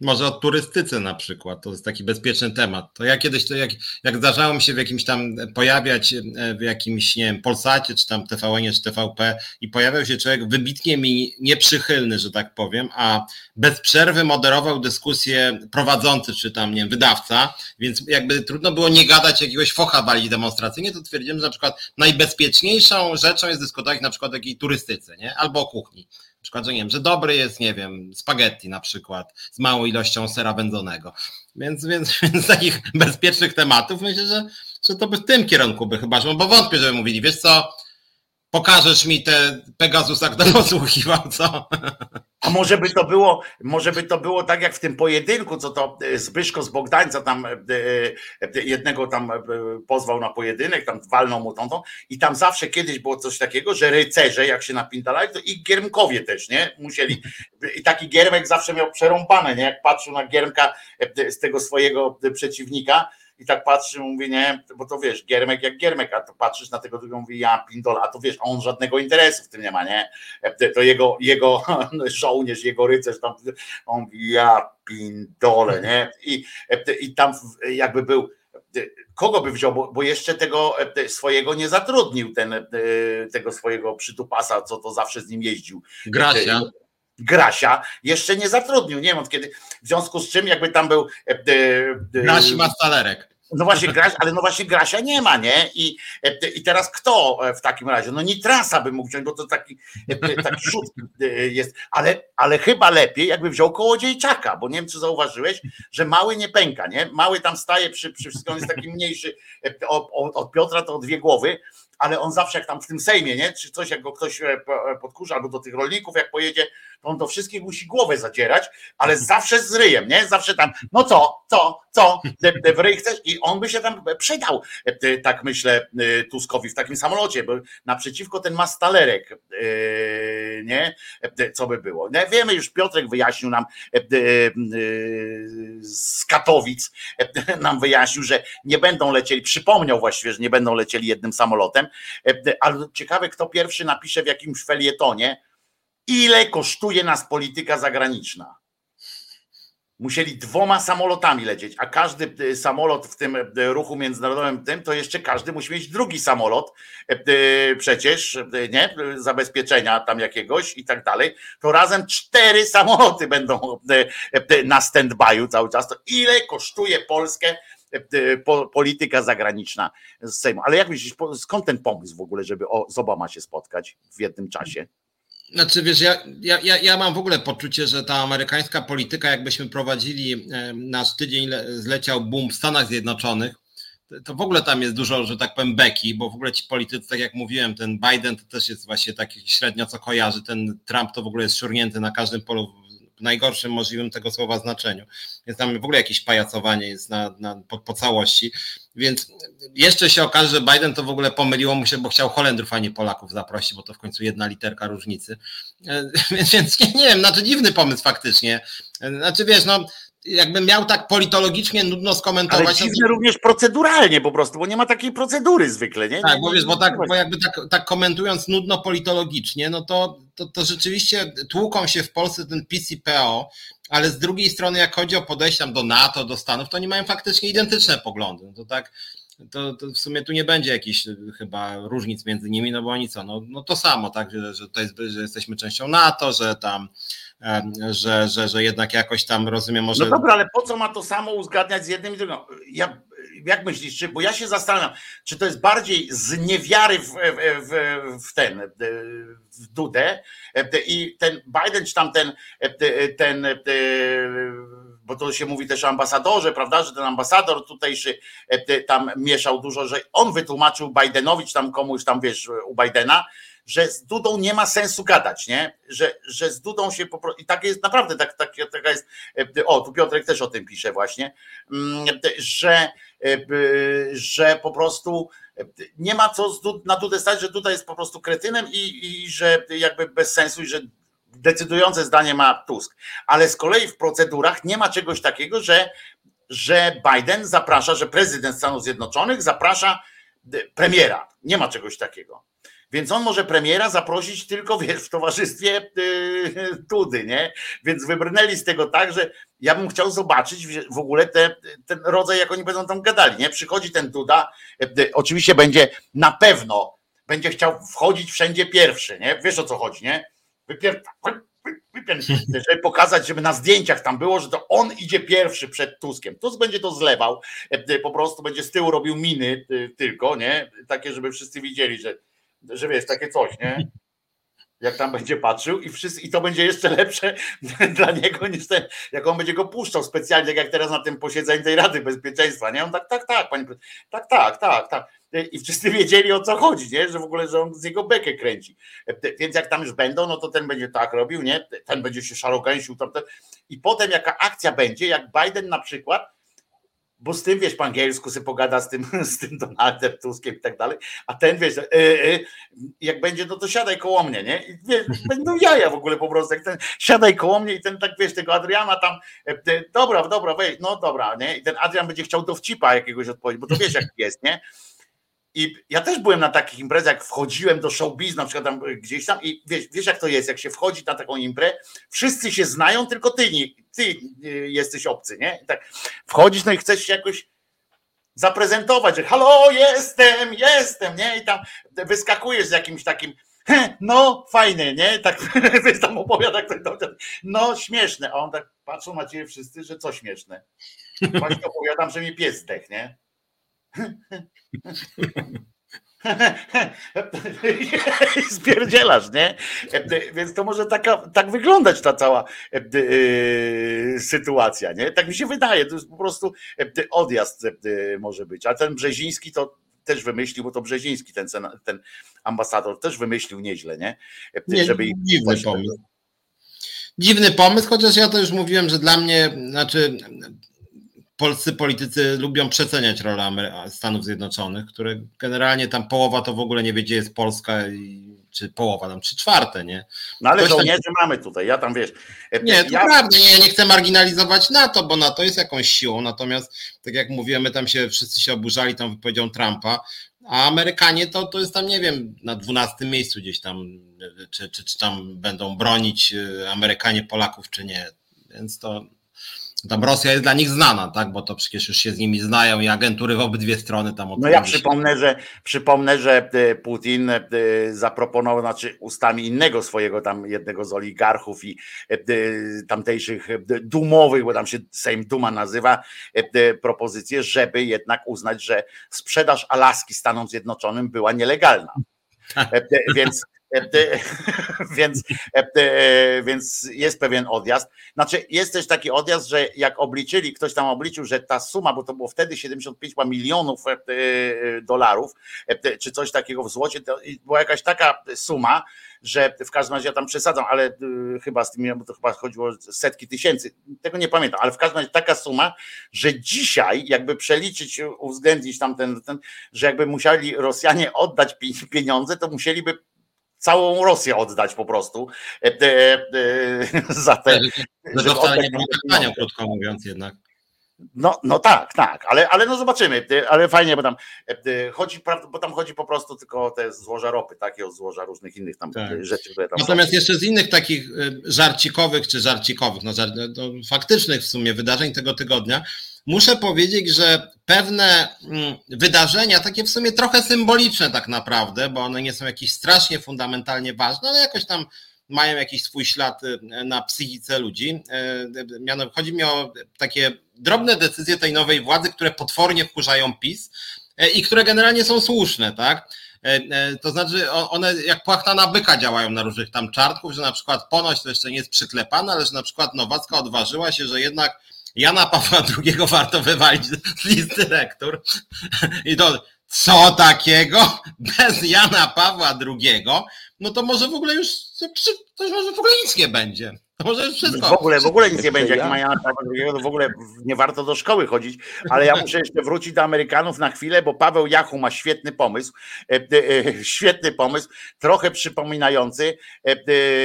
B: Może o turystyce na przykład, to jest taki bezpieczny temat. To ja kiedyś, to jak, jak zdarzało mi się w jakimś tam pojawiać e, w jakimś, nie wiem, Polsacie, czy tam TVN, czy TVP i pojawiał się człowiek wybitnie mi nieprzychylny, że tak powiem, a bez przerwy moderował dyskusję prowadzący, czy tam, nie wiem, wydawca, więc jakby trudno było nie gadać jakiegoś focha wali demonstracyjnie, to twierdziłem, że na przykład najbezpieczniejszą rzeczą jest dyskutować na przykład o takiej turystyce, nie? Albo o kuchni przykład, że nie wiem, że dobry jest, nie wiem, spaghetti na przykład z małą ilością sera wędzonego. Więc, więc, więc takich bezpiecznych tematów myślę, że, że to by w tym kierunku by chyba, bo wątpię, żeby mówili, wiesz co, pokażesz mi te Pegasusa, kto posłuchiwał, co?
A: A może by to było, może by to było tak jak w tym pojedynku, co to e, Zbyszko z Bogdańca tam e, e, jednego tam pozwał na pojedynek, tam walnął mu tą, tą i tam zawsze kiedyś było coś takiego, że rycerze jak się napindalali, to i giermkowie też, nie? Musieli, i taki giermek zawsze miał przerąbane, nie? Jak patrzył na giermka z tego swojego przeciwnika, i tak patrzy, mówi, nie, bo to wiesz, giermek jak giermek, a to patrzysz na tego drugiego, mówi, ja pindola, a to wiesz, on żadnego interesu w tym nie ma, nie? To jego, jego żołnierz, jego rycerz tam, on mówi, ja pindole, nie? I, i tam jakby był, kogo by wziął, bo, bo, jeszcze tego swojego nie zatrudnił, ten, tego swojego przytupasa, co to zawsze z nim jeździł.
B: Gracia.
A: Grasia jeszcze nie zatrudnił. Nie wiem od kiedy. W związku z czym, jakby tam był. E, e,
B: Grasi ma stalerek.
A: No właśnie, Graś, ale no właśnie Grasia nie ma, nie? I, e, I teraz kto w takim razie? No Nitrasa by mógł wziąć, bo to taki, taki szut jest, ale, ale chyba lepiej, jakby wziął Kołodziejczaka, bo nie wiem, czy zauważyłeś, że mały nie pęka, nie? Mały tam staje przy, przy wszystkim, on jest taki mniejszy od, od Piotra, to o dwie głowy, ale on zawsze jak tam w tym Sejmie, nie? Czy coś, jak go ktoś e, e, podkurza, albo do tych rolników, jak pojedzie, to on do wszystkich musi głowę zadzierać, ale zawsze z ryjem, nie? Zawsze tam, no co, co, co, w ryj chcesz? I on by się tam przydał, e, tak myślę, Tuskowi w takim samolocie, bo naprzeciwko ten ma stalerek, nie? Co by było? Nie? Wiemy już, Piotrek wyjaśnił nam z Katowic, nam wyjaśnił, że nie będą lecieli, przypomniał właściwie, że nie będą lecieli jednym samolotem, ale ciekawe, kto pierwszy napisze w jakimś felietonie, ile kosztuje nas polityka zagraniczna. Musieli dwoma samolotami lecieć, a każdy e, samolot w tym e, ruchu międzynarodowym tym, to jeszcze każdy musi mieć drugi samolot przecież, nie? Zabezpieczenia tam jakiegoś i tak dalej. To razem cztery samoloty będą na stand-by'u cały czas. To ile kosztuje Polskę E, polityka zagraniczna z Sejmu. Ale jak myślisz, skąd ten pomysł w ogóle, żeby z Obama się spotkać w jednym czasie?
B: Znaczy wiesz, ja, ja, ja mam w ogóle poczucie, że ta amerykańska polityka, jakbyśmy prowadzili e, nasz tydzień, zleciał boom w Stanach Zjednoczonych, to w ogóle tam jest dużo, że tak powiem, beki, bo w ogóle ci politycy, tak jak mówiłem, ten Biden to też jest właśnie taki średnio co kojarzy, ten Trump to w ogóle jest szurnięty na każdym polu najgorszym możliwym tego słowa znaczeniu. Jest tam w ogóle jakieś pajacowanie jest na, na po, po, całości. Więc jeszcze się okaże, że Biden to w ogóle pomyliło mu się, bo chciał Holendrów, a nie Polaków zaprosić, bo to w końcu jedna literka różnicy. Więc, więc nie, nie wiem, znaczy dziwny pomysł faktycznie. Znaczy wiesz, no jakbym miał tak politologicznie nudno skomentować. Ale
A: dziwne to... również proceduralnie po prostu, bo nie ma takiej procedury zwykle, nie?
B: Tak, bo wiesz, bo tak, bo jakby tak, tak komentując nudno politologicznie, no to, to, to rzeczywiście tłuką się w Polsce ten PiS i PO, ale z drugiej strony jak chodzi o podejście tam do NATO, do Stanów, to oni mają faktycznie identyczne poglądy. No to tak to, to, w sumie tu nie będzie jakichś chyba różnic między nimi, no bo oni co, no, no to samo, tak, że, że, to jest, że jesteśmy częścią NATO, że tam że, że, że jednak jakoś tam rozumiem może.
A: No dobra, ale po co ma to samo uzgadniać z jednym i drugim? Ja, jak myślisz, czy, bo ja się zastanawiam, czy to jest bardziej z niewiary w, w, w ten w Dudę i ten Biden, czy tam ten, ten bo to się mówi też o ambasadorze, prawda, że ten ambasador tutejszy tam mieszał dużo, że on wytłumaczył Bidenowi, czy tam komuś tam, wiesz, u Bidena, że z Dudą nie ma sensu gadać, nie? Że, że z Dudą się po prostu. I tak jest naprawdę, tak, tak, taka jest. E, o, tu Piotrek też o tym pisze właśnie, mm, że, e, że po prostu nie ma co na Dudę stać, że Duda jest po prostu kretynem i, i że jakby bez sensu i że decydujące zdanie ma Tusk. Ale z kolei w procedurach nie ma czegoś takiego, że, że Biden zaprasza, że prezydent Stanów Zjednoczonych zaprasza premiera. Nie ma czegoś takiego. Więc on może premiera zaprosić tylko wiesz, w towarzystwie yy, Tudy, nie? Więc wybrnęli z tego tak, że ja bym chciał zobaczyć w ogóle te, ten rodzaj, jak oni będą tam gadali, nie? Przychodzi ten Duda, yy, oczywiście będzie na pewno, będzie chciał wchodzić wszędzie pierwszy, nie? Wiesz o co chodzi, nie? Wypier... żeby pokazać, żeby na zdjęciach tam było, że to on idzie pierwszy przed Tuskiem. Tusk będzie to zlewał, yy, po prostu będzie z tyłu robił miny tylko, nie? Takie, żeby wszyscy widzieli, że że wiesz, takie coś, nie? Jak tam będzie patrzył i, wszyscy, i to będzie jeszcze lepsze dla niego niż ten, jak on będzie go puszczał specjalnie, jak teraz na tym posiedzeniu tej Rady Bezpieczeństwa, nie? On tak, tak, tak, panie tak, tak, tak, tak. I wszyscy wiedzieli o co chodzi, nie? Że w ogóle, że on z jego bekę kręci. Więc jak tam już będą, no to ten będzie tak robił, nie? Ten będzie się szarogęsił. Tam, ten. I potem jaka akcja będzie, jak Biden na przykład bo z tym wiesz po angielsku sobie pogada z tym, z tym Donaldem Tuskiem i tak dalej, a ten wiesz, e, e, jak będzie, no to siadaj koło mnie, nie? I wiesz, będą jaja w ogóle po prostu, jak ten siadaj koło mnie i ten tak wiesz, tego Adriana tam, e, dobra, dobra, wejdź, no dobra, nie? I ten Adrian będzie chciał do wcipa jakiegoś odpowiedzieć, bo to wiesz jak jest, nie? I ja też byłem na takich imprezach, jak wchodziłem do showbiz, na przykład tam gdzieś tam i wiesz, wiesz jak to jest, jak się wchodzi na taką imprezę, wszyscy się znają, tylko ty, ty y, jesteś obcy, nie? I tak wchodzisz, no i chcesz się jakoś zaprezentować, że halo, jestem, jestem, nie? I tam wyskakujesz z jakimś takim, no fajny, nie? Tak tam opowiada ktoś, no śmieszne, a on tak patrzą na ciebie wszyscy, że co śmieszne. Właśnie opowiadam, że mi pies zdech, nie? Spierdzielasz, nie? Więc to może taka, tak wyglądać ta cała e, sytuacja, nie? Tak mi się wydaje, to jest po prostu odjazd może być. A ten Brzeziński to też wymyślił, bo to Brzeziński, ten, ten ambasador, też wymyślił nieźle, nie?
B: nie Żeby dziwny pomysł. Dziwny pomysł, chociaż ja to już mówiłem, że dla mnie, znaczy polscy politycy lubią przeceniać rolę Stanów Zjednoczonych, które generalnie tam połowa to w ogóle nie wie, gdzie jest Polska i czy połowa, tam trzy czwarte, nie?
A: No ale żołnierzy tam... mamy tutaj, ja tam wiesz.
B: E, nie, to ja... prawda, nie, nie chcę marginalizować NATO, bo NATO jest jakąś siłą, natomiast tak jak mówiłem, my tam się wszyscy się oburzali tą wypowiedzią Trumpa, a Amerykanie to, to jest tam, nie wiem, na dwunastym miejscu gdzieś tam, czy, czy, czy tam będą bronić e, Amerykanie Polaków, czy nie. Więc to tam Rosja jest dla nich znana, tak? Bo to przecież już się z nimi znają i agentury w obydwie strony tam
A: No ja przypomnę, że przypomnę, że e, Putin e, zaproponował, znaczy ustami innego swojego tam jednego z oligarchów i e, tamtejszych dumowych, bo tam się Sejm Duma nazywa, propozycję, żeby jednak uznać, że sprzedaż Alaski Stanom Zjednoczonym była nielegalna. Więc więc, więc jest pewien odjazd. Znaczy, jest też taki odjazd, że jak obliczyli, ktoś tam obliczył, że ta suma, bo to było wtedy 75 milionów dolarów, czy coś takiego w złocie, to była jakaś taka suma, że w każdym razie ja tam przesadzam, ale chyba z tym, bo to chyba chodziło o setki tysięcy, tego nie pamiętam, ale w każdym razie taka suma, że dzisiaj jakby przeliczyć, uwzględnić tam ten, ten że jakby musieli Rosjanie oddać pieniądze, to musieliby całą Rosję oddać po prostu e, e,
B: e, za te. Było krótko mówiąc jednak.
A: No, no tak, tak, ale, ale no zobaczymy, ale fajnie, bo tam chodzi, bo tam chodzi po prostu tylko o te złoża ropy, takie o złoża różnych innych tam tak. rzeczy, które tam
B: Natomiast są. jeszcze z innych takich żarcikowych czy żarcikowych, no, no, faktycznych w sumie wydarzeń tego tygodnia, muszę powiedzieć, że pewne mm, wydarzenia, takie w sumie trochę symboliczne tak naprawdę, bo one nie są jakieś strasznie fundamentalnie ważne, ale jakoś tam mają jakiś swój ślad y, na psychice ludzi. Y, mianowicie chodzi mi o takie drobne decyzje tej nowej władzy, które potwornie wkurzają PiS y, i które generalnie są słuszne, tak? To znaczy one jak płachta na byka działają na różnych tam czartków, że na przykład ponoć to jeszcze nie jest przyklepane, ale że na przykład Nowacka odważyła się, że jednak Jana Pawła II warto wywalić z listy rektur. I to co takiego? Bez Jana Pawła II, no to może w ogóle już to może w ogóle nic nie będzie. To może wszystko.
A: W ogóle, w ogóle nic nie będzie. Jak ma Jana Pawła II, to w ogóle nie warto do szkoły chodzić. Ale ja muszę jeszcze wrócić do Amerykanów na chwilę, bo Paweł Jachu ma świetny pomysł. E, e, świetny pomysł, trochę przypominający e,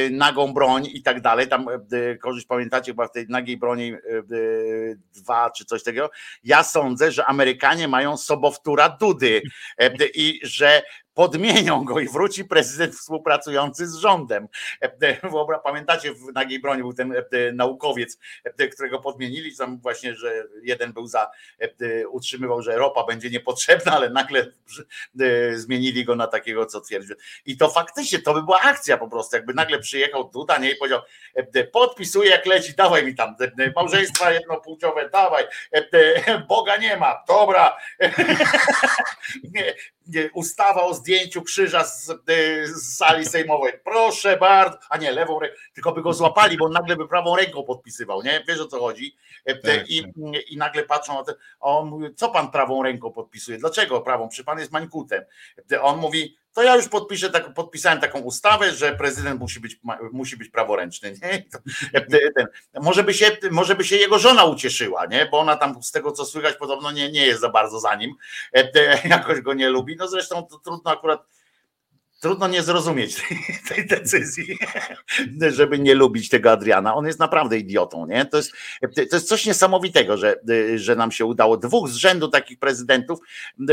A: nagą broń i tak dalej. Tam korzyść pamiętacie chyba w tej nagiej broni dwa czy coś takiego. Ja sądzę, że Amerykanie mają sobowtóra Dudy i że podmienią go i wróci prezydent współpracujący z rządem. E, e, pamiętacie, w Nagiej Broni był ten e, naukowiec, którego podmienili, tam właśnie, że jeden był za, utrzymywał, że ropa będzie niepotrzebna, ale nagle zmienili go na takiego, co twierdzi. I to faktycznie, to by była akcja po prostu, jakby nagle przyjechał Duda, nie, i powiedział, podpisuję jak leci, dawaj mi tam, małżeństwa jednopłciowe, dawaj, Boga nie ma, dobra, ustawa o zdjęciu krzyża z, z, sali sejmowej. Proszę bardzo, a nie lewą ręką, tylko by go złapali, bo on nagle by prawą ręką podpisywał, nie? Wiesz o co chodzi? E, tak, I, tak. I nagle patrzą, a on mówi, co pan prawą ręką podpisuje? Dlaczego prawą? Przy pan jest mańkutem. On mówi, to ja już podpiszę, tak, podpisałem taką ustawę, że prezydent musi być, musi być praworęczny. Nie? Ten, może, by się, może by się jego żona ucieszyła, nie? bo ona tam z tego co słychać podobno nie, nie jest za bardzo za nim, jakoś go nie lubi. No zresztą to trudno akurat trudno nie zrozumieć tej, decyzji, żeby nie lubić tego Adriana. On jest naprawdę idiotą, nie? To jest, to jest coś niesamowitego, że, że nam się udało. Dwóch z rzędu takich prezydentów,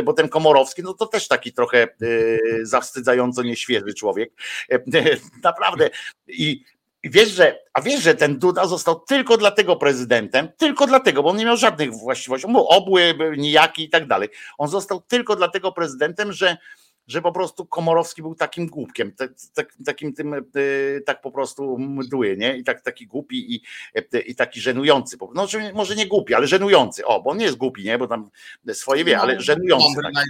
A: bo ten Komorowski, no to też taki trochę e, zawstydzająco nieświeży człowiek. E, naprawdę. I wiesz, że, a wiesz, że ten Duda został tylko dlatego prezydentem, tylko dlatego, bo on nie miał żadnych właściwości, on był obły, nijaki i tak dalej. On został tylko dlatego prezydentem, że że po prostu Komorowski był takim głupkiem, tak, tak, takim tym, e, tak po prostu mdły, nie? I tak, taki głupi i, e, i taki żenujący. No, może nie głupi, ale żenujący. O, bo on nie jest głupi, nie? Bo tam swoje wie, ale no, żenujący. Tak.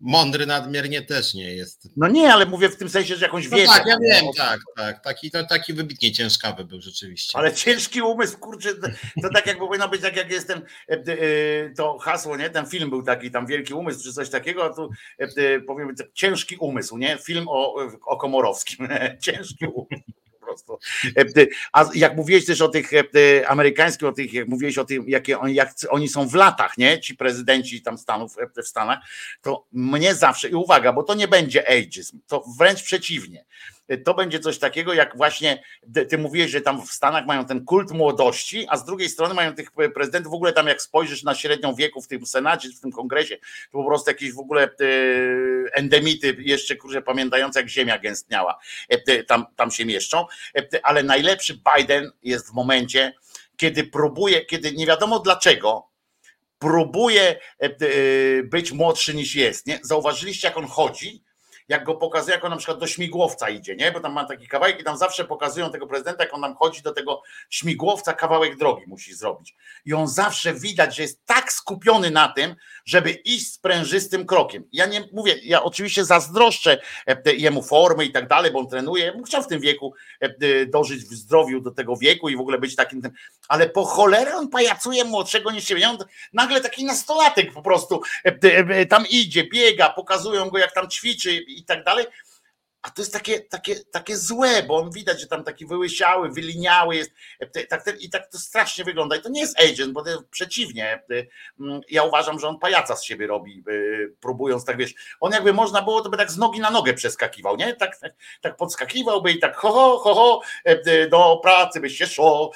B: Mądry nadmiernie też nie jest.
A: No nie, ale mówię w tym sensie, że jakąś no wiedzę.
B: Tak, ja wiem, tak, tak. Taki, to, taki wybitnie ciężkawy był rzeczywiście.
A: Ale ciężki umysł, kurczę, to tak jakby powinno być, tak jak jestem, e, e, to hasło, nie? Ten film był taki, tam wielki umysł, czy coś takiego, a tu e, powiem, ciężki umysł, nie? Film o, o Komorowskim. ciężki umysł prostu. A jak mówiłeś też o tych amerykańskich, o tych, jak mówiłeś o tym, jakie oni, jak oni są w latach, nie? Ci prezydenci tam Stanów w Stanach, to mnie zawsze, i uwaga, bo to nie będzie ageism, to wręcz przeciwnie to będzie coś takiego, jak właśnie ty mówiłeś, że tam w Stanach mają ten kult młodości, a z drugiej strony mają tych prezydentów, w ogóle tam jak spojrzysz na średnią wieku w tym Senacie, w tym kongresie, to po prostu jakieś w ogóle e, endemity jeszcze, kurczę, pamiętające jak ziemia gęstniała, e, tam, tam się mieszczą, e, ale najlepszy Biden jest w momencie, kiedy próbuje, kiedy nie wiadomo dlaczego, próbuje być młodszy niż jest. Nie? Zauważyliście, jak on chodzi? Jak go pokazuje, jak on na przykład do śmigłowca idzie, nie? Bo tam ma taki kawałek i tam zawsze pokazują tego prezydenta, jak on nam chodzi do tego śmigłowca, kawałek drogi musi zrobić. I on zawsze widać, że jest tak skupiony na tym, żeby iść sprężystym krokiem. Ja nie mówię, ja oczywiście zazdroszczę e, jemu formy i tak dalej, bo on trenuje, chciał w tym wieku e, dożyć w zdrowiu do tego wieku i w ogóle być takim, ale po cholerę on pajacuje młodszego niż siebie. On nagle taki nastolatek po prostu e, tam idzie, biega, pokazują go jak tam ćwiczy i tak dalej a to jest takie, takie, takie złe, bo on widać, że tam taki wyłysiały, wyliniały jest tak, i tak to strasznie wygląda. I to nie jest agent, bo to przeciwnie. Mm, ja uważam, że on pajaca z siebie robi, y, próbując tak, wiesz, on jakby można było, to by tak z nogi na nogę przeskakiwał, nie? Tak, tak, tak podskakiwałby i tak ho, ho, ho, ho, do pracy by się szło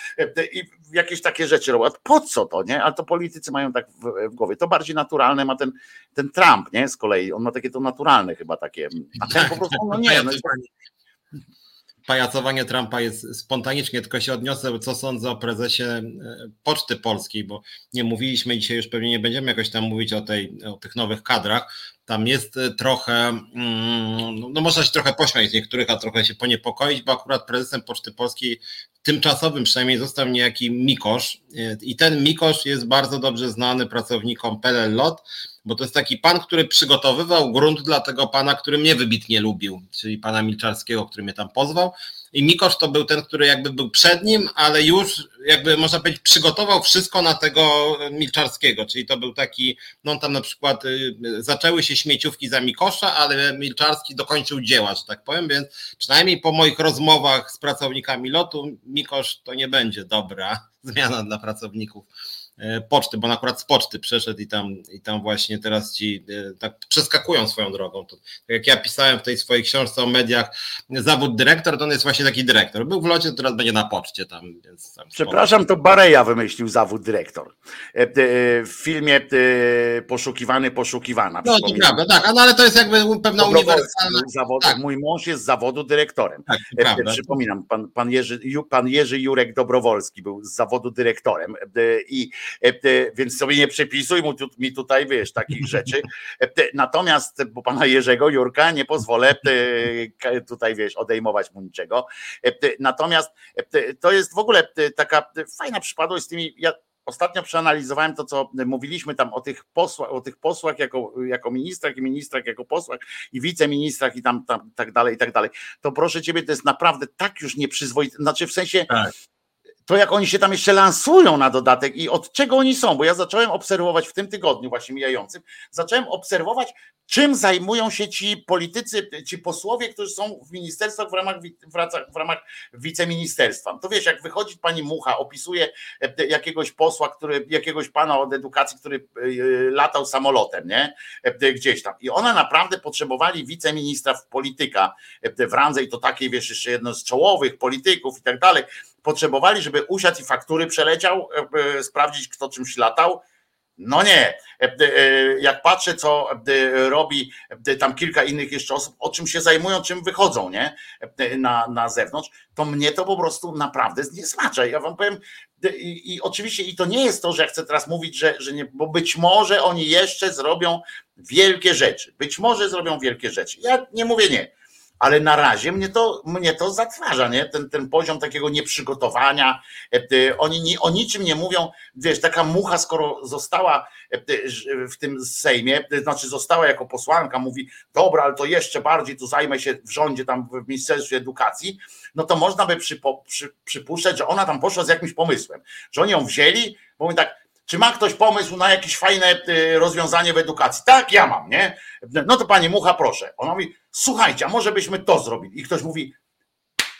A: i jakieś takie rzeczy robił. Po co to, nie? Ale to politycy mają tak w, w, głowie. To bardziej naturalne ma ten, ten Trump, nie? Z kolei on ma takie to naturalne chyba takie. A ten po prostu, no nie. No,
B: pajacowanie Trumpa jest spontanicznie, tylko się odniosę, co sądzę o prezesie e, Poczty Polskiej, bo nie mówiliśmy dzisiaj, już pewnie nie będziemy jakoś tam mówić o, tej, o tych nowych kadrach. Tam jest e, trochę, mm, no, no można się trochę pośmiać z niektórych, a trochę się poniepokoić, bo akurat prezesem Poczty Polskiej tymczasowym przynajmniej został niejaki Mikosz e, i ten Mikosz jest bardzo dobrze znany pracownikom PLL Lot, bo to jest taki pan, który przygotowywał grunt dla tego pana, który mnie wybitnie lubił, czyli pana Milczarskiego, który mnie tam pozwał. I Mikosz to był ten, który jakby był przed nim, ale już jakby można powiedzieć przygotował wszystko na tego Milczarskiego, czyli to był taki, no tam na przykład y, zaczęły się śmieciówki za Mikosza, ale Milczarski dokończył dzieła, że tak powiem, więc przynajmniej po moich rozmowach z pracownikami lotu Mikosz to nie będzie dobra zmiana dla pracowników poczty, bo on akurat z poczty przeszedł i tam, i tam właśnie teraz ci e, tak przeskakują swoją drogą. To, tak jak ja pisałem w tej swojej książce o mediach zawód dyrektor, to on jest właśnie taki dyrektor. Był w locie, teraz będzie na poczcie tam. Więc tam
A: Przepraszam, to Bareja wymyślił zawód dyrektor. E, w filmie Poszukiwany, Poszukiwana.
B: No to prawda, tak, no, ale to jest jakby pewna uniwersalna...
A: Zawodu, tak. Mój mąż jest z zawodu dyrektorem. Tak, Przypominam, pan, pan, Jerzy, pan Jerzy Jurek Dobrowolski był z zawodu dyrektorem i E, e, więc sobie nie przepisuj mi tutaj, wiesz, takich rzeczy. E, natomiast, bo pana Jerzego Jurka nie pozwolę tutaj, wiesz, odejmować mu niczego. Natomiast to jest w ogóle taka fajna przypadłość z tymi, ja ostatnio przeanalizowałem to, co mówiliśmy tam o tych posłach, o tych posłach jako, jako ministrach i ministrach jako posłach i wiceministrach i tam, tam tak dalej, i tak dalej. To proszę ciebie, to jest naprawdę tak już nieprzyzwoite, znaczy w sensie tak to jak oni się tam jeszcze lansują na dodatek i od czego oni są, bo ja zacząłem obserwować w tym tygodniu właśnie mijającym, zacząłem obserwować, czym zajmują się ci politycy, ci posłowie, którzy są w ministerstwach w ramach, w ramach wiceministerstwa. To wiesz, jak wychodzi pani Mucha, opisuje e, jakiegoś posła, który, jakiegoś pana od edukacji, który e, latał samolotem, nie? E, gdzieś tam. I ona naprawdę potrzebowali wiceministra w polityka w randze i to takiej, wiesz, jeszcze jedno z czołowych polityków i tak dalej potrzebowali, żeby usiadł i faktury przeleciał, e, e, sprawdzić kto czymś latał. No nie. E, jak patrzę, co robi tam kilka innych jeszcze osób, o czym się zajmują, czym wychodzą, nie? Na, na zewnątrz, to mnie to po prostu naprawdę nie smacza. Ja wam powiem, i, i, oczywiście i to nie jest to, że ja chcę teraz mówić, że, że nie, bo być może oni jeszcze zrobią wielkie rzeczy. Być może zrobią wielkie rzeczy. Ja nie mówię nie ale na razie mnie to, mnie to zatwarza, nie? Ten, ten poziom takiego nieprzygotowania. E, oni nie, o niczym nie mówią, wiesz, taka mucha, skoro została e, w tym Sejmie, e, znaczy została jako posłanka, mówi, dobra, ale to jeszcze bardziej tu zajmę się w rządzie, tam w Ministerstwie Edukacji, no to można by przypo, przy, przypuszczać, że ona tam poszła z jakimś pomysłem, że oni ją wzięli, bo my tak, czy ma ktoś pomysł na jakieś fajne rozwiązanie w edukacji? Tak, ja mam, nie? No to pani Mucha, proszę. Ona mówi, słuchajcie, a może byśmy to zrobili? I ktoś mówi,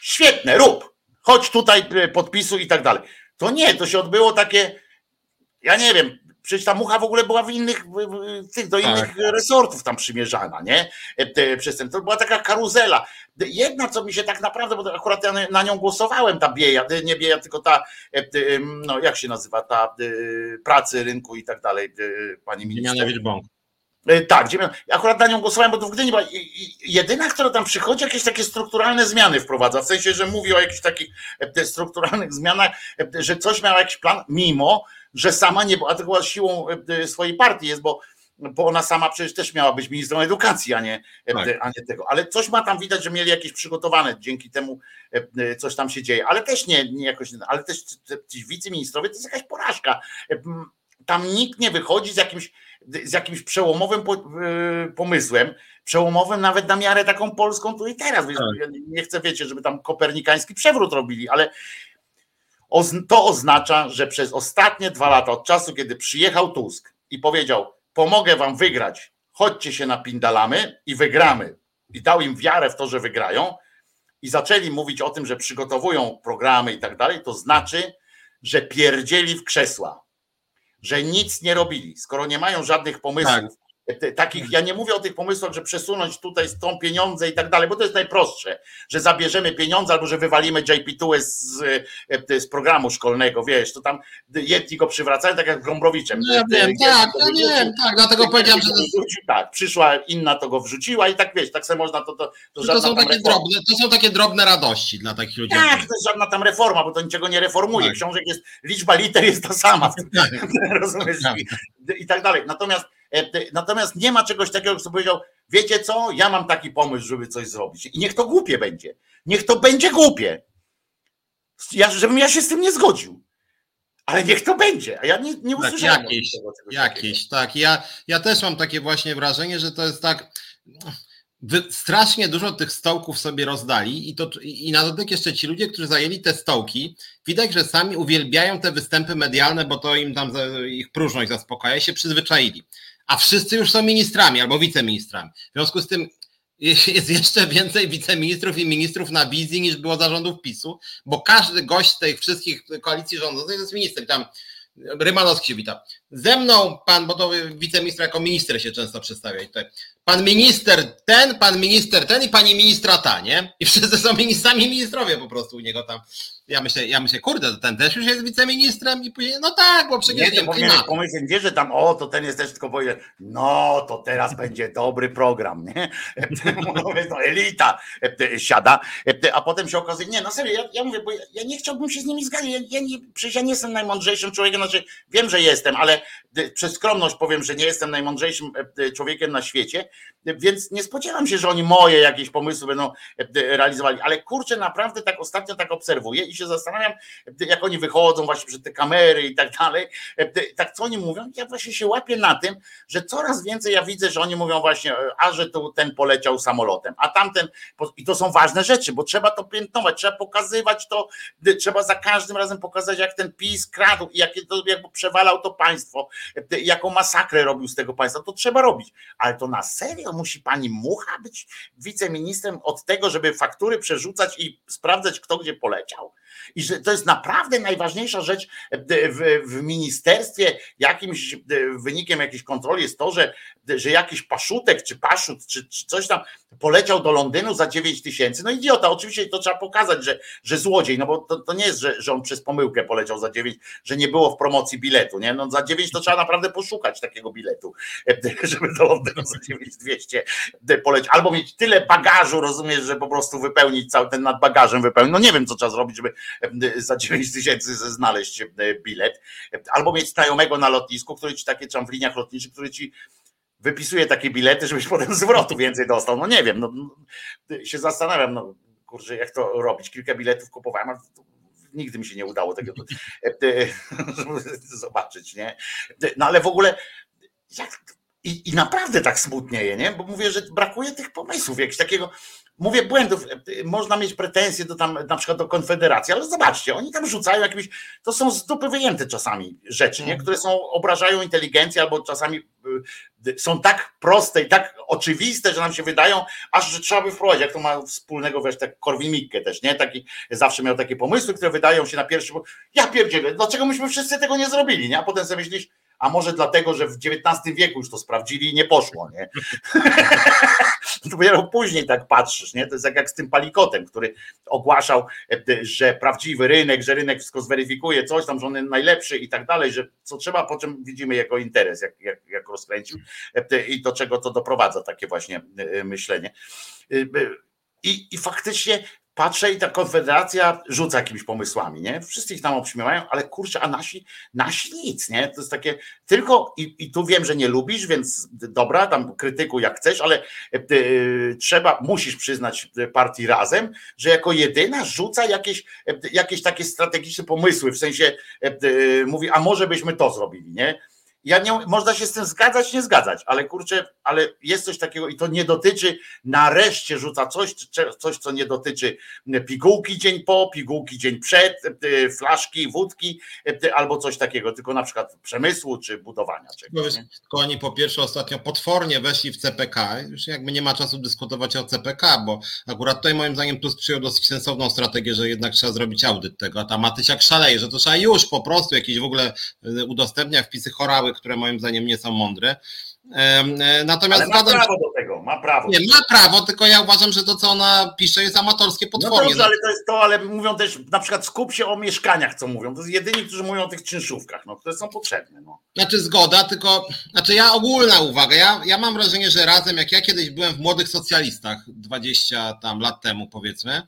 A: świetne, rób, chodź tutaj, e, podpisu i tak dalej. To nie, to się odbyło takie, ja nie wiem, przecież ta mucha w ogóle była w innych, tych do innych tak. resortów tam przymierzana, nie? E, przez ten, to była taka karuzela. Jedna, co mi się tak naprawdę, bo akurat ja na nią głosowałem, ta Bieja, nie Bieja, tylko ta, e, no jak się nazywa, ta pracy rynku i tak dalej, pani minister. E, tak, akurat na nią głosowałem, bo to w Gdyni była jedyna, która tam przychodzi, jakieś takie strukturalne zmiany wprowadza, w sensie, że mówi o jakichś takich e, strukturalnych zmianach, że coś miał jakiś plan, mimo, że sama nie była, była siłą swojej partii jest, bo bo ona sama przecież też miała być ministrą edukacji, a nie, tak. a nie tego. Ale coś ma tam widać, że mieli jakieś przygotowane, dzięki temu coś tam się dzieje, ale też nie, nie jakoś, ale też ci wiceministrowie to jest jakaś porażka. Tam nikt nie wychodzi z jakimś, z jakimś przełomowym pomysłem, przełomowym nawet na miarę taką polską tu i teraz. Tak. Nie chcę, wiecie, żeby tam kopernikański przewrót robili, ale to oznacza, że przez ostatnie dwa lata, od czasu, kiedy przyjechał Tusk i powiedział: Pomogę wam wygrać, chodźcie się napindalamy i wygramy. I dał im wiarę w to, że wygrają, i zaczęli mówić o tym, że przygotowują programy i tak dalej, to znaczy, że pierdzieli w krzesła, że nic nie robili. Skoro nie mają żadnych pomysłów, tak takich, ja nie mówię o tych pomysłach, że przesunąć tutaj z tą pieniądze i tak dalej, bo to jest najprostsze, że zabierzemy pieniądze albo że wywalimy JP2 z, z programu szkolnego, wiesz, to tam jedni go przywracają, tak jak Gombrowiczem.
B: Ja wiem, tak, ja wiem, tak, dlatego powiedziałem, że...
A: Tak, przyszła inna, to go wrzuciła i tak wiesz, tak sobie można, to, to,
B: to, to są takie drobne, To są takie drobne radości dla takich ludzi.
A: Tak, to jest żadna tam reforma, bo to niczego nie reformuje. Tak. Książek jest, liczba liter jest ta sama. Tak. Rozumiesz? I, I tak dalej. Natomiast E, natomiast nie ma czegoś takiego, kto powiedział, wiecie co, ja mam taki pomysł, żeby coś zrobić. I niech to głupie będzie. Niech to będzie głupie. Ja, żebym ja się z tym nie zgodził. Ale niech to będzie. A ja nie, nie tak, usłyszałem.
B: Tak, jakieś, tego, jakieś tak. Ja, ja też mam takie właśnie wrażenie, że to jest tak. strasznie dużo tych stołków sobie rozdali i, to, i na dodatek jeszcze ci ludzie, którzy zajęli te stołki, widać, że sami uwielbiają te występy medialne, bo to im tam ich próżność zaspokaja, się przyzwyczaili a wszyscy już są ministrami albo wiceministrami. W związku z tym jest jeszcze więcej wiceministrów i ministrów na wizji niż było zarządów PiSu, bo każdy gość z tych wszystkich koalicji rządzących jest minister. Tam Rymanowski się wita. Ze mną pan, bo to wiceminister jako minister się często przedstawia. Tutaj. Pan minister ten, pan minister ten i pani ministra ta, nie? I wszyscy są ministrami ministrowie po prostu u niego tam ja myślę, ja myślę, kurde, ten też już jest wiceministrem i później, no tak, bo przecież
A: nie, nie pomyśleć, nie, że tam, o, to ten jest też tylko powiedzieć, no, to teraz będzie dobry program, nie? No, elita siada, a potem się okazuje, nie, no serio, ja, ja mówię, bo ja, ja, nie chciałbym się z nimi zgadzać, ja, ja nie, przecież ja nie jestem najmądrzejszym człowiekiem, znaczy wiem, że jestem, ale przez skromność powiem, że nie jestem najmądrzejszym człowiekiem na świecie, więc nie spodziewam się, że oni moje jakieś pomysły będą realizowali, ale kurczę, naprawdę tak ostatnio tak obserwuję i się zastanawiam, jak oni wychodzą właśnie przed te kamery i tak dalej, tak co oni mówią, ja właśnie się łapię na tym, że coraz więcej ja widzę, że oni mówią właśnie, a że tu ten poleciał samolotem, a tamten, i to są ważne rzeczy, bo trzeba to piętnować, trzeba pokazywać to, trzeba za każdym razem pokazać, jak ten PiS kradł i jak, jak przewalał to państwo, jaką masakrę robił z tego państwa, to trzeba robić, ale to na serio musi pani Mucha być wiceministrem od tego, żeby faktury przerzucać i sprawdzać, kto gdzie poleciał? I że to jest naprawdę najważniejsza rzecz w, w ministerstwie, jakimś wynikiem jakiejś kontroli jest to, że, że jakiś paszutek czy paszut czy, czy coś tam poleciał do Londynu za 9 tysięcy. No idiota, oczywiście to trzeba pokazać, że, że złodziej, no bo to, to nie jest, że, że on przez pomyłkę poleciał za 9, że nie było w promocji biletu, nie? No za 9 to trzeba naprawdę poszukać takiego biletu, żeby do Londynu za 9200 polecieć. Albo mieć tyle bagażu, rozumiesz, że po prostu wypełnić cały ten nad bagażem wypełnić. No nie wiem, co trzeba zrobić, żeby za 9 tysięcy znaleźć bilet. Albo mieć znajomego na lotnisku, który ci takie, czy w liniach lotniczych, który ci wypisuje takie bilety, żebyś potem zwrotu więcej dostał. No nie wiem, no, się zastanawiam, no kurczę, jak to robić. Kilka biletów kupowałem, ale nigdy mi się nie udało tego zobaczyć, nie? No ale w ogóle jak, i, I naprawdę tak smutnieje, nie? Bo mówię, że brakuje tych pomysłów, jakiegoś takiego, mówię, błędów. Można mieć pretensje do tam, na przykład do Konfederacji, ale zobaczcie, oni tam rzucają jakieś, to są z dupy wyjęte czasami rzeczy, nie? które są, obrażają inteligencję albo czasami y, są tak proste i tak oczywiste, że nam się wydają, aż że trzeba by wprowadzić, jak to ma wspólnego wiesz, tak Korwin-Mikke też, nie? Taki, zawsze miał takie pomysły, które wydają się na pierwszy, ja pierdzielę, dlaczego myśmy wszyscy tego nie zrobili, nie? A potem sobie myślisz, a może dlatego, że w XIX wieku już to sprawdzili i nie poszło, nie? Dopiero później tak patrzysz, nie? To jest jak, jak z tym palikotem, który ogłaszał, że prawdziwy rynek, że rynek wszystko zweryfikuje, coś tam, że on jest najlepszy i tak dalej, że co trzeba, po czym widzimy jego interes, jak, jak, jak rozkręcił i do czego to doprowadza takie właśnie myślenie. I, i faktycznie patrzę i ta konfederacja rzuca jakimiś pomysłami, nie? Wszyscy ich tam obśmiewają, ale kurczę, a nasi, nasi nic, nie? To jest takie tylko, i, i tu wiem, że nie lubisz, więc dobra, tam krytykuj jak chcesz, ale y, trzeba, musisz przyznać partii razem, że jako jedyna rzuca jakieś, jakieś takie strategiczne pomysły, w sensie y, mówi, a może byśmy to zrobili, nie? Ja nie, można się z tym zgadzać, nie zgadzać, ale kurczę, ale jest coś takiego i to nie dotyczy, nareszcie rzuca coś, coś co nie dotyczy pigułki dzień po, pigułki dzień przed, e, flaszki, wódki e, albo coś takiego, tylko na przykład przemysłu czy budowania czegoś.
B: Tylko oni po pierwsze ostatnio potwornie weszli w CPK, już jakby nie ma czasu dyskutować o CPK, bo akurat tutaj moim zdaniem Tusk przyjął dosyć sensowną strategię, że jednak trzeba zrobić audyt tego, a ta Matysiak szaleje, że to trzeba już po prostu jakieś w ogóle e, udostępnia wpisy chorały które moim zdaniem nie są mądre.
A: E, natomiast Ale ma prawo do tego, ma prawo.
B: Nie, ma prawo, tylko ja uważam, że to, co ona pisze, jest amatorskie no potwornie. No
A: dobrze, ale to jest to, ale mówią też, na przykład skup się o mieszkaniach, co mówią. To jest jedyni, którzy mówią o tych czynszówkach, no, które są potrzebne. No.
B: Znaczy zgoda, tylko, znaczy ja ogólna uwaga, ja, ja mam wrażenie, że razem, jak ja kiedyś byłem w Młodych Socjalistach, 20 tam lat temu powiedzmy,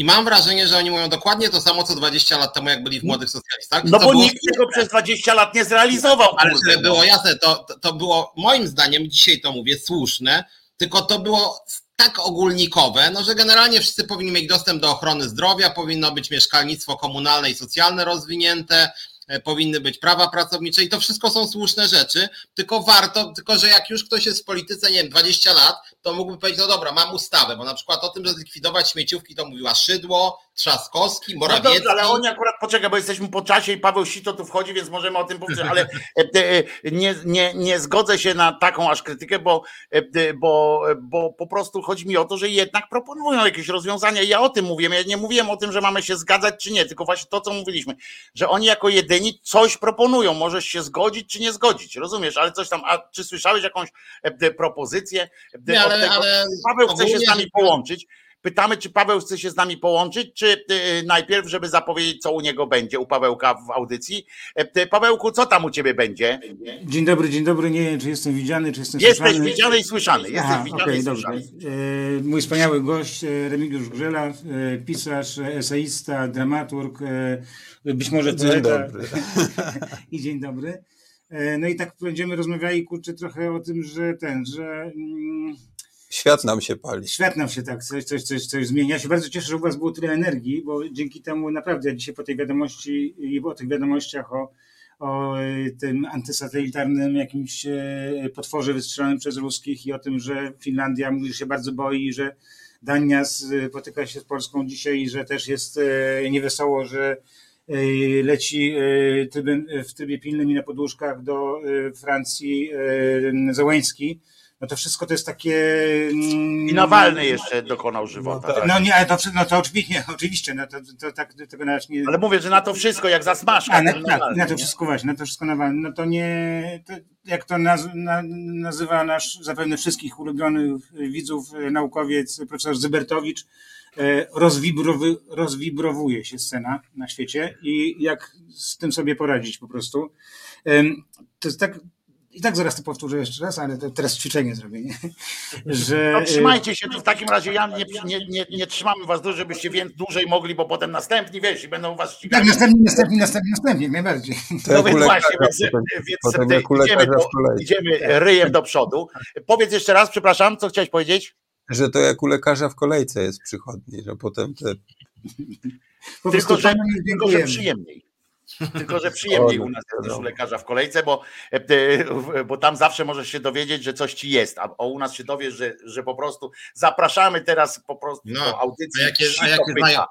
B: i mam wrażenie, że oni mówią dokładnie to samo, co 20 lat temu, jak byli w Młodych Socjalistach.
A: No bo nikt tego przez 20 lat nie zrealizował.
B: Ale żeby no. było jasne, to, to było moim zdaniem, dzisiaj to mówię, słuszne, tylko to było tak ogólnikowe, no że generalnie wszyscy powinni mieć dostęp do ochrony zdrowia, powinno być mieszkalnictwo komunalne i socjalne rozwinięte, E, powinny być prawa pracownicze i to wszystko są słuszne rzeczy, tylko warto, tylko że jak już ktoś jest w polityce, nie wiem, 20 lat, to mógłby powiedzieć, no dobra, mam ustawę, bo na przykład o tym, że zlikwidować śmieciówki to mówiła Szydło, Trzaskowski, Morawiecki. No dobrze,
A: ale oni akurat, poczekaj, bo jesteśmy po czasie i Paweł Sito tu wchodzi, więc możemy o tym powiedzieć, ale e, e, nie, nie, nie zgodzę się na taką aż krytykę, bo, bo, bo po prostu chodzi mi o to, że jednak proponują jakieś rozwiązania. Ja o tym mówiłem, ja nie mówiłem o tym, że mamy się zgadzać czy nie, tylko właśnie to, co mówiliśmy, że oni jako jedyni coś proponują. Możesz się zgodzić czy nie zgodzić, rozumiesz? Ale coś tam, a czy słyszałeś jakąś e, propozycję? E, nie, ale, tego? ale Paweł chce się z nami połączyć. Pytamy, czy Paweł chce się z nami połączyć, czy e, najpierw, żeby zapowiedzieć, co u niego będzie, u Pawełka w audycji. Pawełku, co tam u ciebie będzie?
D: Dzień dobry, dzień dobry. Nie wiem, czy jestem widziany, czy jestem
A: Jesteś słyszany. Jesteś widziany i słyszany. Jesteś Aha, widziany okay, i słyszany.
D: Mój wspaniały gość, Remigiusz Grzela, pisarz, eseista, dramaturg, być może
E: Dzień dobry.
D: I dzień dobry. E, no i tak będziemy rozmawiali, kurczę, trochę o tym, że ten, że...
E: Świat nam się pali.
D: Świat nam się tak, coś, coś, coś, coś zmienia. Ja się bardzo cieszę, że u Was było tyle energii, bo dzięki temu naprawdę ja dzisiaj po tej wiadomości i po tych wiadomościach o, o e, tym antysatelitarnym jakimś e, potworze wystrzelonym przez ruskich i o tym, że Finlandia mówi, że się bardzo boi, że Dania spotyka się z Polską dzisiaj że też jest niewesoło, że E, leci e, w trybie pilnym i na podłóżkach do e, Francji Załański, no to wszystko to jest takie.
A: Mm, I Nawalny jeszcze dokonał żywota.
D: No, tak. no nie, to, no to oczywiście, oczywiście, no to, to, tak tego nawet nie.
A: Ale mówię, że na to wszystko, jak zasmażka.
D: A, na, tak, na to wszystko właśnie, na to wszystko Nawalny. No to nie, to jak to naz, na, nazywa nasz zapewne wszystkich ulubionych widzów naukowiec profesor Zybertowicz, E, rozwibrowy, rozwibrowuje się scena na świecie i jak z tym sobie poradzić po prostu. To jest tak, i tak zaraz to powtórzę jeszcze raz, ale to teraz ćwiczenie zrobię, nie?
A: Że... No, trzymajcie się, to w takim razie ja nie, nie, nie, nie trzymamy was dłużej, żebyście więcej dłużej mogli, bo potem następni, wiesz, i będą was ścigać.
D: Tak, następni, następni, następni, następni, jak najbardziej.
A: No więc właśnie, więc, więc idziemy, do, idziemy ryjem do przodu. Powiedz jeszcze raz, przepraszam, co chciałeś powiedzieć?
E: że to jak u lekarza w kolejce jest przychodni, że potem te...
A: tylko, że, tylko, że przyjemniej. Tylko, że przyjemniej u nas jest niż u lekarza w kolejce, bo, e, bo tam zawsze możesz się dowiedzieć, że coś ci jest, a u nas się dowiesz, że, że po prostu zapraszamy teraz po prostu no, do audycji.
B: A jakie, a, jakie znajo,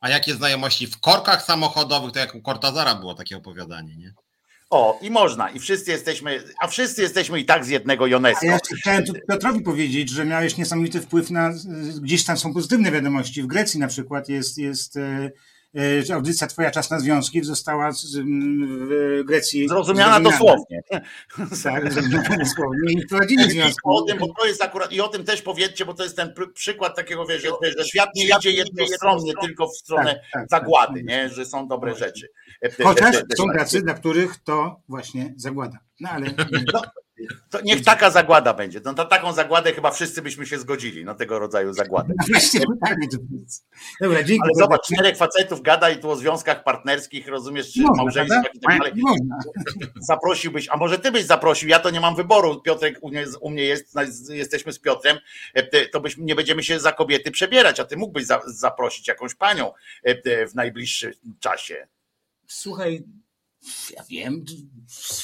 B: a jakie znajomości w korkach samochodowych, to jak u Kortazara było takie opowiadanie, nie?
A: O, i można, i wszyscy jesteśmy, a wszyscy jesteśmy i tak z jednego UNESCO.
D: Ja chciałem tu Piotrowi powiedzieć, że miałeś niesamowity wpływ na, gdzieś tam są pozytywne wiadomości. W Grecji na przykład jest, jest e, e, audycja Twoja czas na związki została w Grecji.
A: Zrozumiana dosłownie.
D: Tak, zrozumiana dosłownie i prowadzili związki.
A: O tym, bo to jest akurat, i o tym też powiedzcie, bo to jest ten przykład takiego, wiesz, że, że świat nie idzie jednostronnie, tylko w stronę tak, tak, zagłady, tak. nie? że są dobre rzeczy.
D: Chociaż są tacy, dla których to właśnie zagłada. No ale.
A: No, To niech taka zagłada będzie. No, na taką zagładę chyba wszyscy byśmy się zgodzili, na tego rodzaju zagładę.
D: Właśnie, tak, to jest. Dobra, dzięki.
A: Ale zobacz, czterech facetów gada i tu o związkach partnerskich, rozumiesz, czy
D: Można,
A: małżeńskach
D: prawda?
A: i tak dalej.
D: Można.
A: Zaprosiłbyś, a może ty byś zaprosił, ja to nie mam wyboru, Piotrek u mnie, u mnie jest, jesteśmy z Piotrem, e, to byśmy, nie będziemy się za kobiety przebierać, a ty mógłbyś za, zaprosić jakąś panią e, w najbliższym czasie.
D: Słuchaj, ja wiem,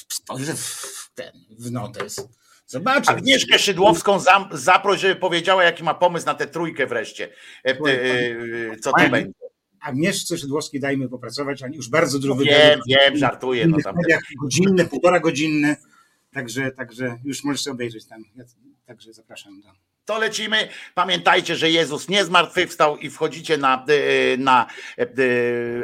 D: spojrzę w ten, w notes. Zobaczę.
A: Agnieszkę Szydłowską zam, zaproś, żeby powiedziała, jaki ma pomysł na tę trójkę wreszcie. E, e, Co to będzie?
D: Agnieszce Szydłowskiej dajmy popracować, oni już bardzo dużo
A: Wiem, wiem, żartuję. No tam.
D: godzinne, półtora godzinne. Także, także już możesz obejrzeć tam. Ja, także zapraszam do.
A: To lecimy. Pamiętajcie, że Jezus nie zmartwychwstał i wchodzicie na, e, na e,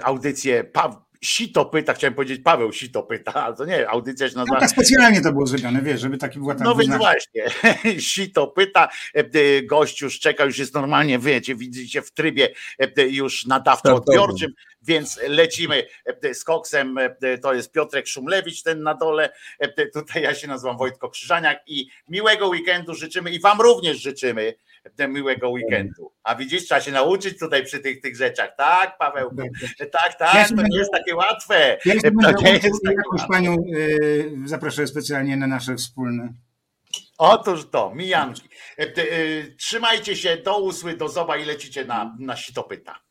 A: audycję Pa- Sito pyta, chciałem powiedzieć Paweł Sito pyta, ale to nie, audycja się
D: No,
A: nazywa
D: tak specjalnie to było zrobione, wiesz, żeby taki była tam
A: No więc właśnie, Sito pyta, e, e, gość już czeka, już jest normalnie, wiecie, widzicie w trybie e, już nadawczo-odbiorczym, więc lecimy z koksem, to jest Piotrek Szumlewicz, ten na dole, tutaj ja się nazywam Wojtko Krzyżaniak i miłego weekendu życzymy i wam również życzymy miłego weekendu. A widzisz, trzeba się nauczyć tutaj przy tych, tych rzeczach, tak Paweł? Tak, tak, to nie jest takie łatwe.
D: Ja
A: To nie jest takie
D: jakąś panią y, zaproszę specjalnie na nasze wspólne.
A: Otóż to, mijanki. E, e, Trzymajcie się, do usły, do zoba i lecicie na, na sitopyta.